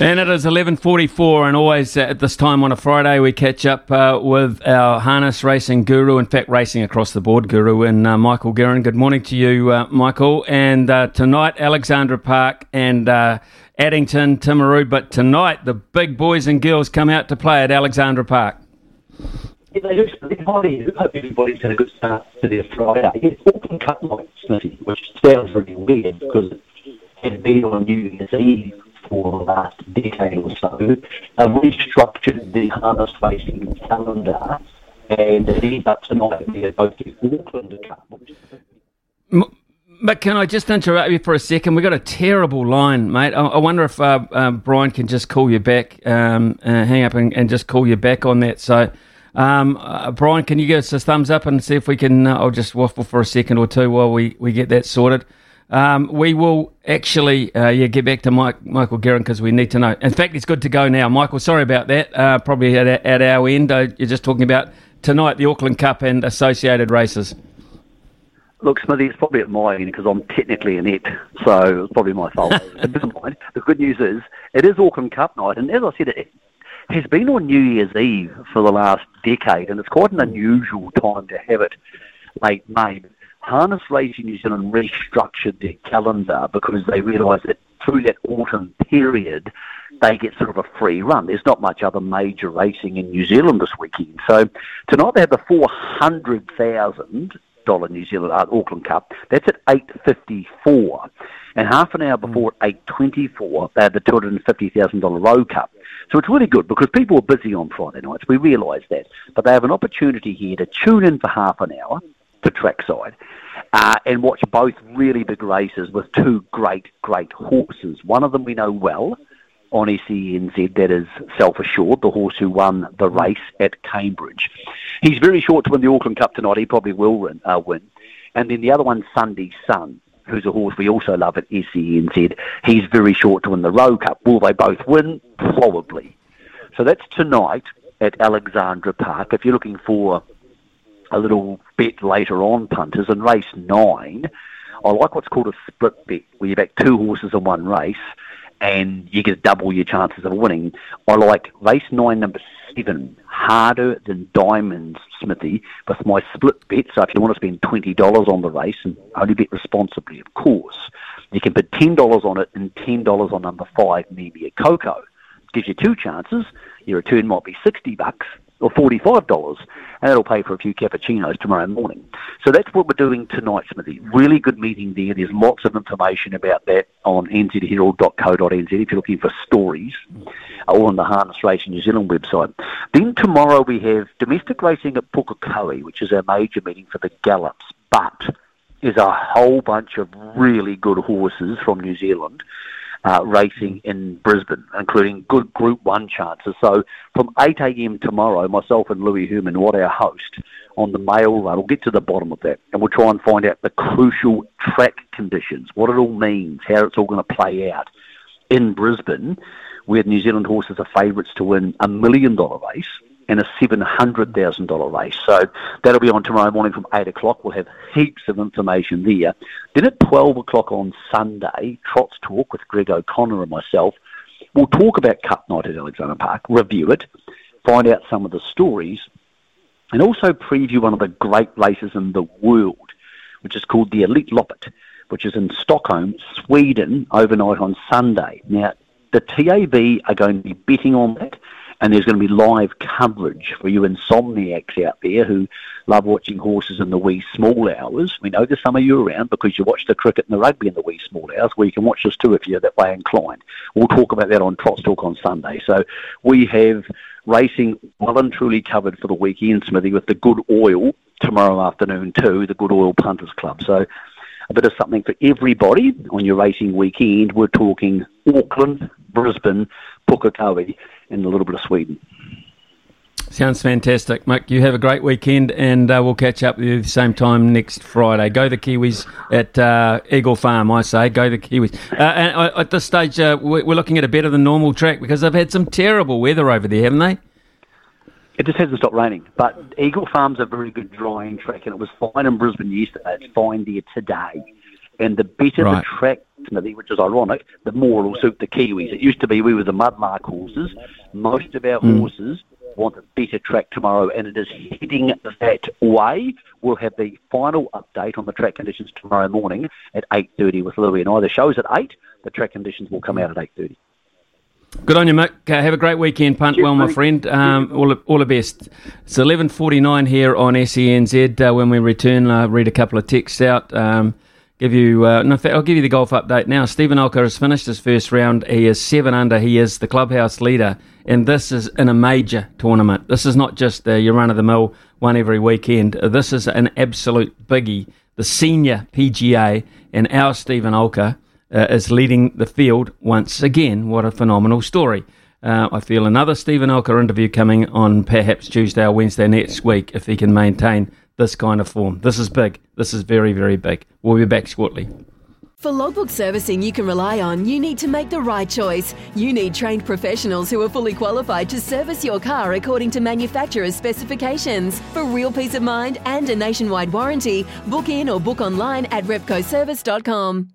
And it is 11.44 and always at this time on a Friday we catch up uh, with our harness racing guru, in fact racing across the board guru, and uh, Michael Guerin. Good morning to you, uh, Michael. And uh, tonight Alexandra Park and uh, Addington, Timaru, but tonight the big boys and girls come out to play at Alexandra Park. Yeah, they do. I hope everybody's had a good start to their Friday. It's Auckland Cup night, Smithy, which sounds really weird because it had been on New Year's Eve for the last decade or so, have restructured the harness racing calendar, and it ends up tonight being both the Auckland Cup. But can I just interrupt you for a second? We've got a terrible line, mate. I, I wonder if uh, uh, Brian can just call you back, um, uh, hang up and, and, just call you back on that. So, um, uh, Brian, can you give us a thumbs up and see if we can? Uh, I'll just waffle for a second or two while we, we get that sorted. Um, we will actually, uh, yeah, get back to Mike, Michael Guerin because we need to know. In fact, it's good to go now. Michael, sorry about that. Uh, probably at, at our end, uh, you're just talking about tonight the Auckland Cup and associated races. Look, Smithy, it's probably at my end because I'm technically in it, so it's probably my fault. mind. The good news is it is Auckland Cup night, and as I said, it has been on New Year's Eve for the last decade, and it's quite an unusual time to have it late May. Harness Racing New Zealand restructured their calendar because they realised that through that autumn period, they get sort of a free run. There's not much other major racing in New Zealand this weekend. So tonight they have the four hundred thousand dollar New Zealand uh, Auckland Cup. That's at eight fifty four, and half an hour before twenty four they have the two hundred and fifty thousand dollar Rowe Cup. So it's really good because people are busy on Friday nights. We realise that, but they have an opportunity here to tune in for half an hour to trackside uh, and watch both really big races with two great, great horses. One of them we know well on SENZ, that is Self Assured, the horse who won the race at Cambridge. He's very short to win the Auckland Cup tonight. He probably will win. Uh, win. And then the other one, Sundees Son, who's a horse we also love at SENZ. He's very short to win the Rowe Cup. Will they both win? Probably. So that's tonight at Alexandra Park. If you're looking for a little bet later on, punters. In race nine, I like what's called a split bet, where you back two horses in one race and you get double your chances of winning. I like race nine, number seven, harder than diamonds, Smithy, with my split bet. So if you want to spend twenty dollars on the race and only bet responsibly, of course, you can put ten dollars on it and ten dollars on number five, maybe a Coco. Gives you two chances. Your return might be sixty bucks or $45, and that'll pay for a few cappuccinos tomorrow morning. So that's what we're doing tonight, Smithy. Really good meeting there. There's lots of information about that on nzherald.co.nz if you're looking for stories, or on the Harness Racing New Zealand website. Then tomorrow we have domestic racing at Pukekohe, which is our major meeting for the Gallops, but there's a whole bunch of really good horses from New Zealand uh, racing in Brisbane, including good Group 1 chances. So from 8am tomorrow, myself and Louis Herman, what our host, on the mail run, we'll get to the bottom of that and we'll try and find out the crucial track conditions, what it all means, how it's all going to play out in Brisbane, where New Zealand horses are favourites to win a million dollar race and a $700,000 race. So that'll be on tomorrow morning from 8 o'clock. We'll have heaps of information there. Then at 12 o'clock on Sunday, Trots Talk with Greg O'Connor and myself, we'll talk about Cup Night at Alexandra Park, review it, find out some of the stories, and also preview one of the great races in the world, which is called the Elitloppet, which is in Stockholm, Sweden, overnight on Sunday. Now, the TAB are going to be betting on that and there's going to be live coverage for you insomniacs out there who love watching horses in the wee small hours. We know there's some of you around because you watch the cricket and the rugby in the wee small hours, where you can watch us too if you're that way inclined. We'll talk about that on Trots Talk on Sunday. So we have racing well and truly covered for the weekend, Smithy, with the good oil tomorrow afternoon too, the Good Oil Punters Club. So a bit of something for everybody on your racing weekend. We're talking Auckland, Brisbane, Pukekohe, and a little bit of Sweden. Sounds fantastic, Mick. You have a great weekend, and uh, we'll catch up with you the same time next Friday. Go the Kiwis at uh, Eagle Farm, I say. Go the Kiwis. Uh, and uh, at this stage, uh, we're looking at a better than normal track because they've had some terrible weather over there, haven't they? It just hasn't stopped raining. But Eagle Farm's a very good drying track, and it was fine in Brisbane yesterday. It's fine there today. And the better Right. the track, which is ironic, the more it'll suit the Kiwis. It used to be we were the mudlark horses. Most of our Mm. horses want a better track tomorrow, and it is heading that way. We'll have the final update on the track conditions tomorrow morning at 8.30 with Louis and I. The show's at 8. The track conditions will come out at 8.30. Good on you, Mick. Uh, have a great weekend, punt well, my friend. Um, all, the- all the best. It's eleven forty nine here on SENZ. Uh, when we return, uh, read a couple of texts out. Um, give you, uh, no, fact, I'll give you the golf update now. Stephen Alker has finished his first round. He is seven under. He is the clubhouse leader, and this is in a major tournament. This is not just uh, your run of the mill one every weekend. This is an absolute biggie. The senior PGA and our Stephen Alker uh, is leading the field once again. What a phenomenal story. Uh, I feel another Stephen Alker interview coming on perhaps Tuesday or Wednesday next week if he can maintain this kind of form. This is big. This is very, very big. We'll be back shortly. For logbook servicing you can rely on, you need to make the right choice. You need trained professionals who are fully qualified to service your car according to manufacturer's specifications. For real peace of mind and a nationwide warranty, book in or book online at repcoservice.com.